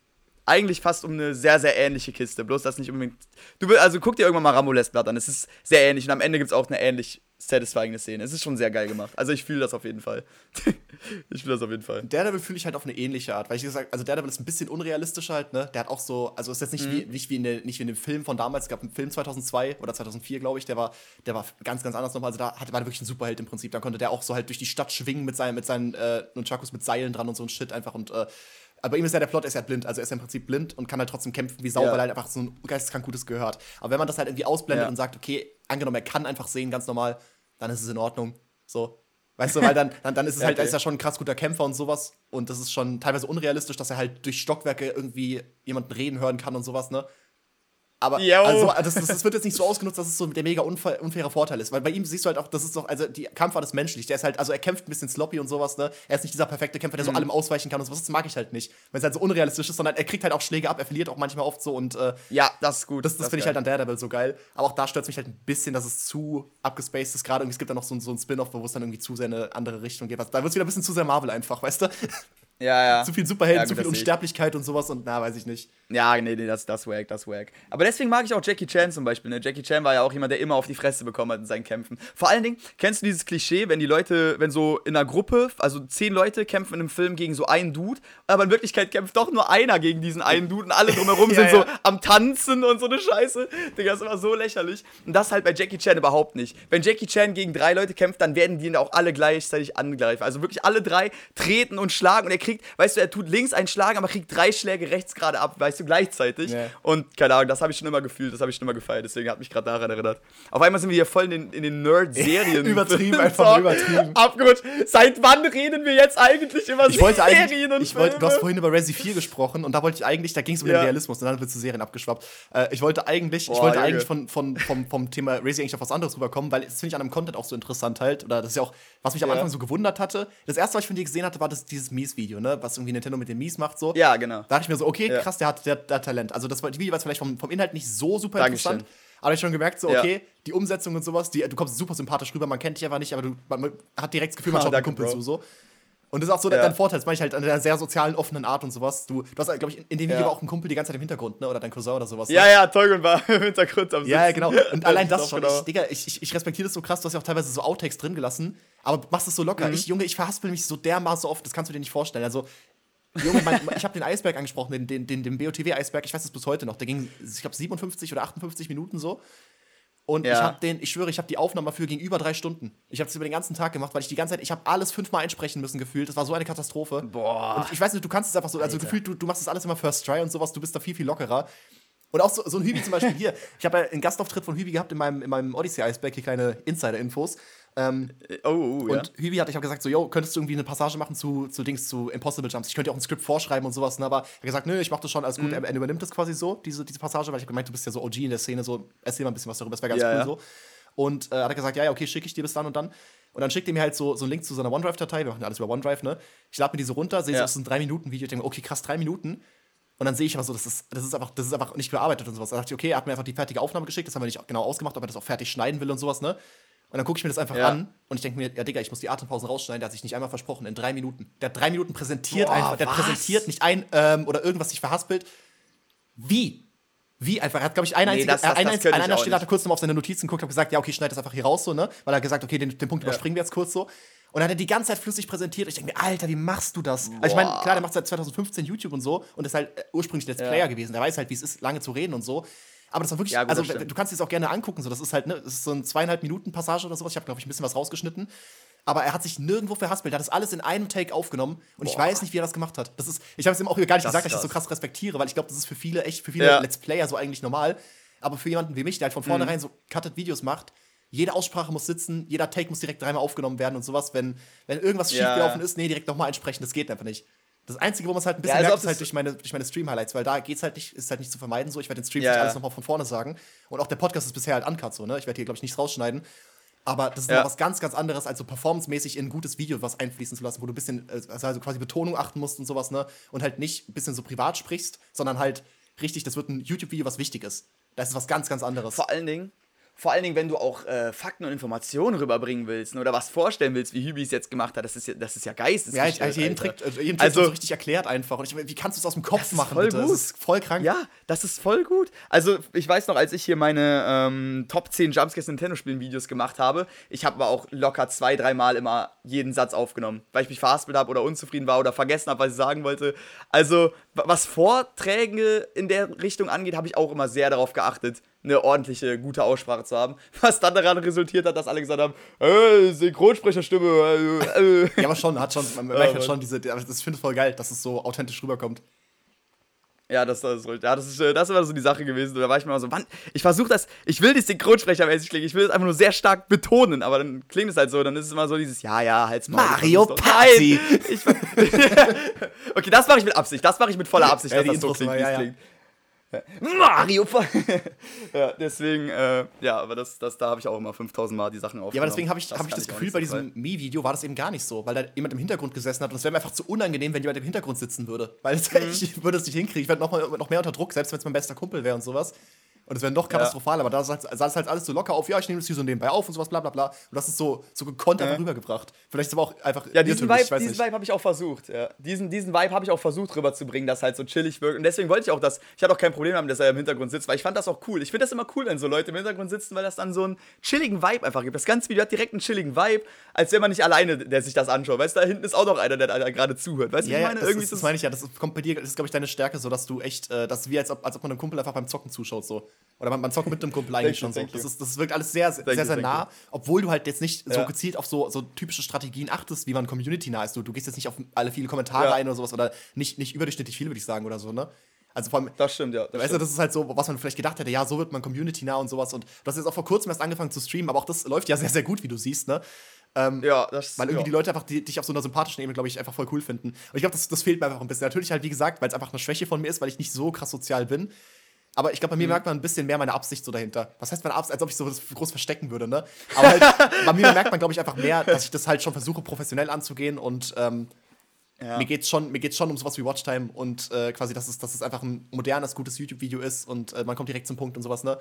eigentlich fast um eine sehr, sehr ähnliche Kiste. Bloß das nicht unbedingt. Du also guck dir irgendwann mal Rambo Last Blood an. Es ist sehr ähnlich und am Ende gibt es auch eine ähnlich satisfying Szene. Es ist schon sehr geil gemacht. Also ich fühle das auf jeden Fall. ich fühle das auf jeden Fall. Daredevil fühle ich halt auf eine ähnliche Art, weil ich gesagt, also Daredevil ist ein bisschen unrealistischer halt, ne? Der hat auch so, also ist jetzt nicht, wie, nicht, wie in der, nicht wie in dem Film von damals, es gab einen Film 2002 oder 2004, glaube ich, der war, der war ganz, ganz anders nochmal. Also da hatte, war der wirklich ein Superheld im Prinzip. Da konnte der auch so halt durch die Stadt schwingen mit seinen, mit seinen äh, Nunchakus mit Seilen dran und so ein Shit einfach und äh, aber bei ihm ist ja der Plot, er ist ja blind, also er ist ja im Prinzip blind und kann halt trotzdem kämpfen wie Sau, Ja. weil er halt einfach so ein geisteskrank gutes gehört. Aber wenn man das halt irgendwie ausblendet Ja. und sagt, okay, angenommen, er kann einfach sehen, ganz normal, dann ist es in Ordnung. So. Weißt du, weil dann, dann, dann ist es halt, er okay. ist ja schon ein krass guter Kämpfer und sowas. Und das ist schon teilweise unrealistisch, dass er halt durch Stockwerke irgendwie jemanden reden hören kann und sowas, ne? Aber also, das, das, das wird jetzt nicht so ausgenutzt, dass es so der mega unfair, unfaire Vorteil ist. Weil bei ihm siehst du halt auch, das ist doch, also die Kampfart ist menschlich. Der ist halt, also er kämpft ein bisschen sloppy und sowas, ne? Er ist nicht dieser perfekte Kämpfer, der Mhm. so allem ausweichen kann und sowas. Das mag ich halt nicht. Weil es halt so unrealistisch ist, sondern er kriegt halt auch Schläge ab, er verliert auch manchmal oft so und äh, Ja, das ist gut. das, das ist finde ich halt an Daredevil so geil. Aber auch da stört es mich halt ein bisschen, dass es zu abgespaced ist. Gerade irgendwie, es gibt da noch so, ein- so ein Spin-off, wo es dann irgendwie zu sehr in eine andere Richtung geht. Da wird es wieder ein bisschen zu sehr Marvel einfach, weißt du? Ja, ja. Zu viel Superhelden, Ja, gut, zu viel ich. Unsterblichkeit und sowas und na, weiß ich nicht. Ja, nee, nee, das, das wack, das wack. Aber deswegen mag ich auch Jackie Chan zum Beispiel. Ne? Jackie Chan war ja auch jemand, der immer auf die Fresse bekommen hat in seinen Kämpfen. Vor allen Dingen, kennst du dieses Klischee, wenn die Leute, wenn so in einer Gruppe, also zehn Leute kämpfen in einem Film gegen so einen Dude, aber in Wirklichkeit kämpft doch nur einer gegen diesen einen Dude und alle drumherum Ja, sind so ja. am Tanzen und so eine Scheiße. Digga, das ist immer so lächerlich. Und das halt bei Jackie Chan überhaupt nicht. Wenn Jackie Chan gegen drei Leute kämpft, dann werden die ihn auch alle gleichzeitig angreifen. Also wirklich alle drei treten und schlagen und er kriegt, weißt du, er tut links einen Schlag, aber kriegt drei Schläge rechts gerade ab, weißt du, gleichzeitig. Ja. Und keine Ahnung, das habe ich schon immer gefühlt, das habe ich schon immer gefeiert, deswegen hat mich gerade daran erinnert. Auf einmal sind wir hier voll in den, in den Nerd-Serien. Übertrieben, einfach So, übertrieben. Abgerutscht. Seit wann reden wir jetzt eigentlich über Ich wollte Serien eigentlich, und ich wollte, du hast vorhin über Resi 4 gesprochen und da wollte ich eigentlich, da ging es um Ja. den Realismus und dann wird zu Serien abgeschwappt. Äh, ich wollte eigentlich, ich Boah, wollte Junge. eigentlich von, von, vom, vom Thema Resi eigentlich auf was anderes rüberkommen, weil das finde ich an einem Content auch so interessant halt, oder das ist ja auch, was mich am Ja. Anfang so gewundert hatte. Das erste, was ich von dir gesehen hatte, war das, dieses Mies-Video, ne, was irgendwie Nintendo mit den Mies macht, so. Ja, genau. Da dachte ich mir so, okay, Ja. krass, der hat, der, der Talent. Also das Video war vielleicht vom, vom Inhalt nicht so super Dankeschön. interessant. Aber ich schon gemerkt, so, Ja. okay, die Umsetzung und sowas, die, du kommst super sympathisch rüber, man kennt dich einfach nicht, aber du, man, man hat direkt das Gefühl, man Ah, schaut einem danke, Kumpel Bro. zu, so. Und das ist auch so Ja. dein Vorteil, das mache ich halt an einer sehr sozialen, offenen Art und sowas. Du, du hast, glaube ich, in dem Video Ja. war auch ein Kumpel die ganze Zeit im Hintergrund, ne? Oder dein Cousin oder sowas. Ja, ne? ja, Teugen war im Hintergrund am Ja, ja, Sitzen. genau. Und allein das schon. auch Ich, Digga, ich, ich, ich respektiere das so krass, du hast ja auch teilweise so Outtakes drin gelassen, aber du machst es so Mhm. locker. Ich, Junge, ich verhaspel mich so dermaßen oft, das kannst du dir nicht vorstellen. Also, Junge, mein, ich habe den Eisberg angesprochen, den, den, den, den BOTW-Eisberg, ich weiß es bis heute noch. Der ging, ich glaube, 57 oder 58 Minuten so. Und Ja. ich habe den, ich schwöre, ich habe die Aufnahme dafür ging über drei Stunden. Ich habe es über den ganzen Tag gemacht, weil ich die ganze Zeit, ich habe alles fünfmal einsprechen müssen gefühlt. Das war so eine Katastrophe. Boah. Und ich weiß nicht, du kannst es einfach so, also Alter. gefühlt, du, du machst das alles immer First Try und sowas, du bist da viel, viel lockerer. Und auch so, so ein Hübi zum Beispiel hier. Ich habe ja einen Gastauftritt von Hübi gehabt in meinem, in meinem Odyssey-Eisberg, hier kleine Insider-Infos. Ähm, Oh, oh, ja. und Hübi hat, ich habe gesagt, so, yo, könntest du irgendwie eine Passage machen zu, zu Dings, zu Impossible Jumps? Ich könnte ja auch ein Skript vorschreiben und sowas, ne? aber er hat gesagt, nö, ich mach das schon, alles Mhm. gut. Er, er übernimmt das quasi so, diese, diese Passage, weil ich habe gemeint, du bist ja so OG in der Szene, so, erzähl mal ein bisschen was darüber, das wäre ganz Ja, cool ja. so. Und äh, hat er gesagt, ja, ja, okay, schicke ich dir bis dann und dann. Und dann schickt er mir halt so, so einen Link zu so einer OneDrive-Datei, wir machen ja alles über OneDrive, ne? Ich lade mir diese runter, sehe so, Ja. das ist ein 3-Minuten-Video, ich denke okay, krass, drei Minuten. Und dann sehe ich aber so, das ist, das ist einfach, das ist einfach nicht bearbeitet und sowas. Da dachte ich, okay, er hat mir einfach die fertige Aufnahme geschickt, das haben wir nicht genau ausgemacht, ob er das auch fertig schneiden will und sowas, ne? Und dann gucke ich mir das einfach Ja. an und ich denke mir, ja, Digga, ich muss die Atempausen rausschneiden, der hat sich nicht einmal versprochen, in drei Minuten. Der hat drei Minuten präsentiert Boah, einfach, der was? präsentiert nicht ein ähm, oder irgendwas sich verhaspelt. Wie? Wie einfach? Er hat, glaube ich, eine Nee, einzige, das- das- an einer, das an Stelle hat er kurz noch auf seine Notizen geguckt, hat gesagt, ja, okay, schneid das einfach hier raus, so, ne? Weil er hat gesagt, okay, den, den Punkt überspringen wir jetzt kurz so. Und dann hat er die ganze Zeit flüssig präsentiert. Ich denke mir, Alter, wie machst du das? Also ich meine, Boah. klar, der macht seit 2015 YouTube und so und ist halt äh, ursprünglich Let's Ja. Player gewesen. Der weiß halt, wie es ist, lange zu reden und so. Aber das war wirklich, Ja, gut, also du kannst dir das auch gerne angucken. So, das ist halt, ne, das ist so ein zweieinhalb Minuten Passage oder sowas. Ich habe, glaube ich, ein bisschen was rausgeschnitten. Aber er hat sich nirgendwo verhaspelt. Er hat das alles in einem Take aufgenommen und ich Boah. weiß nicht, wie er das gemacht hat. Das ist, ich habe es ihm auch gar nicht Das gesagt, dass ich das so krass. respektiere, weil ich glaube, das ist für viele echt, für viele Ja. Let's Player so eigentlich normal. Aber für jemanden wie mich, der halt von Mhm. vornherein so Cutted Videos macht, jede Aussprache muss sitzen, jeder Take muss direkt dreimal aufgenommen werden und sowas. Wenn, wenn irgendwas Ja. schiefgelaufen ist, nee, direkt nochmal einsprechen, das geht einfach nicht. Das Einzige, wo man es halt ein bisschen Ja, also merkt, ob ist halt durch meine, durch meine Stream-Highlights, weil da geht's halt nicht, ist halt nicht zu vermeiden so. Ich werde den Stream Ja, nicht alles nochmal von vorne sagen. Und auch der Podcast ist bisher halt uncut so, ne? Ich werde hier, glaube ich, nichts rausschneiden. Aber das ist Ja. was ganz, ganz anderes, als so performancemäßig in ein gutes Video was einfließen zu lassen, wo du ein bisschen, äh, also quasi Betonung achten musst und sowas, ne? Und halt nicht ein bisschen so privat sprichst, sondern halt richtig, das wird ein YouTube-Video, was wichtig ist. Das ist was ganz, ganz anderes. Vor allen Dingen, vor allen Dingen, wenn du auch äh, Fakten und Informationen rüberbringen willst ne, oder was vorstellen willst, wie Hübi es jetzt gemacht hat, das ist ja, das ist ja Ja, geistesgestört. ich, jeden Alter. Trick, also jeden Trick Also- so richtig erklärt einfach. Und ich, wie kannst du es aus dem Kopf Das ist machen, voll bitte? gut. Das ist voll krank. Ja, das ist voll gut. Also, ich weiß noch, als ich hier meine ähm, Top 10 Jumpscares Nintendo-Spielen Videos gemacht habe, ich habe aber auch locker zwei, dreimal immer jeden Satz aufgenommen, weil ich mich verhaspelt habe oder unzufrieden war oder vergessen habe, was ich sagen wollte. Also, wa- was Vorträge in der Richtung angeht, habe ich auch immer sehr darauf geachtet, eine ordentliche, gute Aussprache zu haben. Was dann daran resultiert hat, dass alle gesagt haben, äh, Synchronsprecherstimme, äh, äh. Ja, aber schon, hat schon, man merkt halt schon diese, das finde ich voll geil, dass es so authentisch rüberkommt. Ja, das, das, ist- ja, das, ist, äh, das war so die Sache gewesen. Da war ich mir immer so, wann, ich versuche das, ich will nicht synchronsprechermäßig klingen, ich will es einfach nur sehr stark betonen, aber dann klingt es halt so, dann ist es immer so dieses, ja, ja, halt's ich Mario. Party. Okay, das mache ich mit Absicht, das mache ich mit voller Absicht, Ja, dass die das so klingt, immer, wie es ja, ja. klingt. Mario ja, deswegen, äh, ja, aber das, das, da habe ich auch immer 5000 Mal die Sachen aufgenommen. Ja, aber deswegen habe ich, Das hab ich das Gefühl, nicht bei so diesem Mi-Video war das eben gar nicht so, weil da jemand im Hintergrund gesessen hat und es wäre mir einfach zu unangenehm, wenn jemand im Hintergrund sitzen würde. Weil Mhm. ich würde es nicht hinkriegen. Ich werde noch, noch mehr unter Druck, selbst wenn es mein bester Kumpel wäre und sowas. Und es wäre noch katastrophal, aber da sah es halt alles so locker auf, ja, ich nehme das hier so nebenbei auf und sowas, bla bla bla. Und das ist so, so gekonnt einfach rübergebracht. Vielleicht ist aber auch einfach. Ja, diesen Vibe, weiß diesen nicht. Vibe habe ich auch versucht. Ja. Diesen, diesen Vibe habe ich auch versucht rüberzubringen, dass halt so chillig wirkt. Und deswegen wollte ich auch das. Ich hatte auch kein Problem damit, dass er im Hintergrund sitzt, weil ich fand das auch cool. Ich finde das immer cool, wenn so Leute im Hintergrund sitzen, weil das dann so einen chilligen Vibe einfach gibt. Das ganze Video hat direkt einen chilligen Vibe, als wenn man nicht alleine, der sich das anschaut. Weißt du, da hinten ist auch noch einer, der da gerade zuhört. Weißt du, Ja, wie ich ja, meine? das, Irgendwie ist, das meine ich ja. Das kommt bei dir, das ist, glaube ich, deine Stärke, so dass du echt, äh, das ist wie als ob, als ob man einem Kumpel einfach beim Zocken zuschaut, so. Oder man, man zockt mit einem Kumpel eigentlich schon so. Das, ist, das wirkt alles sehr, sehr, sehr, sehr nah, obwohl du halt jetzt nicht so gezielt auf so, so typische Strategien achtest, wie man Community nah ist. Du, du gehst jetzt nicht auf alle viele Kommentare ein oder sowas oder nicht, nicht überdurchschnittlich viel, würde ich sagen, oder so, ne? Also vor allem, Das stimmt, ja. Das Weißt du, stimmt. das ist halt so, was man vielleicht gedacht hätte, ja, so wird man Community nah und sowas. Und du hast jetzt auch vor kurzem erst angefangen zu streamen, aber auch das läuft ja sehr, sehr gut, wie du siehst, ne? ja, das Weil irgendwie ja. die Leute einfach die, dich auf so einer sympathischen Ebene, glaube ich, einfach voll cool finden. Und ich glaube, das, das fehlt mir einfach ein bisschen. Natürlich halt, wie gesagt, weil es einfach eine Schwäche von mir ist, weil ich nicht so krass sozial bin. Aber ich glaube, bei mir merkt man ein bisschen mehr meine Absicht so dahinter. Was heißt meine Absicht? Als ob ich so das groß verstecken würde, ne? Aber halt, bei mir merkt man, glaube ich, einfach mehr, dass ich das halt schon versuche, professionell anzugehen und ähm, Ja. mir geht's schon, mir geht's schon um sowas wie Watchtime und äh, quasi, dass es, dass es einfach ein modernes, gutes YouTube-Video ist und äh, man kommt direkt zum Punkt und sowas, ne?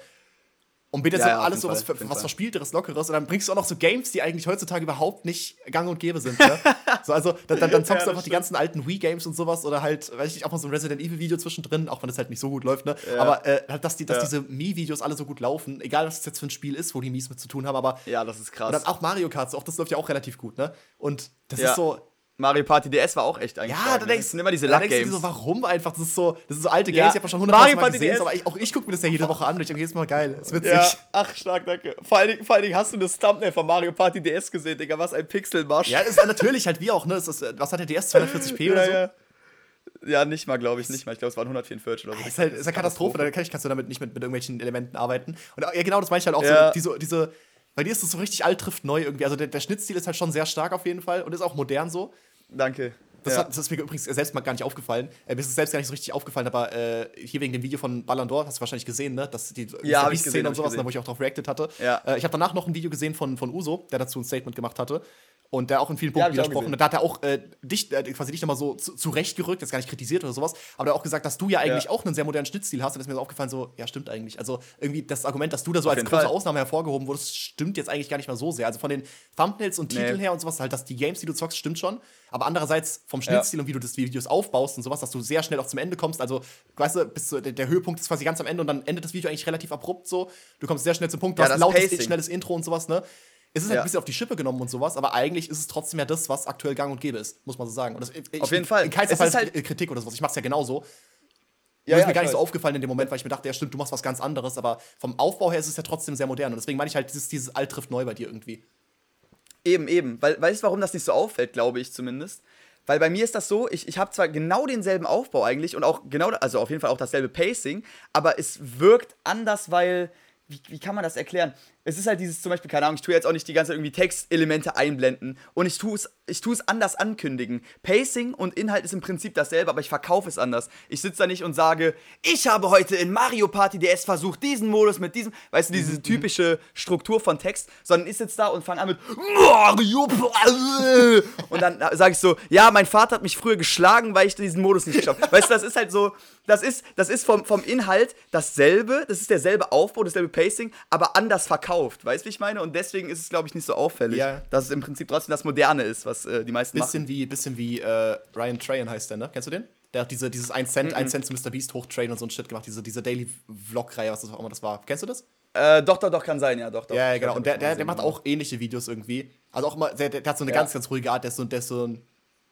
Und bietet Ja, so ja, alles so was, Fall, was Fall. Verspielteres, Lockeres und dann bringst du auch noch so Games, die eigentlich heutzutage überhaupt nicht gang und gäbe sind, ne? so, also, dann, dann, dann zockst Ja, du einfach die ganzen alten Wii-Games und sowas oder halt, weiß ich nicht, auch mal so ein Resident Evil-Video zwischendrin, auch wenn das halt nicht so gut läuft, ne? Aber äh, halt, dass, die, dass diese Mii-Videos alle so gut laufen, egal was es jetzt für ein Spiel ist, wo die Mies mit zu tun haben, aber ja, das ist krass. und dann auch Mario Kart, so, auch das läuft ja auch relativ gut, ne? Und das ist so, Mario Party DS war auch echt eigentlich. ja, da ne? denkst sind immer diese da denkst du so, warum einfach? Das ist so, das ist so alte Ja. Games, ich habe schon Mario hunderttausend Mal Party gesehen, DS. aber ich, auch ich gucke mir das ja jede Woche an und ich denke jedes Mal geil. Ist witzig. Ja, ach, stark, danke. Vor allen, Dingen, vor allen Dingen hast du das Thumbnail von Mario Party DS gesehen, Digga. Was ein Pixelmarsch. Ja, das ist natürlich halt wie auch, ne? Ist, was hat der DS? 240p oder so? ja. Ja, nicht mal, glaube ich, nicht mal. Ich glaube, es waren 144 oder so. Das ist halt ist eine Katastrophe, da kann ich, kannst du damit nicht mit, mit irgendwelchen Elementen arbeiten. Und ja, genau, das meine ich halt auch Ja. so, diese, diese, bei dir ist es so richtig alt trifft neu irgendwie. Also der, der Schnittstil ist halt schon sehr stark auf jeden Fall und ist auch modern so. Danke. Das, ja. hat, das ist mir übrigens selbst mal gar nicht aufgefallen. Äh, mir ist es selbst gar nicht so richtig aufgefallen, aber äh, hier wegen dem Video von Ballon d'Or, hast du wahrscheinlich gesehen, ne? Dass die Ja, Szene und sowas, gesehen. ne, wo ich auch drauf reacted hatte. Ja. Äh, ich habe danach noch ein Video gesehen von, von Uso, der dazu ein Statement gemacht hatte. Und der auch in vielen Ja, Punkten auch widersprochen. Und da hat er auch äh, dich, äh, quasi dich nochmal so zu, zurechtgerückt, jetzt gar nicht kritisiert oder sowas, aber er hat auch gesagt, dass du ja eigentlich Ja. auch einen sehr modernen Schnittstil hast. Und das ist mir so aufgefallen, so, ja, stimmt eigentlich. Also irgendwie das Argument, dass du da so Auf als große Fall. Ausnahme hervorgehoben wurdest, stimmt jetzt eigentlich gar nicht mal so sehr. Also von den Thumbnails und Nee. Titeln her und sowas, halt, dass die Games, die du zockst, stimmt schon. Aber andererseits vom Schnittstil und wie du das Videos aufbaust und sowas, dass du sehr schnell auch zum Ende kommst. Also, weißt du, bis zu, der, der Höhepunkt ist quasi ganz am Ende und dann endet das Video eigentlich relativ abrupt so. Du kommst sehr schnell zum Punkt, du Ja, hast lautes, schnelles Intro und sowas, ne? Es ist halt Ja. ein bisschen auf die Schippe genommen und sowas, aber eigentlich ist es trotzdem ja das, was aktuell gang und gäbe ist, muss man so sagen. Das, ich, Auf jeden Fall. In keiner Es Fall halt- Kritik oder sowas. Ich mach's ja genauso. Ja, Ja, ist mir gar ich nicht so aufgefallen in dem Moment, weil ich mir dachte, ja stimmt, du machst was ganz anderes, aber vom Aufbau her ist es ja trotzdem sehr modern. Und deswegen meine ich halt, dieses, dieses Alt trifft neu bei dir irgendwie. Eben, eben. Weil, weißt du, warum das nicht so auffällt, glaube ich zumindest? Weil bei mir ist das so, ich, ich habe zwar genau denselben Aufbau eigentlich und auch genau, also auf jeden Fall auch dasselbe Pacing, aber es wirkt anders, weil, wie, wie kann man das erklären? Es ist halt dieses zum Beispiel, keine Ahnung, ich tue jetzt auch nicht die ganze Zeit irgendwie Textelemente einblenden und ich tue es ich tue es anders ankündigen. Pacing und Inhalt ist im Prinzip dasselbe, aber ich verkaufe es anders. Ich sitze da nicht und sage, ich habe heute in Mario Party DS versucht, diesen Modus mit diesem, weißt du, diese typische Struktur von Text, sondern ich sitze da und fange an mit Mario Party und dann sage ich so, ja, mein Vater hat mich früher geschlagen, weil ich diesen Modus nicht geschafft habe. Weißt du, das ist halt so, das ist, das ist vom, vom Inhalt dasselbe, das ist derselbe Aufbau, dasselbe Pacing, aber anders verkauft. Weißt du, wie ich meine? Und deswegen ist es, glaube ich, nicht so auffällig, Ja. dass es im Prinzip trotzdem das Moderne ist, was äh, die meisten machen. Bisschen wie, bisschen wie äh, Ryan Trahan heißt der, ne? Kennst du den? Der hat diese, dieses 1 Cent, 1 Cent zu Mr. Beast hochtrain und so ein Shit gemacht, diese, diese Daily-Vlog-Reihe, was das auch immer das war. Kennst du das? Äh, doch, doch, doch, kann sein, ja, doch, doch. Ja, ja, genau. Und der, der, der macht auch ähnliche Videos irgendwie. Also auch immer, der, der, der hat so eine Ja. ganz, ganz ruhige Art, der ist so, der ist so ein.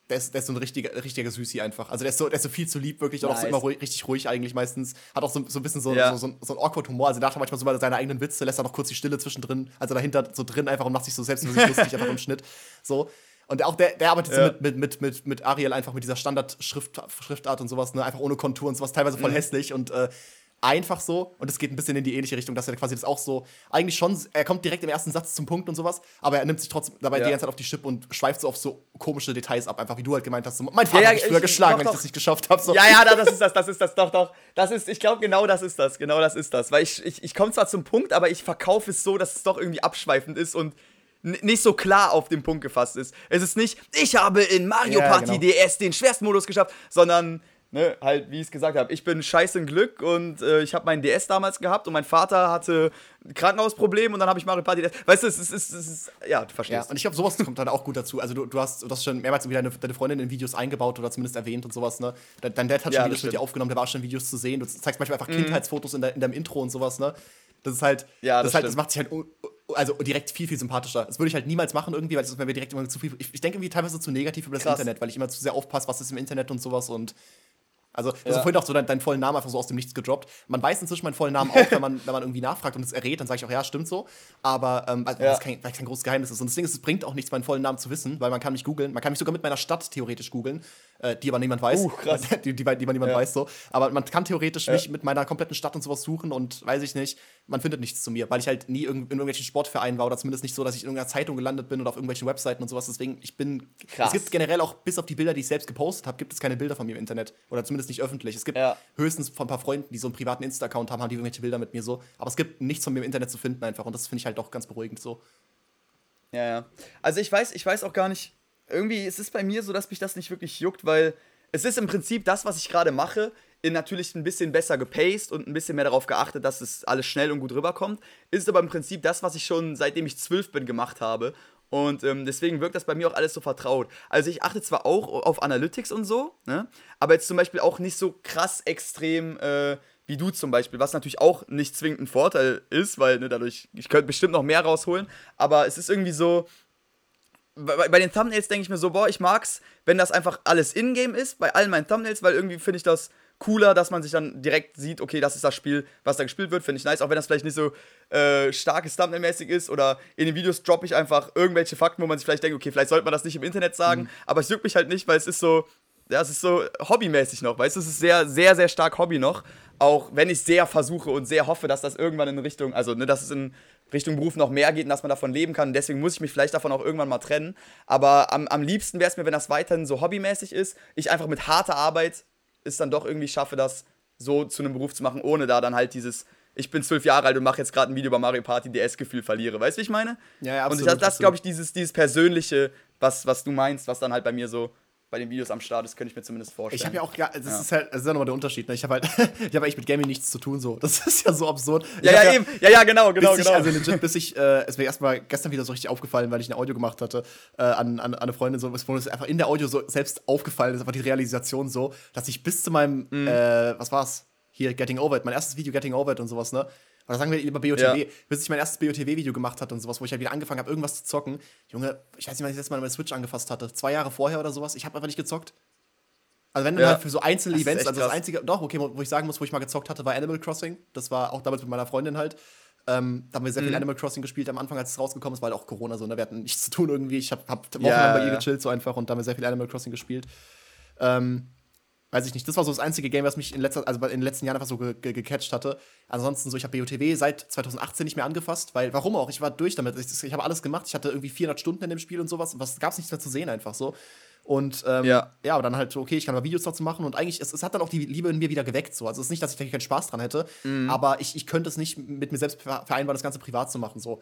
Der ist, der ist so ein richtiger, richtiger Süßi einfach. Also der ist so, der ist so viel zu lieb, wirklich. Und auch so Nice. immer ruhig, richtig ruhig eigentlich meistens. Hat auch so, so ein bisschen so, Ja. so, so, ein- so ein awkward Humor. Also der macht manchmal so mal seine eigenen Witze, lässt er noch kurz die Stille zwischendrin, also dahinter so drin einfach und macht sich so selbst sich lustig einfach im Schnitt. So. Und auch der, der arbeitet Ja. so mit, mit, mit, mit, mit Ariel einfach mit dieser Standard-Schriftart und sowas, ne? Einfach ohne Kontur und sowas, teilweise Mhm. voll hässlich und äh, einfach so. Und es geht ein bisschen in die ähnliche Richtung, dass er quasi das auch so, eigentlich schon, er kommt direkt im ersten Satz zum Punkt und sowas, aber er nimmt sich trotzdem dabei Ja. die ganze Zeit auf die Schippe und schweift so auf so komische Details ab, einfach wie du halt gemeint hast. So, mein Ja, Vater ja, hat mich früher ich- geschlagen, doch, wenn ich das nicht geschafft habe. So. Ja, ja, da- das ist das, das ist das, doch, doch. Das ist, ich glaube, genau das ist das, genau das ist das. Weil ich, ich, ich komme zwar zum Punkt, aber ich verkaufe es so, dass es doch irgendwie abschweifend ist und nicht so klar auf den Punkt gefasst ist. Es ist nicht, ich habe in Mario Ja, Party genau. DS den schwersten Modus geschafft, sondern ne, halt, wie ich es gesagt habe, ich bin scheiße im Glück und äh, ich habe meinen DS damals gehabt und mein Vater hatte ein Krankenhausproblem und dann habe ich Mario Party DS. Weißt du, es ist, es ist, es ist ja, du verstehst. Ja, und ich glaube, sowas kommt dann auch gut dazu. Also du, du, hast, du hast schon mehrmals irgendwie deine, deine Freundin in Videos eingebaut oder zumindest erwähnt und sowas, ne? Dein, dein Dad hat schon Ja, Videos das mit dir aufgenommen, der war schon in Videos zu sehen. Du zeigst manchmal einfach Kindheitsfotos in, der, in deinem Intro und sowas, ne? Das ist halt, Ja, das, das ist halt, das macht sich halt also direkt viel, viel sympathischer. Das würde ich halt niemals machen irgendwie, weil das wäre mir direkt immer zu viel. Ich, ich denke irgendwie teilweise zu negativ über das Krass. Internet, weil ich immer zu sehr aufpasse, was ist im Internet und sowas und also, du hast Ja. vorhin auch so deinen, deinen vollen Namen einfach so aus dem Nichts gedroppt. Man weiß inzwischen meinen vollen Namen auch, wenn man, wenn man irgendwie nachfragt und es errät, dann sage ich auch, ja, stimmt so. Aber ähm, also, Ja. das kein, weil es kein großes Geheimnis ist. Und das Ding ist, es bringt auch nichts, meinen vollen Namen zu wissen, weil man kann mich googeln. Man kann mich sogar mit meiner Stadt theoretisch googeln, äh, die aber niemand weiß. Uh, krass. Die, die, die, man niemand Ja. weiß so. Aber man kann theoretisch mich mit meiner kompletten Stadt und sowas suchen und weiß ich nicht, man findet nichts zu mir, weil ich halt nie in irgendwelchen Sportvereinen war oder zumindest nicht so, dass ich in irgendeiner Zeitung gelandet bin oder auf irgendwelchen Webseiten und sowas. Deswegen, ich bin. Krass. Es gibt generell auch, bis auf die Bilder, die ich selbst gepostet habe, gibt es keine Bilder von mir im Internet. Oder zumindest nicht öffentlich. Es gibt Ja. höchstens von ein paar Freunden, die so einen privaten Insta-Account haben, haben die irgendwelche Bilder mit mir so. Aber es gibt nichts von mir im Internet zu finden einfach. Und das finde ich halt doch ganz beruhigend so. Ja, ja. Also ich weiß, ich weiß auch gar nicht, irgendwie ist es bei mir so, dass mich das nicht wirklich juckt, weil es ist im Prinzip das, was ich gerade mache, in natürlich ein bisschen besser gepaced und ein bisschen mehr darauf geachtet, dass es alles schnell und gut rüberkommt. Ist aber im Prinzip das, was ich schon seitdem ich zwölf bin gemacht habe. Und ähm, deswegen wirkt das bei mir auch alles so vertraut. Also ich achte zwar auch auf Analytics und so, ne? aber jetzt zum Beispiel auch nicht so krass extrem äh, wie du zum Beispiel, was natürlich auch nicht zwingend ein Vorteil ist, weil ne, dadurch, ich könnte bestimmt noch mehr rausholen, aber es ist irgendwie so, bei, bei den Thumbnails denke ich mir so, boah, ich mag's, wenn das einfach alles in-game ist, bei allen meinen Thumbnails, weil irgendwie finde ich das cooler, dass man sich dann direkt sieht, okay, das ist das Spiel, was da gespielt wird, finde ich nice, auch wenn das vielleicht nicht so äh, starkes Thumbnail-mäßig ist oder in den Videos droppe ich einfach irgendwelche Fakten, wo man sich vielleicht denkt, okay, vielleicht sollte man das nicht im Internet sagen, aber es juckt mich halt nicht, weil es ist so, ja, es ist so hobbymäßig noch, weißt du, es ist sehr, sehr, sehr stark Hobby noch, auch wenn ich sehr versuche und sehr hoffe, dass das irgendwann in Richtung, also ne, dass es in Richtung Beruf noch mehr geht und dass man davon leben kann. Deswegen muss ich mich vielleicht davon auch irgendwann mal trennen. Aber am, am liebsten wäre es mir, wenn das weiterhin so hobbymäßig ist. Ich einfach mit harter Arbeit es dann doch irgendwie schaffe, das so zu einem Beruf zu machen, ohne da dann halt dieses, ich bin zwölf Jahre alt und mache jetzt gerade ein Video über Mario Party DS-Gefühl verliere. Weißt du, wie ich meine? Ja, ja, Und ich, absolut, das, das absolut. glaube ich, dieses, dieses Persönliche, was, was du meinst, was dann halt bei mir so bei den Videos am Start ist, könnte ich mir zumindest vorstellen. Ich habe ja auch, ja, das Ja. ist halt, das ist ja nochmal der Unterschied. Ne? Ich habe halt, ich habe eigentlich mit Gaming nichts zu tun, so. Das ist ja so absurd. Ich Ja, ja, eben. Ja, ja, genau, genau, bis ich, genau. also legit, bis ich, äh, es ist mir erstmal gestern wieder so richtig aufgefallen, weil ich ein Audio gemacht hatte, äh, an, an, an eine Freundin, so, wo es einfach in der Audio so selbst aufgefallen ist, einfach die Realisation so, dass ich bis zu meinem, Mhm. äh, was war's? Hier, Getting Over It, mein erstes Video Getting Over It und sowas, ne? Oder sagen wir lieber BOTW, Ja. bis ich mein erstes BOTW-Video gemacht hatte und sowas, wo ich halt wieder angefangen habe, irgendwas zu zocken. Junge, ich weiß nicht, wann ich das letzte Mal meine Switch angefasst hatte. Zwei Jahre vorher oder sowas. Ich habe einfach nicht gezockt. Also wenn du Ja. halt für so einzelne Das Events, also das krass. einzige, doch, okay, wo ich sagen muss, wo ich mal gezockt hatte, war Animal Crossing. Das war auch damals mit meiner Freundin halt. Ähm, da haben wir sehr viel Mhm. Animal Crossing gespielt am Anfang, als es rausgekommen ist, weil auch Corona so, ne? Wir hatten nichts zu tun irgendwie. Ich hab, hab wochenlang Ja, bei ihr gechillt so einfach und da haben wir sehr viel Animal Crossing gespielt. Ähm, weiß ich nicht, das war so das einzige Game, was mich in, letzter, also in den letzten Jahren einfach so ge ge gecatcht hatte. Ansonsten so, ich habe BOTW seit 2018 nicht mehr angefasst, weil, warum auch? Ich war durch damit. Ich, ich habe alles gemacht. Ich hatte irgendwie 400 Stunden in dem Spiel und sowas. Was gab es nichts mehr zu sehen einfach so. Und ähm, Ja. ja, aber dann halt okay, ich kann mal Videos dazu machen und eigentlich, es, es hat dann auch die Liebe in mir wieder geweckt. So. Also es ist nicht, dass ich da keinen Spaß dran hätte, Mhm. aber ich, ich könnte es nicht mit mir selbst ver- vereinbaren, das Ganze privat zu machen. So.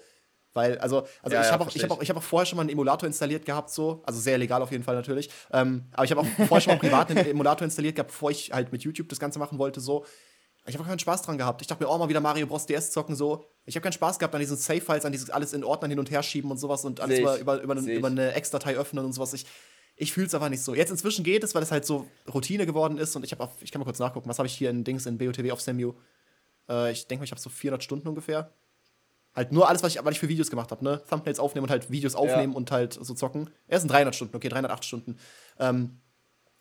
Weil, also, also Ja, ich ja, habe auch, ich hab auch, ich hab auch vorher schon mal einen Emulator installiert gehabt, so. Also sehr legal auf jeden Fall natürlich. Ähm, aber ich habe auch vorher schon mal privat einen Emulator installiert gehabt, bevor ich halt mit YouTube das Ganze machen wollte, so. Ich habe auch keinen Spaß dran gehabt. Ich dachte mir auch mal wieder Mario Bros. DS zocken, so. Ich habe keinen Spaß gehabt an diesen Save-Files, an dieses alles in Ordnern hin und her schieben und sowas und alles über, über, über, über eine Ex-Datei öffnen und sowas. Ich, ich fühle es aber nicht so. Jetzt inzwischen geht es, weil es halt so Routine geworden ist und ich habe ich kann mal kurz nachgucken, was habe ich hier in Dings in BOTW auf Samu? Äh, ich denke mal, ich habe so 400 Stunden ungefähr. Halt nur alles, was ich, was ich für Videos gemacht habe, ne? Thumbnails aufnehmen und halt Videos aufnehmen und halt so zocken. Er sind 300 Stunden, okay, 308 Stunden. Ähm,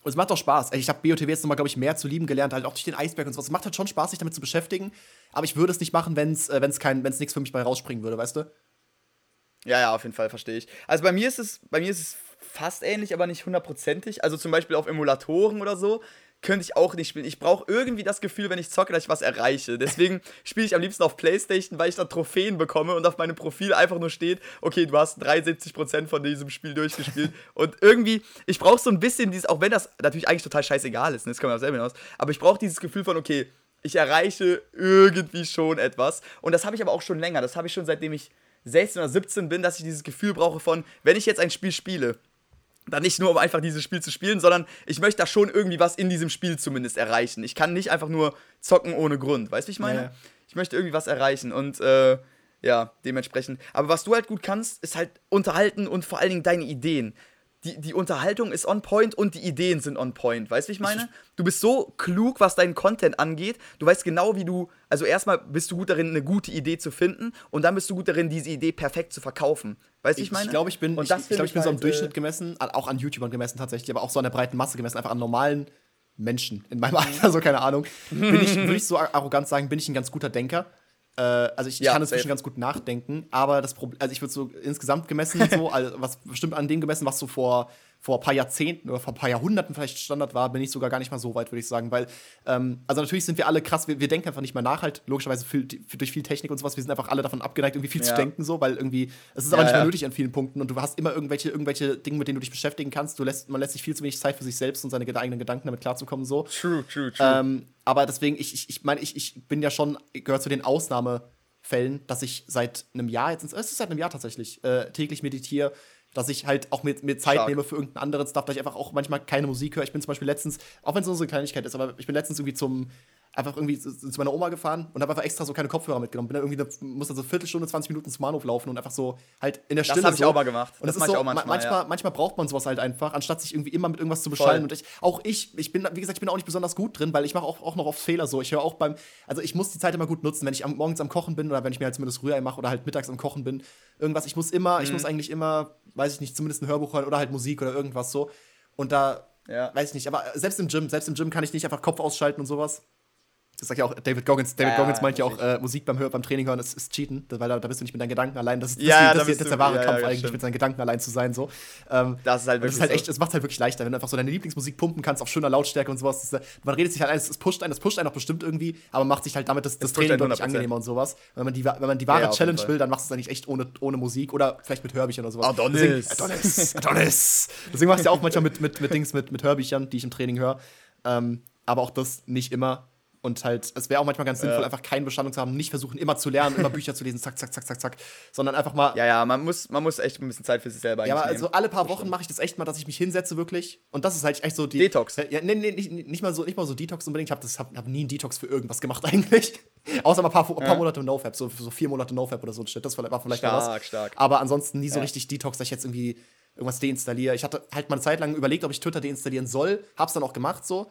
und es macht doch Spaß. Ich habe BOTW jetzt nochmal, glaube ich, mehr zu lieben gelernt, halt auch durch den Eisberg und sowas. Es macht halt schon Spaß, sich damit zu beschäftigen. Aber ich würde es nicht machen, wenn es äh, wenn's kein, wenn's nichts für mich bei rausspringen würde, weißt du? Ja, ja, auf jeden Fall, verstehe ich. Also bei mir ist es, bei mir ist es fast ähnlich, aber nicht hundertprozentig. Also zum Beispiel auf Emulatoren oder so könnte ich auch nicht spielen. Ich brauche irgendwie das Gefühl, wenn ich zocke, dass ich was erreiche. Deswegen spiele ich am liebsten auf Playstation, weil ich da Trophäen bekomme und auf meinem Profil einfach nur steht, okay, du hast 73% von diesem Spiel durchgespielt. und irgendwie, ich brauche so ein bisschen dieses, auch wenn das natürlich eigentlich total scheißegal ist, ne, das kann man auch selber hinaus, aber ich brauche dieses Gefühl von, okay, ich erreiche irgendwie schon etwas. Und das habe ich aber auch schon länger. Das habe ich schon seitdem ich 16 oder 17 bin, dass ich dieses Gefühl brauche von, wenn ich jetzt ein Spiel spiele dann nicht nur, um einfach dieses Spiel zu spielen, sondern ich möchte da schon irgendwie was in diesem Spiel zumindest erreichen. Ich kann nicht einfach nur zocken ohne Grund. Weißt du, wie ich meine? Ja. Ich möchte irgendwie was erreichen und äh, ja, dementsprechend. Aber was du halt gut kannst, ist halt unterhalten und vor allen Dingen deine Ideen. Die, die Unterhaltung ist on point und die Ideen sind on point. Weißt du, wie ich meine? Du bist so klug, was deinen Content angeht. Du weißt genau, wie du. Also, erstmal bist du gut darin, eine gute Idee zu finden und dann bist du gut darin, diese Idee perfekt zu verkaufen. Weißt du, wie ich meine? Ich glaube, ich bin, Und ich, das ich, glaub, ich bin so am Durchschnitt gemessen, auch an YouTubern gemessen tatsächlich, aber auch so an der breiten Masse gemessen, einfach an normalen Menschen in meinem Alter, so keine Ahnung. Bin ich, würde ich so arrogant sagen, bin ich ein ganz guter Denker. Äh, also ich, Ja, kann inzwischen ganz gut nachdenken, aber das Problem, also ich würde so insgesamt gemessen, so, also was bestimmt an dem gemessen, was so vor, vor ein paar Jahrzehnten oder vor ein paar Jahrhunderten vielleicht Standard war, bin ich sogar gar nicht mal so weit, würde ich sagen. Weil, ähm, also natürlich sind wir alle krass, wir, wir denken einfach nicht mehr nach, halt logischerweise viel, durch viel Technik und sowas, wir sind einfach alle davon abgeneigt, irgendwie viel zu Ja. denken, so, weil irgendwie, es ist Ja, aber nicht mehr ja. nötig an vielen Punkten und du hast immer irgendwelche, irgendwelche Dinge, mit denen du dich beschäftigen kannst. Du lässt, man lässt sich viel zu wenig Zeit für sich selbst und seine eigenen Gedanken damit klarzukommen, so. True, true, true. Ähm, aber deswegen, ich, ich, ich meine, ich, ich bin ja schon, gehört zu den Ausnahmefällen, dass ich seit einem Jahr, jetzt, es ist seit einem Jahr tatsächlich, äh, täglich meditiere, dass ich halt auch mir, mir Zeit Stark. nehme für irgendeinen anderen Stuff, dass ich einfach auch manchmal keine Musik höre. Ich bin zum Beispiel letztens, auch wenn es nur so eine Kleinigkeit ist, aber ich bin letztens irgendwie zum, einfach irgendwie zu, zu meiner Oma gefahren und habe einfach extra so keine Kopfhörer mitgenommen. Bin dann irgendwie, eine, musste so eine Viertelstunde, 20 Minuten zum Bahnhof laufen und einfach so halt in der Das Stille. hab ich so. auch mal gemacht. Und Das das, mach ist ich so, auch manchmal, ma- manchmal, ja. manchmal braucht man sowas halt einfach, anstatt sich irgendwie immer mit irgendwas zu beschallen. Voll. Und ich, auch ich, ich bin, wie gesagt, ich bin auch nicht besonders gut drin, weil ich mache auch, auch noch oft Fehler so. Ich höre auch beim, also ich muss die Zeit immer gut nutzen, wenn ich am, morgens am Kochen bin oder wenn ich mir halt zumindest Rührei mache oder halt mittags am Kochen bin. Irgendwas, ich muss immer, Mhm. ich muss eigentlich immer, weiß ich nicht, zumindest ein Hörbuch hören oder halt Musik oder irgendwas so. Und da, Ja. weiß ich nicht, aber selbst im Gym, selbst im Gym kann ich nicht einfach Kopf ausschalten und sowas. Das sagt ja auch David Goggins. David Ja, Goggins meint ja auch, äh, Musik beim, Hör beim Training hören ist, ist Cheaten, weil da, da bist du nicht mit deinen Gedanken allein. Das ist, das, Ja, das, das du- der wahre ja, Kampf ja, eigentlich, stimmt. mit seinen Gedanken allein zu sein. So. Ähm, Das ist halt und das wirklich ist halt echt, es macht halt wirklich leichter, wenn du einfach so deine Lieblingsmusik pumpen kannst auf schöner Lautstärke und sowas. Das, äh, man redet sich halt ein, es pusht einen, es pusht einen auch bestimmt irgendwie, aber macht sich halt damit das, das Training deutlich 100%. angenehmer und sowas. Wenn man die, wenn man die wahre Challenge will, dann machst du es eigentlich echt ohne, ohne Musik oder vielleicht mit Hörbüchern oder sowas. Adonis. Deswegen, Adonis, Adonis. Deswegen machst du ja auch manchmal mit, mit, mit Dings, mit, mit Hörbüchern, die ich im Training höre. Ähm, aber auch das nicht immer. Und halt, es wäre auch manchmal ganz sinnvoll, Ja. einfach keine Beschallung zu haben, nicht versuchen, immer zu lernen, immer Bücher zu lesen, zack, zack, zack, zack, zack, sondern einfach mal Ja, ja, man muss, man muss echt ein bisschen Zeit für sich selber ja, aber eigentlich also nehmen. alle paar Wochen mache ich das echt mal, dass ich mich hinsetze wirklich. Und das ist halt echt so die. Detox. Ja, nee, nee, nicht, nicht, mal so, nicht mal so Detox unbedingt. Ich habe hab, hab nie einen Detox für irgendwas gemacht eigentlich. Außer mal ein paar, ein paar Ja. Monate NoFap, so, so vier Monate NoFap oder so ein Shit. Das war vielleicht mal Stark, was. stark. Aber ansonsten nie so Ja. richtig Detox, dass ich jetzt irgendwie irgendwas deinstalliere. Ich hatte halt mal eine Zeit lang überlegt, ob ich Twitter deinstallieren soll. Hab's dann auch gemacht so.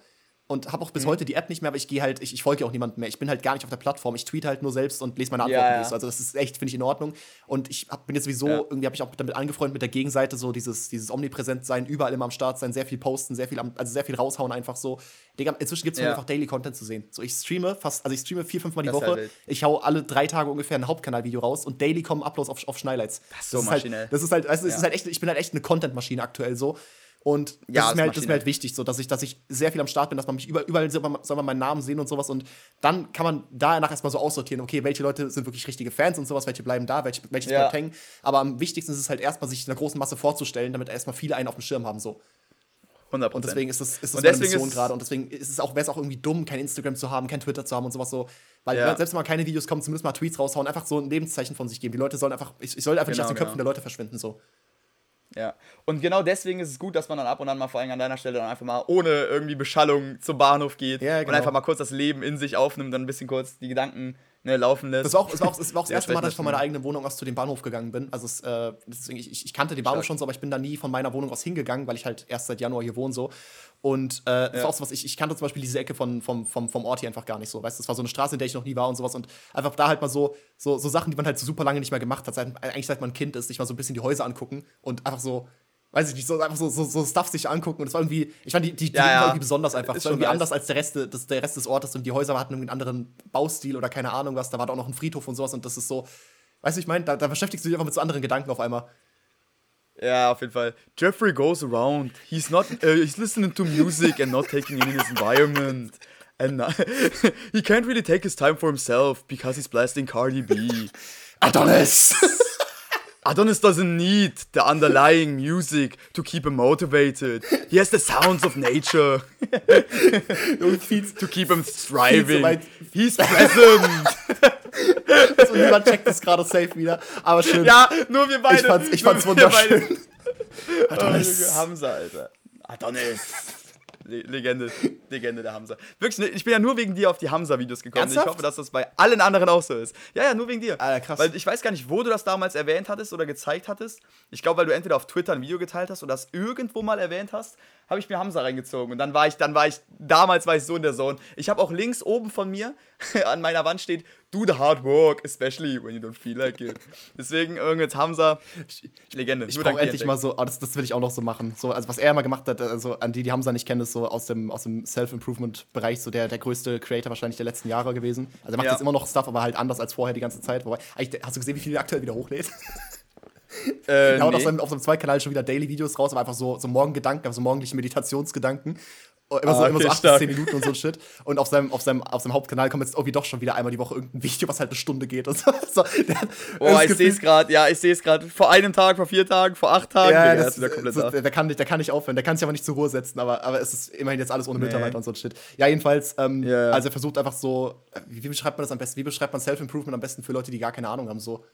Und habe Mhm. auch bis heute die App nicht mehr, aber ich gehe halt, ich, ich folge auch niemandem mehr. Ich bin halt gar nicht auf der Plattform. Ich tweete halt nur selbst und lese meine Antworten Ja, ja. Also das ist echt, finde ich, in Ordnung. Und ich hab, bin jetzt sowieso, Ja. irgendwie habe ich auch damit angefreundet mit der Gegenseite, so dieses, dieses omnipräsent sein, überall immer am Start sein, sehr viel posten, sehr viel, am, also sehr viel raushauen einfach so. Digga, inzwischen gibt es einfach Daily Content zu sehen. So, ich streame fast, also ich streame vier, fünf Mal die Das Woche. halt ich hau alle drei Tage ungefähr ein Hauptkanalvideo raus und daily kommen Uploads auf, auf Schneilights. Das ist so halt, maschinell. das ist halt, also Ja. ist halt echt, ich bin halt echt eine Content-Maschine aktuell so. Und das, Ja, ist, ist mir halt, das ist mir halt wichtig, so, dass ich, dass ich sehr viel am Start bin, dass man mich über, überall soll man, soll man meinen Namen sehen und sowas. Und dann kann man danach erstmal so aussortieren, okay, welche Leute sind wirklich richtige Fans und sowas, welche bleiben da, welche, welche Ja. bleibt hängen. Aber am wichtigsten ist es halt erstmal, sich einer großen Masse vorzustellen, damit erstmal viele einen auf dem Schirm haben. So. 100%. Und deswegen ist das, ist das Und meine deswegen Mission gerade. Und deswegen ist es auch, wäre es auch irgendwie dumm, kein Instagram zu haben, kein Twitter zu haben und sowas so. Weil Ja. selbst wenn mal keine Videos kommen, zumindest mal Tweets raushauen, einfach so ein Lebenszeichen von sich geben. Die Leute sollen einfach, ich, ich soll einfach nicht Genau, aus den Köpfen genau. der Leute verschwinden. So. Ja. Und genau deswegen ist es gut, dass man dann ab und an mal vor allem an deiner Stelle dann einfach mal ohne irgendwie Beschallung zum Bahnhof geht Ja, und genau. einfach mal kurz das Leben in sich aufnimmt, dann ein bisschen kurz die Gedanken ne, laufen lässt. Das war auch das, war auch, das, war auch das erste Mal, dass ich von meiner eigenen Wohnung aus zu dem Bahnhof gegangen bin. Also es, äh, deswegen, ich, ich kannte den Bahnhof Stark. schon so, aber ich bin da nie von meiner Wohnung aus hingegangen, weil ich halt erst seit Januar hier wohne so. Und äh, das Ja. war auch so was, ich, ich kannte zum Beispiel diese Ecke von, vom, vom, vom Ort hier einfach gar nicht so. Weißt du, das war so eine Straße, in der ich noch nie war und sowas. Und einfach da halt mal so, so, so Sachen, die man halt so super lange nicht mehr gemacht hat, seit, eigentlich seit man Kind ist, sich mal so ein bisschen die Häuser angucken und einfach so. Weiß ich nicht, so einfach so, so, so Stuff sich angucken. Und es war irgendwie, ich fand die, die, die Ja, ja. irgendwie besonders einfach. Es war irgendwie nice. anders als der Rest, des, der Rest des Ortes und die Häuser hatten irgendwie einen anderen Baustil oder keine Ahnung was. Da war da auch noch ein Friedhof und sowas und das ist so, weißt du, ich meine, da, da beschäftigst du dich einfach mit so anderen Gedanken auf einmal. Ja, auf jeden Fall. Jeffrey goes around. He's not. Uh, he's listening to music and not taking in his environment. And uh, he can't really take his time for himself because he's blasting Cardi B. Adonis! Adonis doesn't need the underlying music to keep him motivated. He has the sounds of nature to keep him thriving. weit. He's present. und niemand checkt das gerade safe wieder. Aber schön. ja, nur wir beide. ich fand's, ich fand's wunderschön. Adonis. Hamza, Alter. Adonis. Le Legende, Legende der Hamza. Wirklich, ne, ich bin ja nur wegen dir auf die Hamza-Videos gekommen. Ernsthaft? Ich hoffe, dass das bei allen anderen auch so ist. Ja, ja, nur wegen dir. Alter, krass. Weil ich weiß gar nicht, wo du das damals erwähnt hattest oder gezeigt hattest. Ich glaube, weil du entweder auf Twitter ein Video geteilt hast oder das irgendwo mal erwähnt hast, habe ich mir Hamza reingezogen. Und dann war ich, dann war ich, damals war ich so in der Zone. Ich habe auch links oben von mir an meiner Wand steht, do the hard work, especially when you don't feel like it. Deswegen irgendwas Hamza, Legende. Ich brauche endlich mal so, oh, das, das will ich auch noch so machen. So, also was er immer gemacht hat, also an die, die Hamza nicht kennen, ist so aus dem, aus dem Self-Improvement-Bereich so der, der größte Creator wahrscheinlich der letzten Jahre gewesen. Also er macht Ja. jetzt immer noch Stuff, aber halt anders als vorher die ganze Zeit. Wobei, hast du gesehen, wie viel er aktuell wieder hochlädt? Äh, Er haut auf nee. seinem, auf seinem Zweitkanal schon wieder Daily-Videos raus, aber einfach so, so Morgengedanken, also so morgendliche Meditationsgedanken. Immer, so, Ah, immer so okay, 8 stark. bis 10 Minuten und so ein Shit. Und auf seinem, auf, seinem, auf seinem Hauptkanal kommt jetzt irgendwie doch schon wieder einmal die Woche irgendein Video, was halt eine Stunde geht. Und so. so Oh, ich sehe es gerade, ja, ich sehe es gerade. Vor einem Tag, vor vier Tagen, vor acht Tagen. Ja, Digga, das, ist wieder komplett so, der, kann nicht, der kann nicht aufhören, der kann sich aber nicht zur Ruhe setzen, aber, aber es ist immerhin jetzt alles ohne Nee. Mitarbeiter und so ein Shit. Ja, jedenfalls, ähm, ja. also er versucht einfach so, wie, wie beschreibt man das am besten? Wie beschreibt man Self-Improvement am besten für Leute, die gar keine Ahnung haben? So,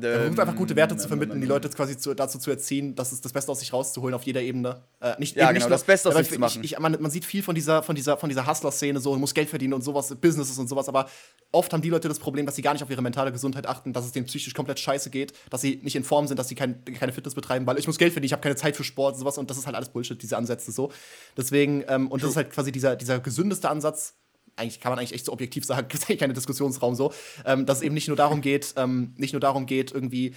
versucht einfach gute Werte zu vermitteln, die Leute quasi zu, dazu zu erziehen, das ist das Beste aus sich rauszuholen auf jeder Ebene. Äh, nicht, Ja, genau, nicht das Beste aus sich zu machen. Ich, ich, man, man sieht viel von dieser, von dieser, von dieser Hustler-Szene, so, man muss Geld verdienen und sowas, Businesses und sowas, aber oft haben die Leute das Problem, dass sie gar nicht auf ihre mentale Gesundheit achten, dass es denen psychisch komplett scheiße geht, dass sie nicht in Form sind, dass sie kein, keine Fitness betreiben, weil ich muss Geld verdienen, ich habe keine Zeit für Sport und sowas und das ist halt alles Bullshit, diese Ansätze so. Deswegen, ähm, und das ist halt quasi dieser, dieser gesündeste Ansatz, eigentlich kann man eigentlich echt so objektiv sagen, gibt es eigentlich keinen Diskussionsraum so, ähm, dass es eben nicht nur darum geht, ähm, nicht nur darum geht, irgendwie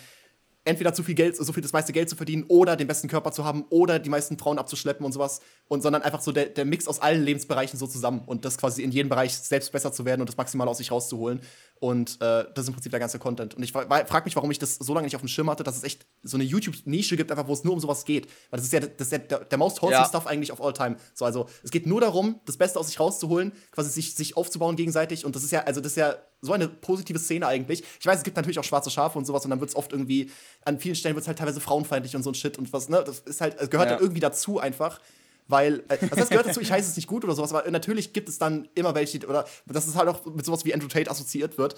entweder zu viel Geld, so viel das meiste Geld zu verdienen oder den besten Körper zu haben oder die meisten Frauen abzuschleppen und sowas. Und sondern einfach so der, der Mix aus allen Lebensbereichen so zusammen und das quasi in jedem Bereich selbst besser zu werden und das Maximale aus sich rauszuholen. Und äh, das ist im Prinzip der ganze Content. Und ich frage mich, warum ich das so lange nicht auf dem Schirm hatte, dass es echt so eine YouTube-Nische gibt, einfach wo es nur um sowas geht. Weil das ist ja, das ist ja der, der most wholesome Ja. Stuff eigentlich of all time. So, also es geht nur darum, das Beste aus sich rauszuholen, quasi sich, sich aufzubauen gegenseitig. Und das ist ja, also das ist ja so eine positive Szene eigentlich. Ich weiß, es gibt natürlich auch schwarze Schafe und sowas und dann wird es oft irgendwie, an vielen Stellen wird es halt teilweise frauenfeindlich und so ein Shit und was, ne? Das ist halt, es gehört Ja. halt irgendwie dazu einfach. Weil, äh, was heißt, gehört dazu, ich heiße es nicht gut oder sowas, aber natürlich gibt es dann immer welche, oder dass es halt auch mit sowas wie Andrew Tate assoziiert wird.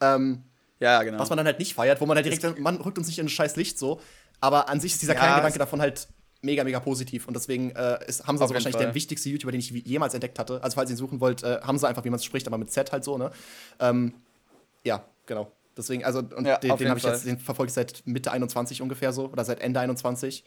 Ähm, Ja, genau. was man dann halt nicht feiert, wo man halt direkt sagt, man rückt uns nicht in ein scheiß Licht so. Aber an sich ist dieser Ja, kleine Gedanke davon halt mega, mega positiv. Und deswegen äh, ist Hamza so wahrscheinlich Fall. der wichtigste YouTuber, den ich jemals entdeckt hatte. Also falls ihr ihn suchen wollt, äh, Hamza einfach, wie man es spricht, aber mit Z halt so, ne? Ähm, ja, genau. Deswegen, also, und Ja, den, den habe ich jetzt, den verfolge ich seit Mitte 21 ungefähr so, oder seit Ende 21.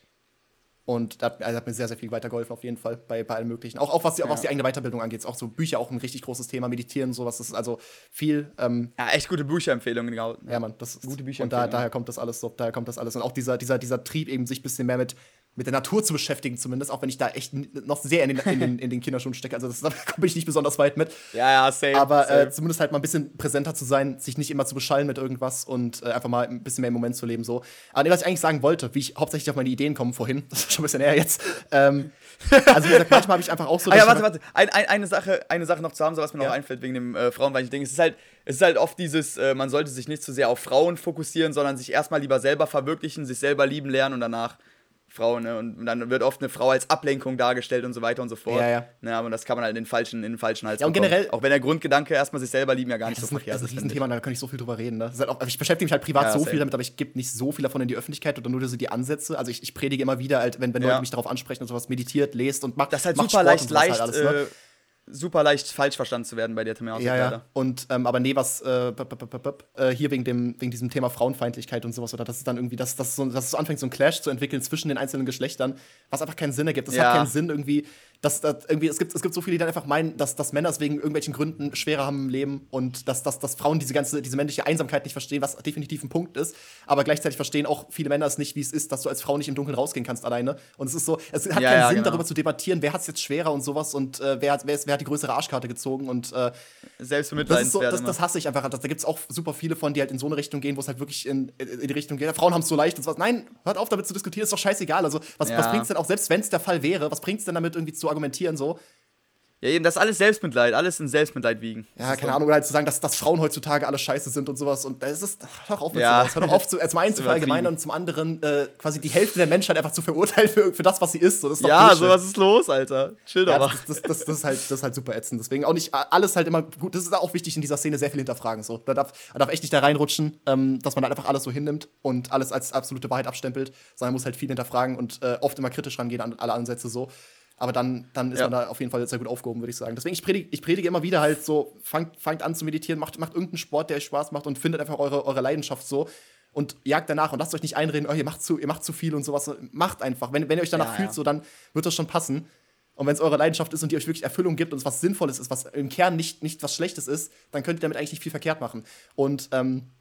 Und das also hat mir sehr, sehr viel weitergeholfen, auf jeden Fall, bei, bei allem Möglichen. Auch, auch was, die, auch was die eigene Weiterbildung angeht. Auch so Bücher, auch ein richtig großes Thema, Meditieren, sowas. Das ist also viel, ähm, ja, echt gute Bücherempfehlungen, genau. ja, Mann, das ist Gute Bücher Und da, daher kommt das alles so, daher kommt das alles. Und auch dieser, dieser, dieser Trieb, eben sich ein bisschen mehr mit, mit der Natur zu beschäftigen, zumindest, auch wenn ich da echt noch sehr in den, in den, in den Kinderschuhen stecke. Also das, da bin ich nicht besonders weit mit. Ja, ja, safe. Aber safe. äh, zumindest halt mal ein bisschen präsenter zu sein, sich nicht immer zu beschallen mit irgendwas und äh, einfach mal ein bisschen mehr im Moment zu leben. So. Aber nee, was ich eigentlich sagen wollte, wie ich hauptsächlich auf meine Ideen komme vorhin, das ist schon ein bisschen eher jetzt. Ähm, also wie gesagt, manchmal habe ich einfach auch so. Ah ja, warte, warte. Ein, ein, eine, Sache, eine Sache noch zu haben, so was mir Ja. noch einfällt wegen dem äh, Frauen, weil ich denke, es ist halt, es ist halt oft dieses, äh, man sollte sich nicht zu sehr auf Frauen fokussieren, sondern sich erstmal lieber selber verwirklichen, sich selber lieben lernen und danach Frauen, ne? Und dann wird oft eine Frau als Ablenkung dargestellt und so weiter und so fort. Ja, ja. Ne, aber das kann man halt in den falschen, in den falschen Hals Ja, und bekommen. generell- Auch wenn der Grundgedanke erstmal sich selber lieben ja gar nicht Das so ist, ein, verkehrt das ist ist. ein ich. Riesenthema, da kann ich so viel drüber reden. Ne? Ist halt auch, ich beschäftige mich halt privat Ja, so viel damit, aber ich gebe nicht so viel davon in die Öffentlichkeit oder nur so die Ansätze. Also ich, ich predige immer wieder, halt, wenn, wenn. Leute mich darauf ansprechen und sowas, meditiert, lest und macht Das ist halt macht super Sport leicht, und sowas leicht, halt alles, ne? äh, super leicht falsch verstanden zu werden bei der Thematik Ja, ja. Und, ähm, aber nee, was äh, b- b- b- b- äh, hier wegen, dem, wegen diesem Thema Frauenfeindlichkeit und sowas, oder das ist dann irgendwie, dass, dass, so, dass es so anfängt, so ein Clash zu entwickeln zwischen den einzelnen Geschlechtern, was einfach keinen Sinn ergibt. Es Ja. hat keinen Sinn irgendwie, dass, dass irgendwie, es gibt, es gibt so viele, die dann einfach meinen, dass, dass Männer es wegen irgendwelchen Gründen schwerer haben im Leben und dass, dass, dass Frauen diese ganze, diese männliche Einsamkeit nicht verstehen, was definitiv ein Punkt ist. Aber gleichzeitig verstehen auch viele Männer es nicht, wie es ist, dass du als Frau nicht im Dunkeln rausgehen kannst alleine. Und es ist so, es hat Ja, keinen ja, Sinn, genau. darüber zu debattieren, wer hat es jetzt schwerer und sowas und äh, wer, hat, wer, ist, wer hat die größere Arschkarte gezogen und äh, das, ist so, das, das hasse ich einfach. Das, da gibt es auch super viele von, die halt in so eine Richtung gehen, wo es halt wirklich in, in die Richtung geht. Frauen haben es so leicht und sowas. Nein, hört auf damit zu diskutieren, ist doch scheißegal. Also, was, Ja. was bringt es denn, auch selbst wenn es der Fall wäre, was bringt es denn damit irgendwie zu argumentieren so? Ja, eben, das ist alles Selbstmitleid, alles in Selbstmitleid wiegen. Ja, keine Ahnung, oder halt zu sagen, dass, dass Frauen heutzutage alle scheiße sind und sowas. Und das ist, hör doch auf mit Ja. sowas. Hör doch auf, zu, zum einen zu verallgemeinern und zum anderen äh, quasi die Hälfte der Menschheit einfach zu verurteilen für, für das, was sie ist. So, das ist doch Ja, Bullshit. so was ist los, Alter. Chill doch Ja, mal. das, das, das, das, ist halt, das ist halt super ätzend. Deswegen auch nicht alles halt immer gut. Das ist auch wichtig in dieser Szene, sehr viel hinterfragen. So. Da darf, da darf echt nicht da reinrutschen, ähm, dass man halt einfach alles so hinnimmt und alles als absolute Wahrheit abstempelt, sondern man muss halt viel hinterfragen und äh, oft immer kritisch rangehen an alle Ansätze so. Aber dann, dann ist Ja. man da auf jeden Fall sehr gut aufgehoben, würde ich sagen. Deswegen, ich predige, ich predige immer wieder halt so, fangt, fangt an zu meditieren, macht, macht irgendeinen Sport, der euch Spaß macht und findet einfach eure, eure Leidenschaft so und jagt danach und lasst euch nicht einreden, oh, ihr macht zu, ihr macht zu viel und sowas. Macht einfach. Wenn, wenn ihr euch danach Ja, fühlt, ja. so, dann wird das schon passen. Und wenn es eure Leidenschaft ist und die euch wirklich Erfüllung gibt und es was Sinnvolles ist, was im Kern nicht, nicht was Schlechtes ist, dann könnt ihr damit eigentlich nicht viel verkehrt machen. Und ähm,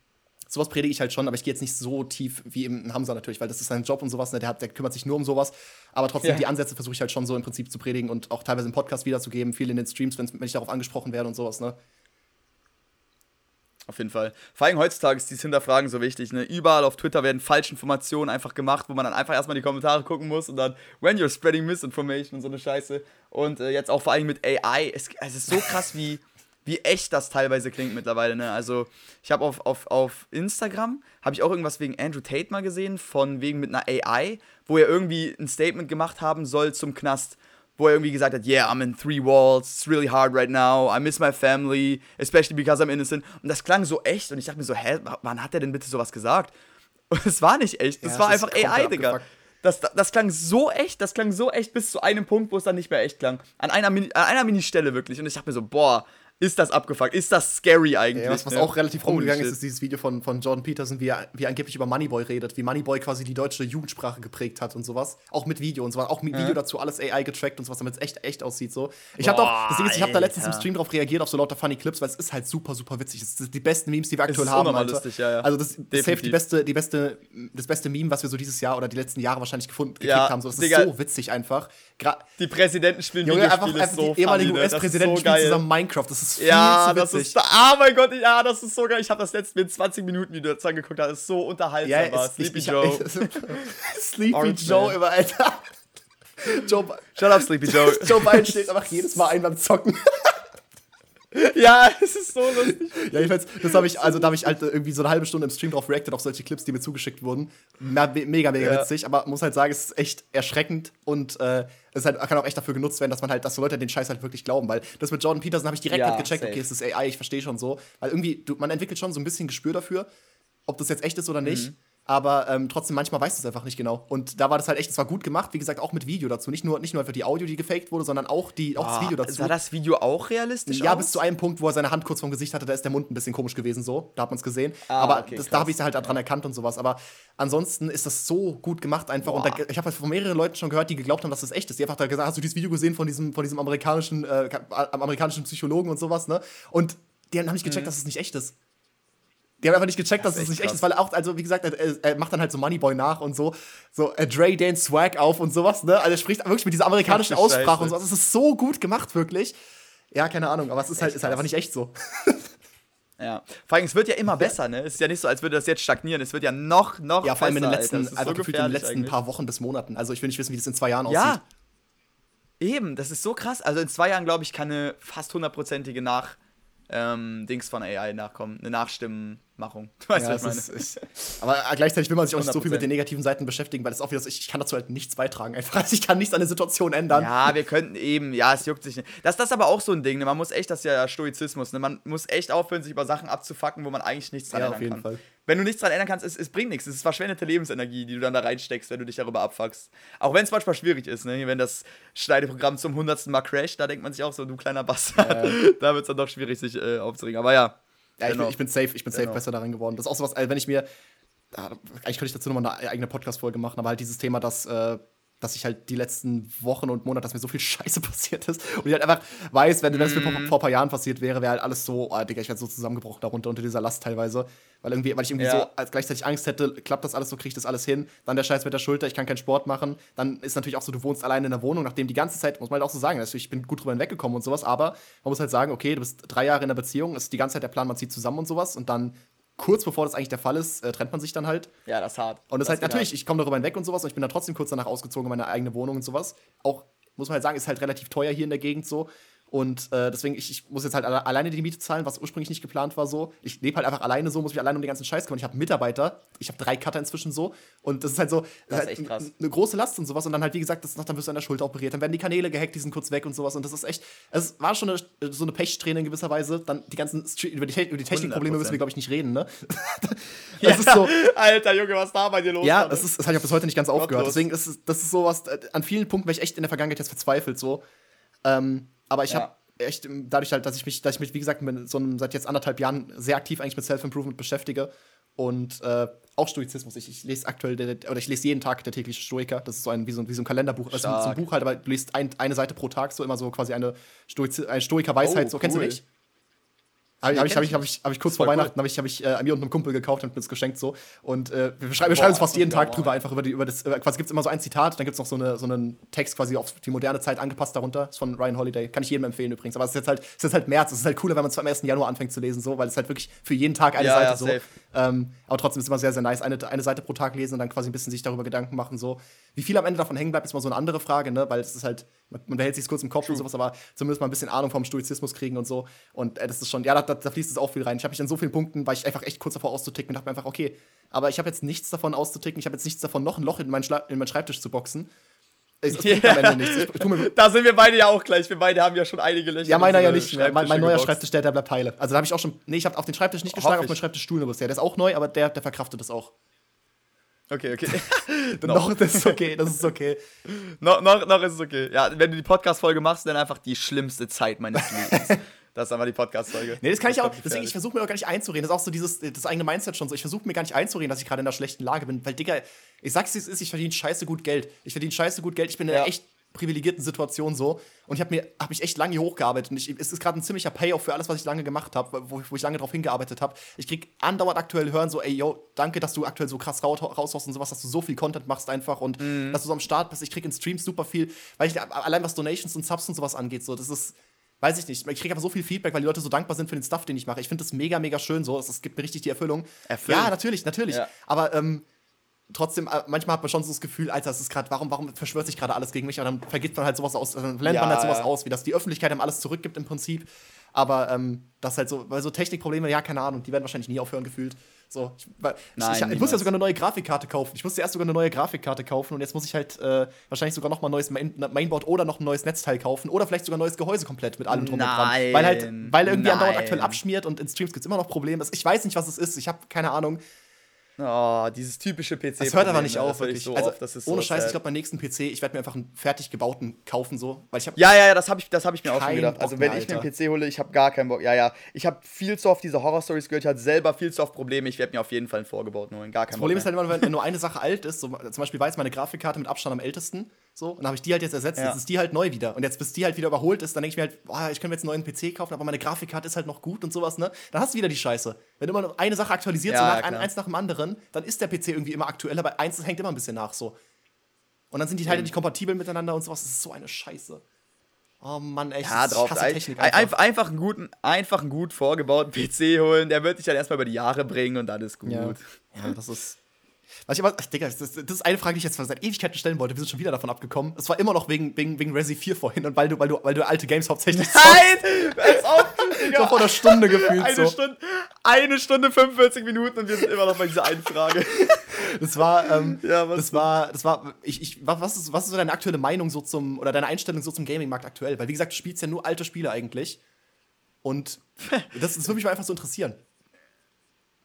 sowas predige ich halt schon, aber ich gehe jetzt nicht so tief wie im Hamza natürlich, weil das ist sein Job und sowas, ne? der, hat, der kümmert sich nur um sowas. Aber trotzdem, Ja. die Ansätze versuche ich halt schon so im Prinzip zu predigen und auch teilweise im Podcast wiederzugeben, viel in den Streams, wenn ich darauf angesprochen werde und sowas, ne? Auf jeden Fall. Vor allem heutzutage ist dieses Hinterfragen so wichtig. Ne? Überall auf Twitter werden Falschinformationen einfach gemacht, wo man dann einfach erstmal die Kommentare gucken muss und dann, when you're spreading misinformation und so eine Scheiße. Und äh, jetzt auch vor allem mit AI. Es, es ist so krass, wie, wie echt das teilweise klingt mittlerweile. Ne? Also, ich habe auf, auf, auf Instagram, habe ich auch irgendwas wegen Andrew Tate mal gesehen, von wegen mit einer AI, wo er irgendwie ein Statement gemacht haben soll zum Knast wo er irgendwie gesagt hat, yeah, I'm in three walls, it's really hard right now, I miss my family, especially because I'm innocent. Und das klang so echt und ich dachte mir so, hä, wann hat er denn bitte sowas gesagt? Und es war nicht echt, das Ja, war das einfach AI, Digga. abgefuckt. Das, das klang so echt, das klang so echt bis zu einem Punkt, wo es dann nicht mehr echt klang. An einer, Mini, an einer Mini-Stelle wirklich. Und ich dachte mir so, boah, ist das abgefuckt, ist das scary eigentlich. Ja, was, was ne? auch relativ Holy rumgegangen ist, ist dieses Video von, von Jordan Peterson, wie er, wie er angeblich über Moneyboy redet, wie Moneyboy quasi die deutsche Jugendsprache geprägt hat und sowas. Auch mit Video und so, auch mit Video dazu alles AI getrackt und sowas, damit es echt, echt aussieht. So. Ich habe doch, das Ding ist, ich habe da letztens im. Stream drauf reagiert, auf so lauter Funny Clips, weil es ist halt super, super witzig. Es sind die besten Memes, die wir aktuell ist haben. lustig, ja, ja. Also das ist safe die beste, die beste, das beste Meme, was wir so dieses Jahr oder die letzten Jahre wahrscheinlich gefunden gekriegt Ja, haben. So, das Digga. ist so witzig einfach. Gra Die Präsidenten spielen Junge, einfach, einfach so die ehemaligen funny, ne? US-Präsidenten so spielen zusammen Minecraft. Das ist viel Ja, zu das ist. Ah, mein Gott, ja, das ist so geil. Ich habe das letzte mir 20 Minuten Video dazu angeguckt, das ist so unterhaltsam. Ja, es, Sleepy ich, Joe. Ich, Sleepy Orange Joe Man. immer, Alter. Joe, Shut up, Sleepy Joe. Joe Biden schlägt einfach jedes Mal ein beim Zocken. ja, es ist so lustig. ja, jedenfalls, das habe ich, also da habe ich halt irgendwie so eine halbe Stunde im Stream drauf reacted auf solche Clips, die mir zugeschickt wurden. Me mega, mega Ja. witzig, aber muss halt sagen, es ist echt erschreckend und äh, es halt, kann auch echt dafür genutzt werden, dass man halt, dass so Leute den Scheiß halt wirklich glauben, weil das mit Jordan Peterson habe ich direkt Ja, halt gecheckt, safe. okay, es ist AI, ich verstehe schon so, weil irgendwie, du, man entwickelt schon so ein bisschen Gespür dafür, ob das jetzt echt ist oder nicht. Mhm. Aber ähm, trotzdem, manchmal weiß es einfach nicht genau. Und da war das halt echt, es war gut gemacht, wie gesagt, auch mit Video dazu. Nicht nur, nicht nur einfach die Audio, die gefaked wurde, sondern auch, die, auch das Video dazu. Sah das Video auch realistisch Ja, aus? bis zu einem Punkt, wo er seine Hand kurz vom Gesicht hatte, da ist der Mund ein bisschen komisch gewesen, so. Da hat man es gesehen. Ah, Aber okay, das, da habe ich es halt dran erkannt und sowas. Aber ansonsten ist das so gut gemacht einfach. Und da, Boah. ich habe halt von mehreren Leuten schon gehört, die geglaubt haben, dass das echt ist. Die einfach da gesagt, hast du dieses Video gesehen von diesem, von diesem amerikanischen, äh, amerikanischen Psychologen und sowas, ne? Und die haben nicht gecheckt, dass es nicht echt ist. Die haben einfach nicht gecheckt, dass. Das es ist nicht echt echt ist, weil er auch, also wie gesagt, er, er macht dann halt so Moneyboy nach und so, so äh, Dre Dane Swag auf und sowas, ne? Also er spricht wirklich mit dieser amerikanischen Aussprache Scheiße. und sowas. Es ist so gut gemacht, wirklich. Ja, keine Ahnung, aber es ist halt, ist halt einfach nicht echt so. Ja. Vor allem, es wird ja immer besser, ne? Es ist ja nicht so, als würde das jetzt stagnieren. Es wird ja noch, noch Ja, vor allem in den besser, letzten, Alter. Einfach so gefühlt in den letzten eigentlich. paar Wochen bis Monaten. Also ich will nicht wissen, wie das in zwei Jahren Ja. aussieht. Eben, das ist so krass. Also in zwei Jahren, glaube ich, kann eine fast hundertprozentige Nach ähm, Dings von AI nachkommen. Eine Nachstimmenmachung. Du weißt, Ja, was ich meine. ist, ich, aber gleichzeitig will man sich auch nicht so viel 100%. mit den negativen Seiten beschäftigen, weil das ist auch wieder ich, ich kann dazu halt nichts beitragen. Einfach, also ich kann nichts an der Situation ändern. Ja, wir könnten eben, ja, es juckt sich nicht. Das, das ist aber auch so ein Ding, ne? Man muss echt, das ist ja Stoizismus, ne? Man muss echt aufhören, sich über Sachen abzufacken, wo man eigentlich nichts dran Ja, ändern auf jeden kann. Fall. Wenn du nichts dran ändern kannst, es, es bringt nichts. Es ist verschwendete Lebensenergie, die du dann da reinsteckst, wenn du dich darüber abfuckst. Auch wenn es manchmal schwierig ist, ne? Wenn das Schneideprogramm zum hundertsten Mal crasht, da denkt man sich auch so, du kleiner Bastard. da wird es dann doch schwierig, sich äh, aufzuregen. Aber ja. Ja, ich, genau. bin, ich bin safe, ich bin safe Genau. besser darin geworden. Das ist auch sowas, also wenn ich mir, eigentlich könnte ich dazu nochmal eine eigene Podcast-Folge machen, aber halt dieses Thema, dass, äh, dass ich halt die letzten Wochen und Monate, dass mir so viel Scheiße passiert ist und ich halt einfach weiß, wenn, wenn es mir vor, Mhm. vor ein paar Jahren passiert wäre, wäre halt alles so, oh, Digga, ich wäre so zusammengebrochen darunter unter dieser Last teilweise, weil irgendwie, weil ich irgendwie Ja. so gleichzeitig Angst hätte, klappt das alles so, krieg ich das alles hin, dann der Scheiß mit der Schulter, ich kann keinen Sport machen, dann ist natürlich auch so, du wohnst alleine in der Wohnung, nachdem die ganze Zeit, muss man halt auch so sagen, also ich bin gut drüber hinweggekommen und sowas, aber man muss halt sagen, okay, du bist drei Jahre in der Beziehung, ist die ganze Zeit der Plan, man zieht zusammen und sowas und dann kurz bevor das eigentlich der Fall ist, äh, trennt man sich dann halt. Ja, das ist hart. Und das, halt geht natürlich, ich komme darüber hinweg und sowas und ich bin dann trotzdem kurz danach ausgezogen in meine eigene Wohnung und sowas. Auch, muss man halt sagen, ist halt relativ teuer hier in der Gegend so. Und äh, deswegen, ich, ich muss jetzt halt alle, alleine die Miete zahlen, was ursprünglich nicht geplant war so. Ich lebe halt einfach alleine so, muss mich alleine um den ganzen Scheiß kümmern. Ich habe Mitarbeiter, ich habe drei Cutter inzwischen so. Und das ist halt so Das ist halt krass. eine große Last und sowas. Und dann halt, wie gesagt, das, dann wirst du an der Schulter operiert. Dann werden die Kanäle gehackt, die sind kurz weg und sowas. Und das ist echt, es war schon eine, so eine Pechsträhne in gewisser Weise. Dann die ganzen, über die, über die Technikprobleme müssen wir, 100%. glaube ich, nicht reden, ne? das ist so, Alter Junge, was da bei dir los? ja, das, ist, das hat ja bis heute nicht ganz aufgehört. Gottlos. Deswegen ist das ist sowas, äh, an vielen Punkten wäre ich echt in der Vergangenheit jetzt verzweifelt so. Ähm, aber ich Ja. habe echt, ähm, dadurch halt, dass ich mich, dass ich mich, wie gesagt, mit so einem, seit jetzt anderthalb Jahren sehr aktiv eigentlich mit Self-Improvement beschäftige und äh, auch Stoizismus. Ich, ich lese aktuell, der, oder ich lese jeden Tag der tägliche Stoiker. Das ist so ein, wie so ein, wie so ein Kalenderbuch, also so ein. Buch halt, aber du liest ein, eine Seite pro Tag, so immer so quasi eine, Stoiz eine Stoiker-Weisheit. Oh, so, kennst du cool. nicht? Habe hab ich, hab ich hab ich, hab ich kurz vor voll cool. Weihnachten habe ich, hab ich äh, mir und einem Kumpel gekauft und mir das geschenkt so. Und äh, wir schreiben, wir schreiben uns fast jeden Tag drüber, einfach über, die, über das. Äh, quasi gibt es immer so ein Zitat, dann gibt es noch so, eine, so einen Text quasi auf die moderne Zeit angepasst darunter. Ist von Ryan Holiday. Kann ich jedem empfehlen übrigens. Aber es ist jetzt halt, es ist jetzt halt März. Es ist halt cooler, wenn man zwar am 1. Januar anfängt zu lesen, so, weil es halt wirklich für jeden Tag eine Ja, Seite ja, so. Ähm, aber trotzdem ist es immer sehr, sehr nice. Eine, eine Seite pro Tag lesen und dann quasi ein bisschen sich darüber Gedanken machen. So. Wie viel am Ende davon hängen bleibt, ist mal so eine andere Frage, ne? Weil es ist halt, man, man behält sich kurz im Kopf und sowas, aber zumindest mal ein bisschen Ahnung vom Stoizismus kriegen und so. Und äh, das ist schon, ja, da, da, da fließt es auch viel rein. Ich habe mich an so vielen Punkten, war ich einfach echt kurz davor auszuticken und dachte mir einfach, okay, aber ich habe jetzt nichts davon auszuticken, ich habe jetzt nichts davon, noch ein Loch in Schla in meinen Schreibtisch zu boxen. Es, es bringt am Ende nichts. Da sind wir beide ja auch gleich. Wir beide haben ja schon einige Löcher. ja, meiner in ja nicht mehr. Mein, mein neuer. Schreibtisch, der, der bleibt heile. Also da habe ich auch schon, nee, ich habe auf den Schreibtisch nicht geschlagen, auf den Schreibtischstuhl nur bisher. Der ist auch neu, aber der, der verkraftet das auch. Okay, okay. Noch, das ist okay, das ist okay. noch, noch, noch ist es okay. Ja, wenn du die Podcast-Folge machst, dann einfach die schlimmste Zeit meines Lebens. Das ist einfach die Podcast-Folge. Nee, das kann ich auch. Deswegen, ich versuche mir auch gar nicht einzureden. Das ist auch so dieses, das eigene Mindset schon so. Ich versuche mir gar nicht einzureden, dass ich gerade in einer schlechten Lage bin. Weil, Digga, ich sag's wie es ist, ich verdiene scheiße gut Geld. Ich verdiene scheiße gut Geld. Ich bin in einer Ja. echt privilegierten Situation so. Und ich habe mir, habe mich echt lange hier hochgearbeitet. Und ich, es ist gerade ein ziemlicher Payoff für alles, was ich lange gemacht habe, wo, ich- wo ich lange drauf hingearbeitet habe. Ich krieg andauernd aktuell hören, so, ey, yo, danke, dass du aktuell so krass raus, raushaust und sowas, dass du so viel Content machst einfach und Mhm. dass du so am Start bist. Ich krieg in Streams super viel, weil ich allein was Donations und Subs und sowas angeht, so, das ist. Weiß ich nicht. Ich kriege einfach so viel Feedback, weil die Leute so dankbar sind für den Stuff, den ich mache. Ich finde das mega, mega schön so. Es, es gibt mir richtig die Erfüllung. Erfüllt. Ja, natürlich, natürlich. Ja. Aber ähm, trotzdem, äh, manchmal hat man schon so das Gefühl, Alter, das ist gerade, warum, warum verschwört sich gerade alles gegen mich? Und dann vergibt man halt sowas aus, dann lernt Ja, man halt sowas ja. aus, wie das die Öffentlichkeit einem alles zurückgibt im Prinzip. Aber ähm, das halt so, weil so Technikprobleme, ja, keine Ahnung, die werden wahrscheinlich nie aufhören gefühlt. So, ich, Nein, ich, ich, ich muss ja sogar eine neue Grafikkarte kaufen. Ich musste erst sogar eine neue Grafikkarte kaufen und jetzt muss ich halt äh, wahrscheinlich sogar noch mal ein neues Main Mainboard oder noch ein neues Netzteil kaufen oder vielleicht sogar ein neues Gehäuse komplett mit allem drum und dran. Nein, Weil halt, weil irgendwie andauernd nein. aktuell abschmiert und in Streams gibt es immer noch Probleme. Ich weiß nicht, was es ist. Ich habe keine Ahnung. Oh, dieses typische PC. Es hört aber nicht auf, das hör ich wirklich. So also, oft, das ist ohne so Scheiß, ich glaube, meinen nächsten PC, ich werde mir einfach einen fertig gebauten kaufen, so. Weil ich. Ja, ja, ja, das habe ich, das hab ich mir auch schon gedacht. Bock Also, wenn mehr, ich mir einen. PC hole, ich habe gar keinen Bock. Ja, ja. Ich habe viel zu oft diese Horror-Stories gehört. Ich hatte selber viel zu oft Probleme. Ich werde mir auf jeden Fall einen vorgebauten holen. Gar kein Das Problem ist halt immer, wenn nur eine Sache alt ist. So, zum Beispiel war jetzt meine Grafikkarte mit Abstand am ältesten. So, und dann habe ich die halt jetzt ersetzt. Ja. Jetzt ist die halt neu wieder. Und jetzt, bis die halt wieder überholt ist, dann denke ich mir halt, boah, ich könnte mir jetzt einen neuen PC kaufen, aber meine Grafikkarte ist halt noch gut und sowas, ne? Dann hast du wieder die Scheiße. Wenn immer noch eine Sache aktualisiert, Ja, so ja, nach, klar. eins nach dem anderen, dann ist der PC irgendwie immer aktuell, aber eins hängt immer ein bisschen nach so. Und dann sind die Teile nicht kompatibel miteinander und sowas. Das ist so eine Scheiße. Oh Mann, echt. Ja, ich drauf. Ein, Technik ein, einfach, einfach, einen guten, einfach einen gut vorgebauten PC holen. Der wird dich dann erstmal über die Jahre bringen und dann ist gut. Ja. ja, das ist. Was ich aber, ach, Digga, das, das ist eine Frage, die ich jetzt seit Ewigkeiten stellen wollte. Wir sind schon wieder davon abgekommen. Es war immer noch wegen, wegen, wegen Resi 4 vorhin und weil du, weil du, weil du alte Games hauptsächlich. Nein! Als ob, Digga. So vor einer Stunde gefühlt eine, so. Stunde, eine Stunde 45 Minuten und wir sind immer noch bei dieser einen Frage. Das war, ähm, Ja, was das war, das war, ich, ich, wa- was ist, was ist so deine aktuelle Meinung so zum, oder deine Einstellung so zum Gaming-Markt aktuell? Weil, wie gesagt, du spielst ja nur alte Spiele eigentlich. Und das, das würde mich mal einfach so interessieren.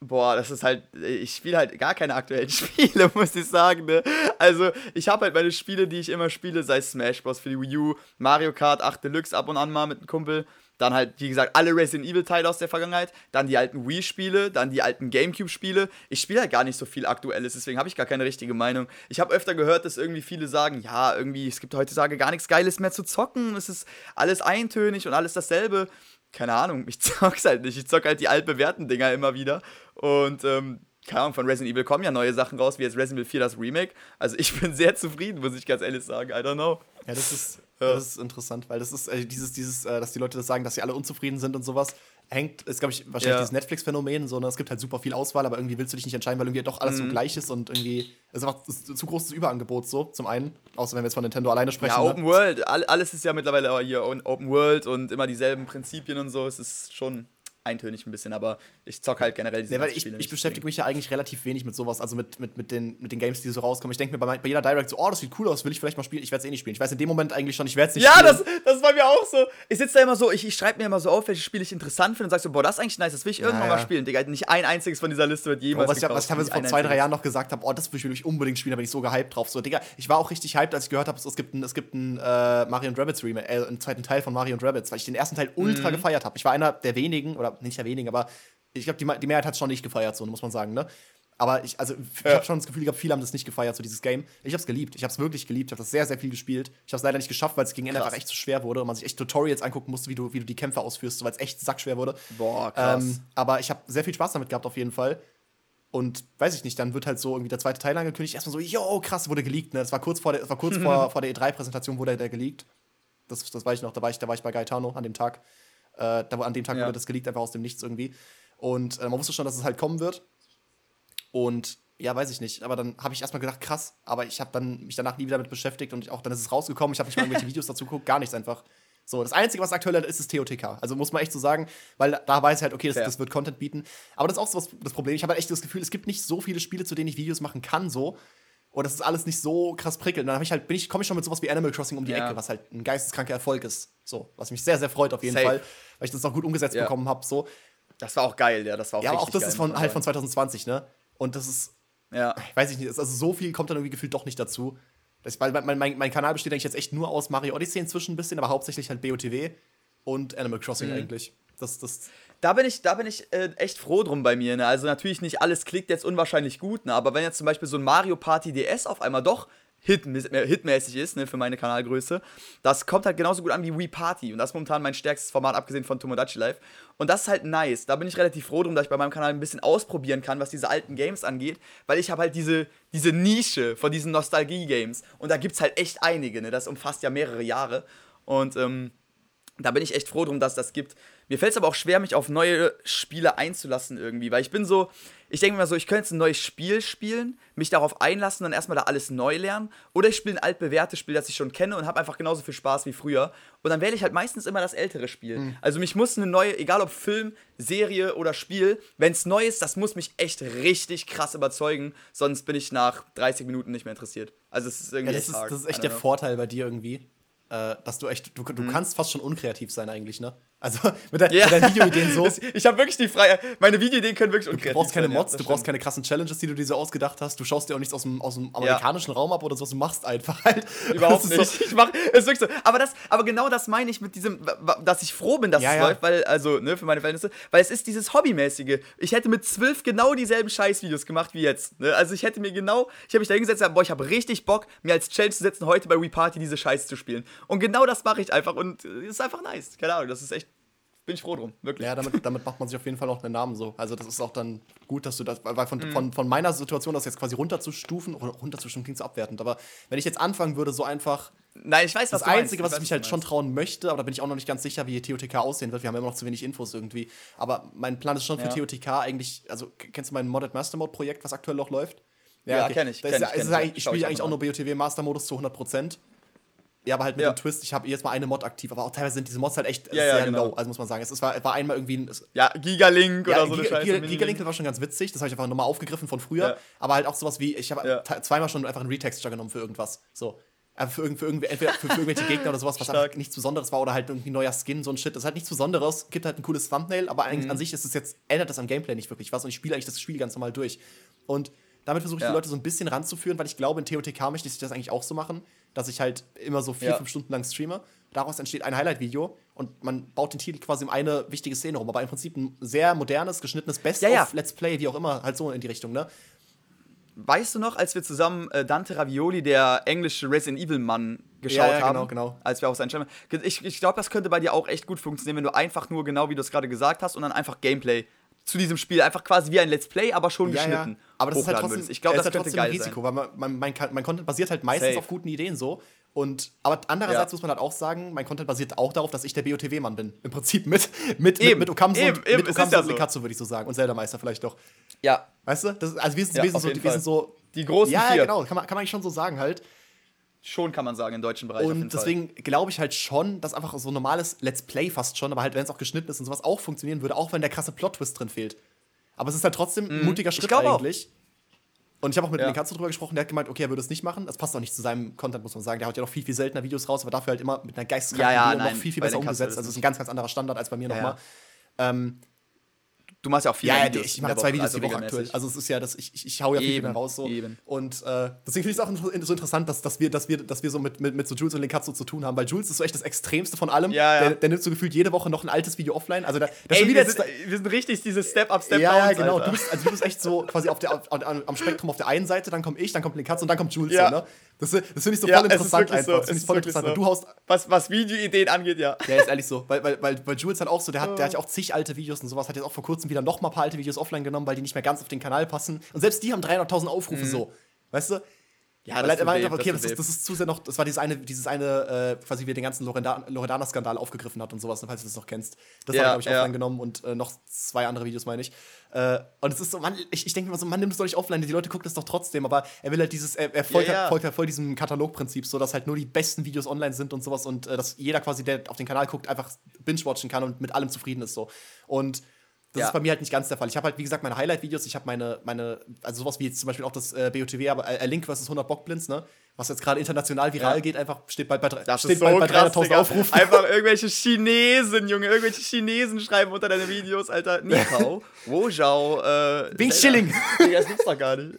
Boah, das ist halt, ich spiele halt gar keine aktuellen Spiele, muss ich sagen, ne? Also, ich habe halt meine Spiele, die ich immer spiele, sei Smash Bros. für die Wii U, Mario Kart 8 Deluxe ab und an mal mit einem Kumpel, dann halt, wie gesagt, alle Resident Evil Teile aus der Vergangenheit, dann die alten Wii-Spiele, dann die alten Gamecube-Spiele. Ich spiele halt gar nicht so viel Aktuelles, deswegen habe ich gar keine richtige Meinung. Ich habe öfter gehört, dass irgendwie viele sagen, ja, irgendwie, es gibt heutzutage gar nichts Geiles mehr zu zocken, es ist alles eintönig und alles dasselbe keine Ahnung, ich zock's halt nicht. Ich zock halt die altbewährten Dinger immer wieder. Und, ähm, keine Ahnung, von Resident Evil kommen ja neue Sachen raus, wie jetzt Resident Evil 4 das Remake. Also ich bin sehr zufrieden, muss ich ganz ehrlich sagen. I don't know. Ja, das ist. Das ist interessant, weil das ist äh, dieses, dieses, äh, dass die Leute das sagen, dass sie alle unzufrieden sind und sowas, hängt, ist, glaube ich, wahrscheinlich ja. dieses Netflix-Phänomen, so, ne? es gibt halt super viel Auswahl, aber irgendwie willst du dich nicht entscheiden, weil irgendwie doch alles mhm. so gleich ist und irgendwie, es ist einfach zu großes Überangebot, so, zum einen, außer wenn wir jetzt von Nintendo alleine sprechen. Ja, ne? Open World, alles ist ja mittlerweile hier Open World und immer dieselben Prinzipien und so, es ist schon eintönig ein bisschen, aber ich zocke halt generell diese nee, weil ich, Spiele Ich beschäftige mich ja eigentlich relativ wenig mit sowas, also mit, mit, mit, den, mit den Games, die so rauskommen. Ich denke mir bei, bei, jeder Direct so, oh, das sieht cool aus, will ich vielleicht mal spielen. Ich werde es eh nicht spielen. Ich weiß in dem Moment eigentlich schon, ich werde es nicht ja, spielen. Ja, das, das bei mir auch so. Ich sitze da immer so, ich, ich schreibe mir immer so auf, welche Spiele ich interessant finde und sage so, boah, das ist eigentlich nice, das will ich irgendwann ja, ja. mal spielen. Digga, nicht ein einziges von dieser Liste wird jemals oh, was, ich, was ich teilweise vor zwei, drei Jahren noch gesagt habe, oh, das will ich unbedingt spielen, da bin ich so gehypt drauf. So, Digga, ich war auch richtig hyped, als ich gehört habe, es gibt einen gibt ein, äh, Mario Rabbids Remake, äh, einen zweiten Teil von Mario Rabbids, weil ich den ersten Teil ultra mhm. gefeiert habe. Ich war einer der wenigen, oder nicht der wenigen, aber ich glaube, die, die Mehrheit hat es schon nicht gefeiert, so muss man sagen, ne? Aber ich, also, ich ja. habe schon das Gefühl gehabt, viele haben das nicht gefeiert, so dieses Game. Ich habe es geliebt. Ich habe es wirklich geliebt. Ich habe das sehr, sehr viel gespielt. Ich habe es leider nicht geschafft, weil es gegen Ende einfach echt zu schwer wurde und man sich echt Tutorials angucken musste, wie du, wie du die Kämpfe ausführst, weil es echt sackschwer wurde. Boah, krass. Ähm, aber ich habe sehr viel Spaß damit gehabt, auf jeden Fall. Und weiß ich nicht, dann wird halt so irgendwie der zweite Teil angekündigt. Erstmal so, yo, krass, wurde geleakt. Ne? Das war kurz vor der, das war kurz vor, vor der E3-Präsentation, wurde der geleakt. Das, das weiß ich noch, da war ich, da war ich bei Gaetano an dem Tag. Äh, da, an dem Tag ja. wurde das geleakt, einfach aus dem Nichts irgendwie. Und äh, man wusste schon, dass es halt kommen wird. Und ja, weiß ich nicht. Aber dann habe ich erstmal gedacht, krass. Aber ich habe dann mich danach nie wieder damit beschäftigt und auch dann ist es rausgekommen. Ich habe nicht mal irgendwelche Videos dazu geguckt, gar nichts einfach. So, das Einzige, was aktuell ist, ist TOTK. Also muss man echt so sagen, weil da weiß ich halt, okay, das, das wird Content bieten. Aber das ist auch so was, das Problem. Ich habe halt echt das Gefühl, es gibt nicht so viele Spiele, zu denen ich Videos machen kann, so. Und das ist alles nicht so krass prickelnd. Dann ich halt, bin ich, komme ich schon mit sowas wie Animal Crossing um die ja. Ecke, was halt ein geisteskranker Erfolg ist. So, was mich sehr, sehr freut auf jeden Safe. Fall, weil ich das auch gut umgesetzt ja. bekommen habe. So. Das war auch geil, ja, das war auch Ja, aber auch das ist von, halt von 2020, ne? Und das ist, ja. weiß ich nicht, also so viel kommt dann irgendwie gefühlt doch nicht dazu. Das, mein, mein, mein, mein Kanal besteht eigentlich jetzt echt nur aus Mario Odyssey inzwischen ein bisschen, aber hauptsächlich halt BOTW und Animal Crossing mhm. eigentlich. Das, das da bin ich, da bin ich äh, echt froh drum bei mir. Ne? Also natürlich nicht alles klickt jetzt unwahrscheinlich gut, ne? aber wenn jetzt zum Beispiel so ein Mario Party DS auf einmal doch hitmäßig ist, ne, für meine Kanalgröße. Das kommt halt genauso gut an wie Wii Party. Und das ist momentan mein stärkstes Format, abgesehen von Tomodachi Live. Und das ist halt nice. Da bin ich relativ froh drum, dass ich bei meinem Kanal ein bisschen ausprobieren kann, was diese alten Games angeht. Weil ich habe halt diese, diese Nische von diesen Nostalgie-Games. Und da gibt es halt echt einige, ne? Das umfasst ja mehrere Jahre. Und ähm, da bin ich echt froh drum, dass das gibt. Mir fällt es aber auch schwer, mich auf neue Spiele einzulassen irgendwie, weil ich bin so, ich denke mir mal so, ich könnte jetzt ein neues Spiel spielen, mich darauf einlassen und dann erstmal da alles neu lernen. Oder ich spiele ein altbewährtes Spiel, das ich schon kenne und habe einfach genauso viel Spaß wie früher. Und dann wähle ich halt meistens immer das ältere Spiel. Mhm. Also mich muss eine neue, egal ob Film, Serie oder Spiel, wenn es neu ist, das muss mich echt richtig krass überzeugen, sonst bin ich nach 30 Minuten nicht mehr interessiert. Also es ist irgendwie. Ja, das, ist, das ist echt der Vorteil bei dir irgendwie äh, dass du echt, du, du mhm. kannst fast schon unkreativ sein eigentlich, ne? Also mit, de ja. mit deinen Videoideen so. ich habe wirklich die Freiheit, meine Videoideen können wirklich. Du brauchst keine Mods, ja, du brauchst keine krassen Challenges, die du dir so ausgedacht hast. Du schaust dir auch nichts aus dem, aus dem amerikanischen ja. Raum ab oder sowas, du machst einfach halt. Überhaupt nicht. So. Ich mach, ist wirklich so. Aber, das, aber genau das meine ich mit diesem, dass ich froh bin, dass es läuft, weil, also, ne, für meine Verhältnisse, weil es ist dieses Hobbymäßige. Ich hätte mit zwölf genau dieselben Scheißvideos gemacht wie jetzt. Ne? Also ich hätte mir genau, ich habe mich da hingesetzt, boah, ich habe richtig Bock, mir als Challenge zu setzen, heute bei WeParty diese Scheiße zu spielen. Und genau das mache ich einfach und es ist einfach nice. Keine Ahnung, das ist echt bin ich froh drum, wirklich. Ja, damit, damit macht man sich auf jeden Fall auch einen Namen so. Also das ist auch dann gut, dass du das, weil von, mhm. von, von meiner Situation das jetzt quasi runterzustufen, oder runterzustufen klingt so abwertend, aber wenn ich jetzt anfangen würde, so einfach Nein, ich weiß, was Das Einzige, was ich mich halt schon trauen möchte, aber da bin ich auch noch nicht ganz sicher, wie TOTK aussehen wird. Wir haben immer noch zu wenig Infos irgendwie. Aber mein Plan ist schon für ja. TOTK eigentlich, also kennst du mein Modded Master Mode Projekt, was aktuell noch läuft? Ja, ja okay. kenne ich. Kenn ich, kenn ich, ich spiele eigentlich auch nur BOTW Master Modus zu 100 Prozent. Ja, aber halt mit ja. dem Twist, ich habe jetzt mal eine Mod aktiv, aber auch teilweise sind diese Mods halt echt ja, sehr ja, genau. low, also muss man sagen. Es, war, war einmal irgendwie ein. Ja, Gigalink oder so Giga, eine Scheiße. Gigalink war schon ganz witzig, das habe ich einfach nochmal aufgegriffen von früher. Aber halt auch sowas wie, ich habe zweimal schon einfach einen Retexture genommen für irgendwas. So. Für, für, irgendwie, entweder für, für, irgendwelche Gegner oder sowas, was einfach nichts Besonderes war oder halt irgendwie neuer Skin, so ein Shit. Das ist halt nichts Besonderes, gibt halt ein cooles Thumbnail, aber eigentlich mhm. an sich ist es jetzt, ändert das am Gameplay nicht wirklich was und ich spiele eigentlich das Spiel ganz normal durch. Und damit versuche ich ja. die Leute so ein bisschen ranzuführen, weil ich glaube, in TOTK möchte ich das eigentlich auch so machen dass ich halt immer so vier, ja. fünf Stunden lang streame. Daraus entsteht ein Highlight-Video und man baut den Titel quasi um eine wichtige Szene rum. Aber im Prinzip ein sehr modernes, geschnittenes Best ja, Let's Play, wie auch immer, halt so in die Richtung, ne? Weißt du noch, als wir zusammen äh, Dante Ravioli, der englische Resident Evil Mann, geschaut ja, ja, haben? Genau, genau. Als wir auf seinen Channel. Ich, ich glaube, das könnte bei dir auch echt gut funktionieren, wenn du einfach nur genau wie du es gerade gesagt hast und dann einfach Gameplay zu diesem Spiel. Einfach quasi wie ein Let's Play, aber schon ja, geschnitten. Ja. Aber das ist halt trotzdem, ich glaube, das ist halt trotzdem ein Risiko, sein. weil man, mein, mein, mein Content basiert halt meistens Safe. auf guten Ideen so. Und, aber andererseits Ja. muss man halt auch sagen, mein Content basiert auch darauf, dass ich der BOTW-Mann bin. Im Prinzip mit, mit, Eben, mit, mit Okamso eben, und, eben, mit Okamso ja und so. Nikatsu, würde ich so sagen. Und Zelda-Meister vielleicht doch. Ja, Weißt du? Das, also wir sind, Ja, wir sind, so, wir sind so. die großen Ja, vier. genau, kann man, kann man eigentlich schon so sagen halt. Schon kann man sagen, im deutschen Bereich. Und deswegen glaube ich halt schon, dass einfach so ein normales Let's Play fast schon, aber halt, wenn es auch geschnitten ist und sowas, auch funktionieren würde, auch wenn der krasse Plot-Twist drin fehlt. Aber es ist halt trotzdem ein mutiger Schritt Mhm. glaube auch. eigentlich. Und ich habe auch mit Ja. den Katze drüber gesprochen, der hat gemeint, okay, er würde es nicht machen. Das passt auch nicht zu seinem Content, muss man sagen. Der haut ja noch viel, viel seltener Videos raus, aber dafür halt immer mit einer geisteskranken Ja, ja, nein, noch viel, viel besser umgesetzt. Also ist ein ganz, ganz anderer Standard als bei mir Ja, nochmal. Ähm, du machst ja auch viele ja, ja, Videos. ich in mache zwei Videos also die Woche aktuell. Also es ist ja, das, ich, ich, ich hau ja viel, Eben, raus so. eben. Und äh, deswegen finde ich es auch so interessant, dass, dass, wir, dass, wir, dass wir so mit, mit, mit so Jules und Linkatsu zu tun haben, weil Jules ist so echt das Extremste von allem. Ja, ja. Der, der nimmt so gefühlt jede Woche noch ein altes Video offline. Also ist Ey, wir, sind, wir sind richtig diese Step-Up, ja, ja, genau. Alter. Du bist, also du bist echt so quasi auf der, auf, am Spektrum auf der einen Seite, dann komme ich, dann kommt Linkatsu und dann kommt Jules. Ja. So, ne? Das, das finde ich so voll interessant einfach. so, Das finde ich voll interessant. so. Du haust was, was Videoideen angeht, ja. ja, ist ehrlich so. Weil, weil, weil, weil Jules halt auch so, der hat, der hat ja auch zig alte Videos und sowas, hat jetzt auch vor kurzem wieder noch mal ein paar alte Videos offline genommen, weil die nicht mehr ganz auf den Kanal passen. Und selbst die haben 300.000 Aufrufe so. Weißt du? Ja, Weil das halt weh, okay, das ist, das ist zu sehr noch, das war dieses eine, dieses eine, äh, quasi wie er den ganzen Loreda- Loredana-Skandal aufgegriffen hat und sowas, ne, falls du das noch kennst. Das Ja, hat er, glaube ich, ja. offline genommen und äh, noch zwei andere Videos, meine ich. Äh, und es ist so, man, ich, ich denke mir so, man nimmt es doch nicht offline, die Leute gucken das doch trotzdem, aber er will halt dieses, er, er folgt, Ja, ja. Halt, folgt halt voll diesem Katalogprinzip, so dass halt nur die besten Videos online sind und sowas und äh, dass jeder quasi, der auf den Kanal guckt, einfach binge-watchen kann und mit allem zufrieden ist so. Und das Ja. ist bei mir halt nicht ganz der Fall. Ich habe halt, wie gesagt, meine Highlight-Videos, ich habe meine, meine, also sowas wie jetzt zum Beispiel auch das äh, BOTW, aber äh, Link vs. 100 Bockblinds, ne? Was jetzt gerade international viral Ja. geht, einfach steht bald bei, drei- Das steht so bei krass, 300.000 Digga. Aufrufen. Einfach irgendwelche Chinesen, Junge, irgendwelche Chinesen schreiben unter deine Videos, Alter. Nikao, Wozhao, äh. Wing. Schilling. Das gibt's doch gar nicht.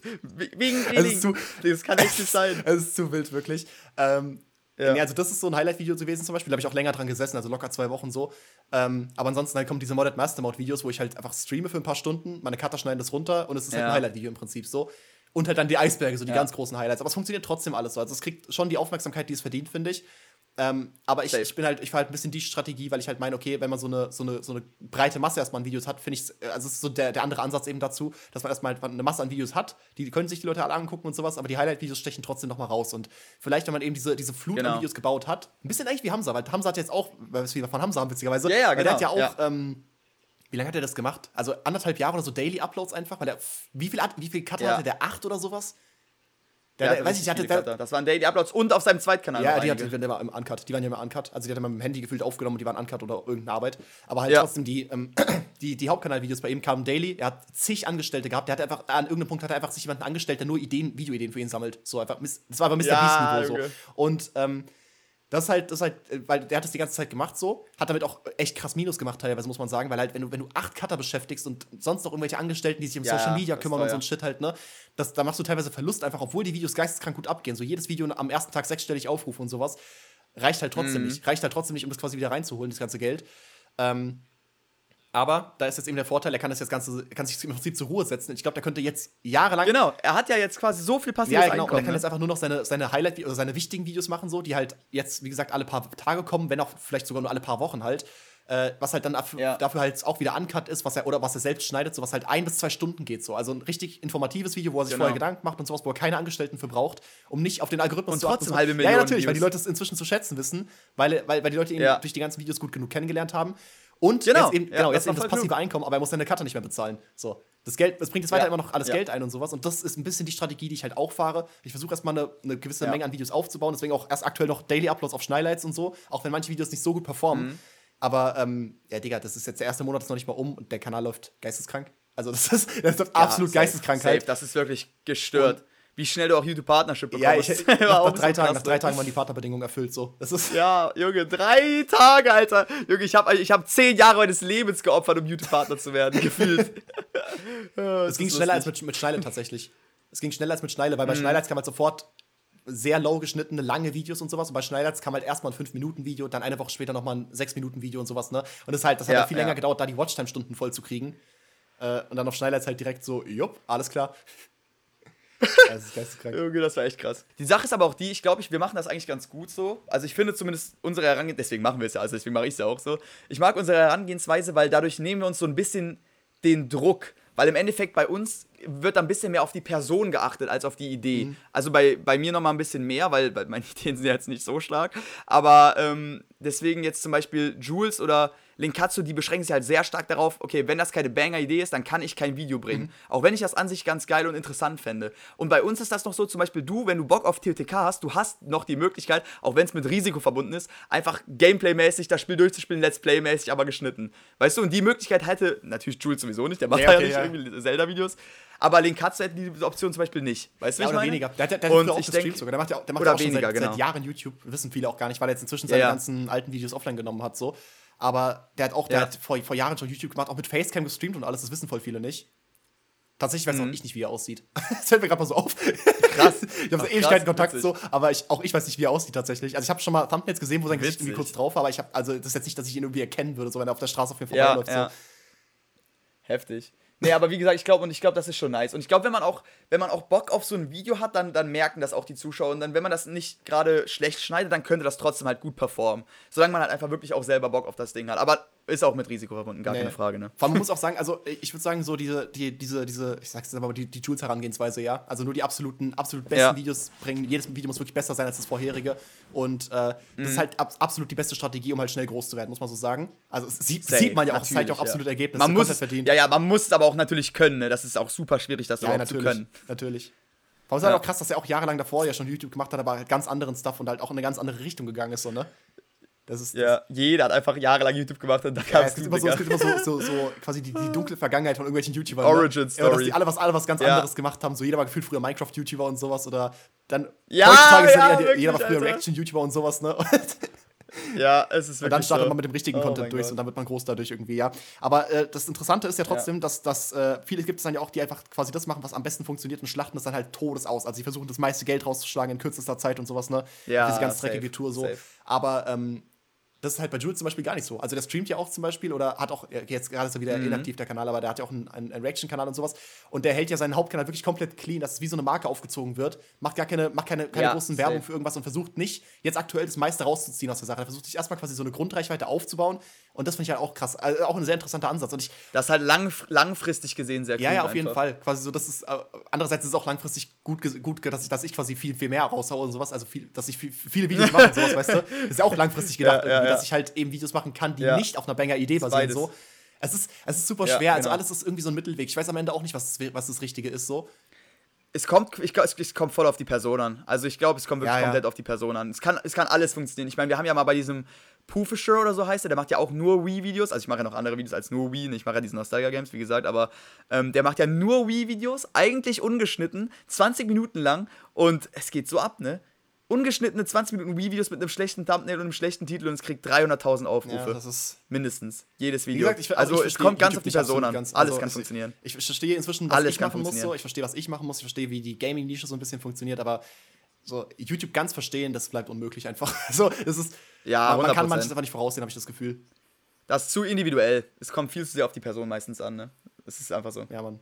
Wing Schilling. zu- Das kann echt nicht sein. Es ist zu wild, wirklich. Ähm, Ja. also das ist so ein Highlight-Video gewesen zum Beispiel. Da habe ich auch länger dran gesessen, also locker zwei Wochen so. Ähm, aber ansonsten halt kommen diese Modded Mastermode-Videos, wo ich halt einfach streame für ein paar Stunden, meine Cutter schneiden das runter und es ist halt Ja. ein Highlight-Video im Prinzip so. Und halt dann die Eisberge, so die Ja. ganz großen Highlights. Aber es funktioniert trotzdem alles so. Also es kriegt schon die Aufmerksamkeit, die es verdient, finde ich. Ähm, aber ich, ich bin halt, ich fahre halt ein bisschen die Strategie, weil ich halt meine, okay, wenn man so eine, so eine, so eine breite Masse erstmal an Videos hat, finde ich, also es ist so der, der andere Ansatz eben dazu, dass man erstmal eine Masse an Videos hat, die können sich die Leute alle angucken und sowas, aber die Highlight-Videos stechen trotzdem nochmal raus. Und vielleicht, wenn man eben diese, diese Flut Genau. an Videos gebaut hat, ein bisschen eigentlich wie Hamza, weil Hamza hat jetzt auch, weil wir von Hamza haben, witzigerweise, Ja, ja, weil der hat ja genau, auch, Ähm, wie lange hat er das gemacht? Also anderthalb Jahre oder so Daily Uploads einfach, weil er, wie viel, wie viel Cutter Ja. hatte der? Acht oder sowas? Der Der, hatte weiß ich, der hatte, der. Das waren Daily Uploads und auf seinem Zweitkanal. ja, die, einige. hat, die waren immer im Uncut. Die waren ja immer Uncut. Also die hat er mit dem Handy gefühlt aufgenommen und die waren Uncut oder irgendeine Arbeit. Aber halt Ja. trotzdem, die, ähm, die, die Hauptkanalvideos bei ihm kamen daily. Er hat zig Angestellte gehabt. Der hat einfach, an irgendeinem Punkt hat er einfach sich jemanden angestellt, der nur Ideen, Videoideen für ihn sammelt. So einfach, das war aber Mr. Ja, Beast-Niveau so. Und ähm, das ist halt, das ist halt, äh, weil der hat das die ganze Zeit gemacht so, hat damit auch echt krass Minus gemacht teilweise, muss man sagen, weil halt, wenn du, wenn du acht Cutter beschäftigst und sonst noch irgendwelche Angestellten, die sich um Ja, Social Media kümmern und so ein Shit halt, ne, das, da machst du teilweise Verlust einfach, obwohl die Videos geisteskrank gut abgehen. So jedes Video am ersten Tag sechsstellig Aufrufe und sowas, reicht halt Mhm. trotzdem nicht. Reicht halt trotzdem nicht, um das quasi wieder reinzuholen, das ganze Geld. Ähm, aber da ist jetzt eben der Vorteil, er kann das jetzt Ganze, kann sich im Prinzip zur Ruhe setzen. Ich glaube, der könnte jetzt jahrelang Genau, er hat ja jetzt quasi so viel passives ja, genau. Und er Einkommen. kann ne? jetzt einfach nur noch seine, seine Highlight- oder seine wichtigen Videos machen, so, die halt jetzt, wie gesagt, alle paar Tage kommen, wenn auch vielleicht sogar nur alle paar Wochen halt. Äh, was halt dann dafür, Ja. dafür halt auch wieder uncut ist, was er, oder was er selbst schneidet, so was halt ein bis zwei Stunden geht. So. Also ein richtig informatives Video, wo er sich Genau. vorher Gedanken macht und sowas, wo er keine Angestellten für braucht, um nicht auf den Algorithmus Und zu achten. trotzdem So- halbe Ja, Million ja, natürlich, weil die Views. Leute es inzwischen zu schätzen wissen, weil, weil, weil die Leute ihn Ja. durch die ganzen Videos gut genug kennengelernt haben. Und Genau. jetzt eben, Ja, genau, das jetzt eben das passive klug. Einkommen, aber er muss seine Cutter nicht mehr bezahlen. So. Das Geld, das bringt jetzt weiter Ja. immer noch alles Ja. Geld ein und sowas. Und das ist ein bisschen die Strategie, die ich halt auch fahre. Ich versuche erstmal eine, eine gewisse. Menge an Videos aufzubauen. Deswegen auch erst aktuell noch Daily Uploads auf Schneilights und so, auch wenn manche Videos nicht so gut performen. Mhm. Aber ähm, ja, Digga, das ist jetzt der erste Monat, ist noch nicht mal um und der Kanal läuft geisteskrank. Also das ist, das ist absolut safe, geisteskrank safe. halt. Das ist wirklich gestört. Wie schnell du auch YouTube Partnership Ja, bekommst. ich, War nach, nach, drei Tagen, nach drei ne? Tagen waren die Partnerbedingungen erfüllt. So. Das ist, Ja, Junge, drei Tage, Alter. Junge, ich habe ich hab zehn Jahre meines Lebens geopfert, um YouTube-Partner zu werden, gefühlt. Ja, Es ging schneller als mit, mit Schneile tatsächlich. Es ging schneller als mit Schneile, weil Mhm. bei Schneiders kam halt sofort sehr low geschnittene, lange Videos und sowas. Und bei Schneiders kam halt erstmal ein 5-Minuten-Video, dann eine Woche später nochmal ein 6-Minuten-Video und sowas, ne? Und das, halt, das hat Ja, halt viel ja. länger gedauert, da die Watchtime-Stunden voll zu kriegen. Äh, und dann auf Schneiders halt direkt so, jupp, alles klar. Das ist geisteskrank. Junge, das war echt krass. Die Sache ist aber auch die, ich glaube, wir machen das eigentlich ganz gut so. Also ich finde zumindest unsere Herangehensweise, deswegen machen wir es ja, also deswegen mache ich es ja auch so. Ich mag unsere Herangehensweise, weil dadurch nehmen wir uns so ein bisschen den Druck. Weil im Endeffekt bei uns wird dann ein bisschen mehr auf die Person geachtet als auf die Idee. Mhm. Also bei, bei mir nochmal ein bisschen mehr, weil, weil meine Ideen sind ja jetzt nicht so stark. Aber ähm, deswegen jetzt zum Beispiel Jules oder Linkatsu, die beschränken sich halt sehr stark darauf, okay, wenn das keine Banger-Idee ist, dann kann ich kein Video bringen. Mhm. Auch wenn ich das an sich ganz geil und interessant fände. Und bei uns ist das noch so, zum Beispiel du, wenn du Bock auf TOTK hast, du hast noch die Möglichkeit, auch wenn es mit Risiko verbunden ist, einfach Gameplay-mäßig das Spiel durchzuspielen, Let's Play-mäßig, aber geschnitten. Weißt du, und die Möglichkeit hätte, natürlich Jules sowieso nicht, der macht Ja, ja, okay, nicht ja. irgendwie Zelda-Videos, aber Linkatsu hätte diese Option zum Beispiel nicht. Weißt du, Ja, oder meine? weniger. Der, der, der Und hat auch ich denk- sogar. Der macht ja, auch- der macht oder ja auch schon weniger, seit, genau. seit Jahren YouTube. Wissen viele auch gar nicht, weil er jetzt inzwischen seine Ja, ja. ganzen alten Videos offline genommen hat. so. Aber der hat auch, der Ja. hat vor, vor Jahren schon YouTube gemacht, auch mit Facecam gestreamt und alles. Das wissen voll viele nicht. Tatsächlich weiß auch Mhm. ich nicht, wie er aussieht. Das fällt mir gerade mal so auf. Krass. Ich habe so Ewigkeiten Kontakt witzig. so, aber ich, auch ich weiß nicht, wie er aussieht tatsächlich. Also ich habe schon mal Thumbnails gesehen, wo sein Gesicht irgendwie kurz drauf war, aber ich habe, also das ist jetzt nicht, dass ich ihn irgendwie erkennen würde, so wenn er auf der Straße auf mir Ja, vorbeiläuft. ja. So. Heftig. Nee, aber wie gesagt, ich glaube und ich glaube, das ist schon nice. Und ich glaube, wenn man auch, wenn man auch Bock auf so ein Video hat, dann, dann merken das auch die Zuschauer. Und dann, wenn man das nicht gerade schlecht schneidet, dann könnte das trotzdem halt gut performen. Solange man halt einfach wirklich auch selber Bock auf das Ding hat. Aber ist auch mit Risiko verbunden, gar Nee. keine Frage, ne? Vor allem man muss auch sagen, also ich würde sagen, so diese, die, diese, diese, ich sag's jetzt aber, die, die Jules-Herangehensweise, ja. Also nur die absoluten, absolut besten Ja. Videos bringen. Jedes Video muss wirklich besser sein als das vorherige. Und äh, Mhm. das ist halt ab, absolut die beste Strategie, um halt schnell groß zu werden, muss man so sagen. Also es sieht, Safe, sieht man ja auch, es zeigt ja auch absolute ja. Ergebnisse, Man muss, Content verdient. ja, ja, man muss es aber auch natürlich können, ne? Das ist auch super schwierig, das Ja, zu können. Natürlich. Allem ist halt Ja. auch krass, dass er auch jahrelang davor ja schon YouTube gemacht hat, aber halt ganz anderen Stuff und halt auch in eine ganz andere Richtung gegangen ist, so, ne? Das ist. Ja, jeder hat einfach jahrelang YouTube gemacht und da Ja, kam es gibt immer, so, es gibt immer so, so, so quasi die, die dunkle Vergangenheit von irgendwelchen YouTubern. Origin ne? Ja, dass Story. die alle was, alle was ganz Ja. anderes gemacht haben. So jeder war gefühlt früher Minecraft-YouTuber und sowas oder dann Ja, heutzutage ja, ja, jeder, jeder war wirklich, früher. Reaction-YouTuber und sowas, ne? Ja, es ist wirklich Und dann startet so. man mit dem richtigen Oh Content durch Gott. und dann wird man groß dadurch irgendwie, ja. Aber äh, das Interessante ist ja trotzdem, dass, dass äh, viele gibt es dann ja auch, die einfach quasi das machen, was am besten funktioniert und schlachten das dann halt todes aus. Also sie versuchen das meiste Geld rauszuschlagen in kürzester Zeit und sowas, ne? Ja, Diese ganz dreckige Tour so. safe. Aber ähm, das ist halt bei Jules zum Beispiel gar nicht so. Also der streamt ja auch zum Beispiel oder hat auch, äh, jetzt gerade ist er wieder Mhm. inaktiv, der Kanal, aber der hat ja auch einen, einen, einen Reaction-Kanal und sowas. Und der hält ja seinen Hauptkanal wirklich komplett clean, dass es wie so eine Marke aufgezogen wird. Macht gar keine, macht keine, keine Ja, großen safe. Werbung für irgendwas und versucht nicht, jetzt aktuell das meiste rauszuziehen aus der Sache. Er versucht sich erstmal quasi so eine Grundreichweite aufzubauen. Und das finde ich halt auch krass. Also auch ein sehr interessanter Ansatz. Und ich, Das ist halt lang, langfristig gesehen sehr cool. ja, ja, auf jeden einfach. Fall. Quasi so, das ist, äh, andererseits ist es auch langfristig gut, gut dass, ich, dass ich quasi viel, viel mehr raushaue und sowas. Also viel, dass ich viel, viele Videos mache und sowas, weißt du? Das ist ja auch langfristig gedacht, Ja, ja, dass ich halt eben Videos machen kann, die nicht auf einer Banger-Idee basieren. So. Es ist, es ist super schwer. Also genau. alles ist irgendwie so ein Mittelweg. Ich weiß am Ende auch nicht, was das, was das Richtige ist. So. Es kommt, ich, es, kommt voll auf die Person an. Also ich glaube, es kommt wirklich komplett auf die Person an. Es kann, es kann alles funktionieren. Ich meine, wir haben ja mal bei diesem Poofisher oder so heißt er, der macht ja auch nur Wii-Videos. Also ich mache ja noch andere Videos als nur Wii. Ich mache ja diese Nostalgia-Games, wie gesagt, aber ähm, der macht ja nur Wii-Videos, eigentlich ungeschnitten, 20 Minuten lang und es geht so ab, ne? Ungeschnittene 20 Minuten Wii-Videos mit einem schlechten Thumbnail und einem schlechten Titel und es kriegt 300.000 Aufrufe. das ist. Mindestens. Jedes Video. gesagt, ich, also ich es kommt ganz YouTube auf die Person an. ganz. Alles Also kann ich- funktionieren. Ich verstehe inzwischen, was Alles ich machen muss. So. Ich verstehe, was ich machen muss. Ich verstehe, wie die Gaming-Nische so ein bisschen funktioniert. Aber so YouTube ganz verstehen, das bleibt unmöglich einfach. so, es ist, Ja, man, man kann 100%. manches einfach nicht voraussehen, habe ich das Gefühl. Das ist zu individuell. Es kommt viel zu sehr auf die Person meistens an, ne? Es ist einfach so. Ja, Mann.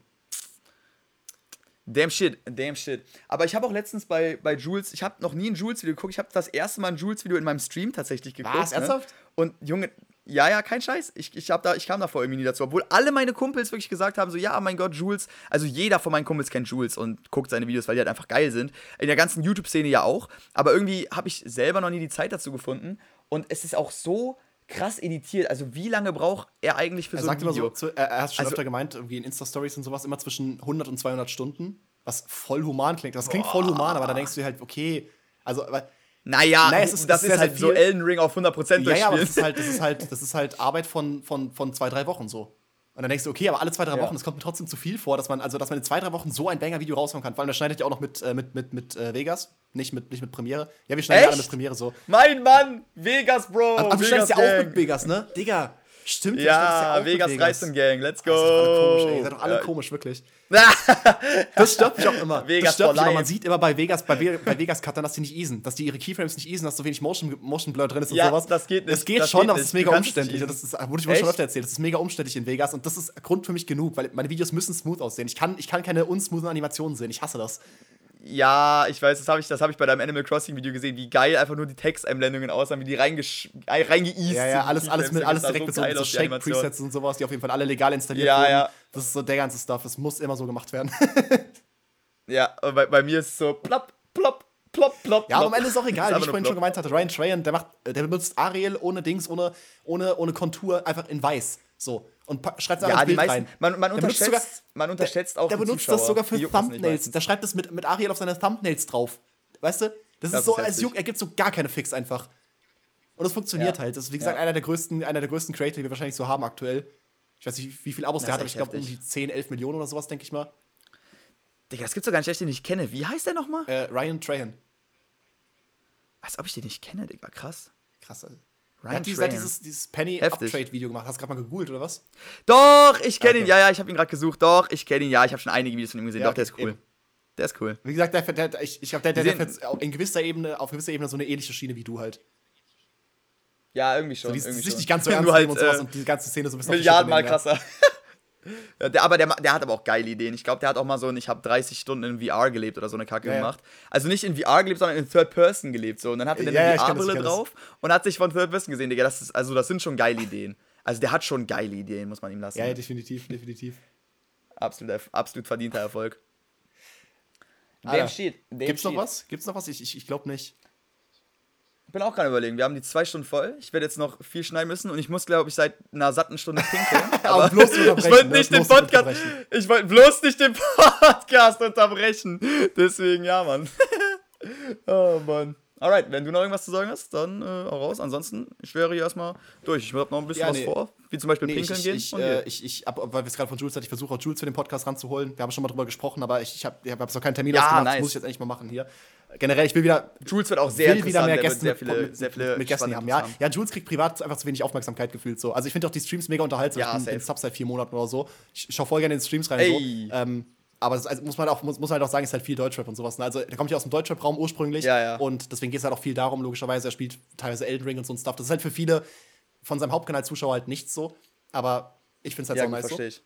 Damn shit, damn shit. Aber ich habe auch letztens bei, bei Jules, ich habe noch nie ein Jules-Video geguckt. Ich habe das erste Mal ein Jules-Video in meinem Stream tatsächlich geguckt. Was? Ernsthaft? Ne? Und Junge, ja, ja, kein Scheiß. Ich, ich, hab da, ich kam davor irgendwie nie dazu. Obwohl alle meine Kumpels wirklich gesagt haben: so, ja, mein Gott, Jules. Also jeder von meinen Kumpels kennt Jules und guckt seine Videos, weil die halt einfach geil sind. In der ganzen YouTube-Szene ja auch. Aber irgendwie habe ich selber noch nie die Zeit dazu gefunden. Und es ist auch so krass editiert. Also, wie lange braucht er eigentlich für Er so ein sagt immer Video? so, er, er hat schon Also- öfter gemeint, irgendwie in Insta-Stories und sowas, immer zwischen 100 und 200 Stunden. Was voll human klingt. Das klingt voll human, aber da denkst du dir halt, okay. Also, aber, naja, Naja, es ist- das es ist ist, halt sehr so viel. Elden Ring auf 100% ja, ja, aber das durchspielen. ist halt, das ist halt, das ist halt Arbeit von, von, von zwei, drei Wochen so. Und dann denkst du, okay, aber alle zwei, drei Ja. Wochen, das kommt mir trotzdem zu viel vor, dass man, also dass man in zwei, drei Wochen so ein Banger-Video raushauen kann. Vor allem, das schneidet ja auch noch mit, äh, mit, mit, mit äh, Vegas, nicht mit, nicht mit Premiere. Ja, wir schneiden ja alle Echt? mit Premiere so. Mein Mann, Vegas, Bro. Aber du Vegas schneidest ja auch mit Vegas, ne? Digga, stimmt. Ja, auch mit Vegas Reisen Gang, let's go. Das ist doch alle komisch, ey. Ihr seid doch alle Ja. komisch, wirklich. Das stört mich auch immer. Vegas das stört mich immer. Man sieht immer bei Vegas, bei, bei Vegas Cuttern, dass die nicht easen, dass die ihre Keyframes nicht easen, dass so wenig Motion, Motion Blur drin ist und Ja, sowas. das geht nicht. Es geht Das schon, geht aber es ist mega umständlich. Das ist, wurde ich mir schon öfter erzählt. Das ist mega umständlich in Vegas und das ist Grund für mich genug, weil meine Videos müssen smooth aussehen. Ich kann, ich kann keine unsmoothen Animationen sehen. Ich hasse das. Ja, ich weiß, das habe ich, das hab ich bei deinem Animal Crossing Video gesehen, wie geil einfach nur die Texteinblendungen aussahen, wie die reingeeast Ja, ja, alles, alles, mit, alles direkt mit so, mit so Animation. Shake-Presets und sowas, die auf jeden Fall alle legal installiert Ja, wurden. ja. Das ist so der ganze Stuff. Das muss immer so gemacht werden. Ja, bei, bei mir ist es so plopp, plopp, plopp, plopp. Ja, aber am Ende ist auch egal, Ist wie ich vorhin schon gemeint hatte. Ryan Trahan, der, macht, der benutzt Ariel ohne Dings, ohne, ohne, ohne Kontur, einfach in weiß. So. Und schreibt es Ja, Bild meisten, rein. man, man Der unterschätzt, sogar- man unterschätzt auch Der benutzt Zuschauer. das sogar für Thumbnails. Der schreibt das mit, mit Ariel auf seine Thumbnails drauf. Weißt du? Das, Das ist so, ist als. Juck, er gibt so gar keine Fix einfach. Und das funktioniert Ja. halt. Das ist, wie gesagt, Ja. einer der größten, einer der größten Creator, die wir wahrscheinlich so haben aktuell. Ich weiß nicht, wie viel Abos der ist hat, aber ich glaube um die 10, 11 Millionen oder sowas, denke ich mal. Digga, das gibt's doch gar nicht, dass ich den nicht kenne. Wie heißt der nochmal? Äh, Ryan Trahan. Als ob ich den nicht kenne, Digga, krass. Krass, Alter. Ryan hat, dieses, Trahan. dieses, dieses Penny Heftig. Uptrade Video gemacht. Hast du gerade mal gegoogelt oder was? Doch, ich kenne Okay. ihn. Ja, ja, ich habe ihn gerade gesucht. Doch, ich kenne ihn. Ja, ich habe schon einige Videos von ihm gesehen. Ja, Doch, der ist cool. eben. Der ist cool. Wie gesagt, der, der, ich, ich glaube, der, der, der fährt in gewisser Ebene, auf gewisser Ebene so eine ähnliche Schiene wie du halt. Ja, irgendwie schon. So, die schon. nicht ganz so ernst halt, und sowas äh, und die ganze Szene so ein bisschen Milliardenmal krasser. Ja, der, aber der, der hat aber auch geile Ideen. Ich glaube, der hat auch mal so ein, ich habe 30 Stunden in VR gelebt oder so eine Kacke Ja, gemacht. Also nicht in VR gelebt, sondern in Third Person gelebt. So. Und dann hat er eine ja, VR-Brille kenn das. drauf und hat sich von Third Person gesehen, Digga. Das ist, also das sind schon geile Ideen. Also der hat schon geile Ideen, muss man ihm lassen. Ja, ja, definitiv, definitiv. absolut, absolut verdienter Erfolg. Dem steht. Dem Gibt's noch was? Gibt's noch was? Ich, ich, ich glaube nicht. Ich bin auch gerade überlegen. Wir haben die zwei Stunden voll. Ich werde jetzt noch viel schneiden müssen und ich muss, glaube ich, seit einer satten Stunde pinkeln. Aber bloß nicht unterbrechen, ich wollte ne? nicht den Bloß Podcast. unterbrechen. Ich wollte bloß nicht den Podcast unterbrechen. Deswegen, ja, Mann. oh, Mann. Alright, wenn du noch irgendwas zu sagen hast, dann äh, auch raus. Ansonsten, ich wäre hier erstmal durch. Ich habe noch ein bisschen Ja, was nee. vor. Wie zum Beispiel Nee, pinkeln ich, gehen. ich, äh, ich, ich ab, weil wir es gerade von Jules hatten, ich versuche auch Jules für den Podcast ranzuholen. Wir haben schon mal drüber gesprochen, aber ich, ich habe ich hab noch keinen Termin Ja, ausgemacht. nice. Das muss ich jetzt endlich mal machen hier. Generell, ich will wieder, Jules wird auch sehr will wieder mehr Gäste sehr viele, mit, sehr viele mit Gästen haben. Ja. ja, Jules kriegt privat einfach zu wenig Aufmerksamkeit gefühlt so. Also ich finde auch die Streams mega unterhaltsam. Ja, ich bin in Sub seit vier Monaten oder so. Ich schaue voll gerne in den Streams rein. Ey. So. Ähm, aber das also muss man auch muss, muss man halt auch sagen, ist halt viel Deutschrap und sowas. Ne? Also der kommt ja aus dem Deutschrap-Raum ursprünglich Ja, ja. und deswegen geht es halt auch viel darum, logischerweise, er spielt teilweise Elden Ring und so ein Stuff. Das ist halt für viele von seinem Hauptkanal-Zuschauer halt nicht so, aber ich finde es halt Ja, so nice verstehe ich.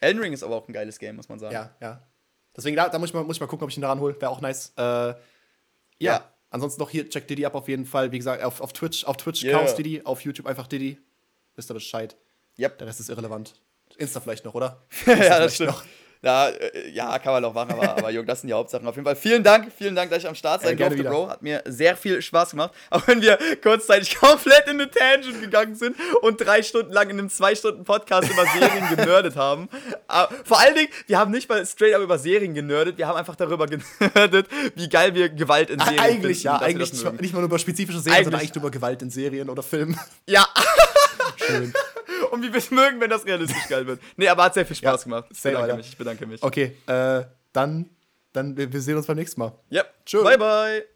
Elden Ring ist aber auch ein geiles Game, muss man sagen. Ja, ja. Deswegen, da, da muss, ich mal, muss ich mal gucken, ob ich ihn daran hole. Wäre auch nice. Äh, ja. Ja. Ansonsten noch hier, check Diddy ab auf jeden Fall. Wie gesagt, auf, auf Twitch, auf Twitch Yeah. Chaos Diddy, auf YouTube einfach Diddy. Wisst ihr Bescheid. Yep. Der Rest ist irrelevant. Insta vielleicht noch, oder? ja, das stimmt. noch. Ja, äh, ja, kann man auch machen, aber, aber Jung, das sind die Hauptsachen. Auf jeden Fall vielen Dank, vielen Dank, dass ich am Start sein Äh, durfte. Bro. Hat mir sehr viel Spaß gemacht. Auch wenn wir kurzzeitig komplett in eine Tangent gegangen sind und drei Stunden lang in einem zwei Stunden Podcast über Serien genördet haben. Aber vor allen Dingen, wir haben nicht mal straight up über Serien genördet, wir haben einfach darüber genördet, wie geil wir Gewalt in Serien Eigentlich, finden, ja. Eigentlich nicht, mal- nicht mal nur über spezifische Serien, sondern Eigentlich- eigentlich nur über Gewalt in Serien oder Filmen. Ja, Schön. Und wie wir es mögen, wenn das realistisch geil wird. Nee, aber hat sehr viel Spaß Ja, gemacht. Ich bedanke Alter. mich, ich bedanke mich. Okay, äh, dann, dann wir, sehen uns beim nächsten Mal. Yep. Tschö. Bye, bye.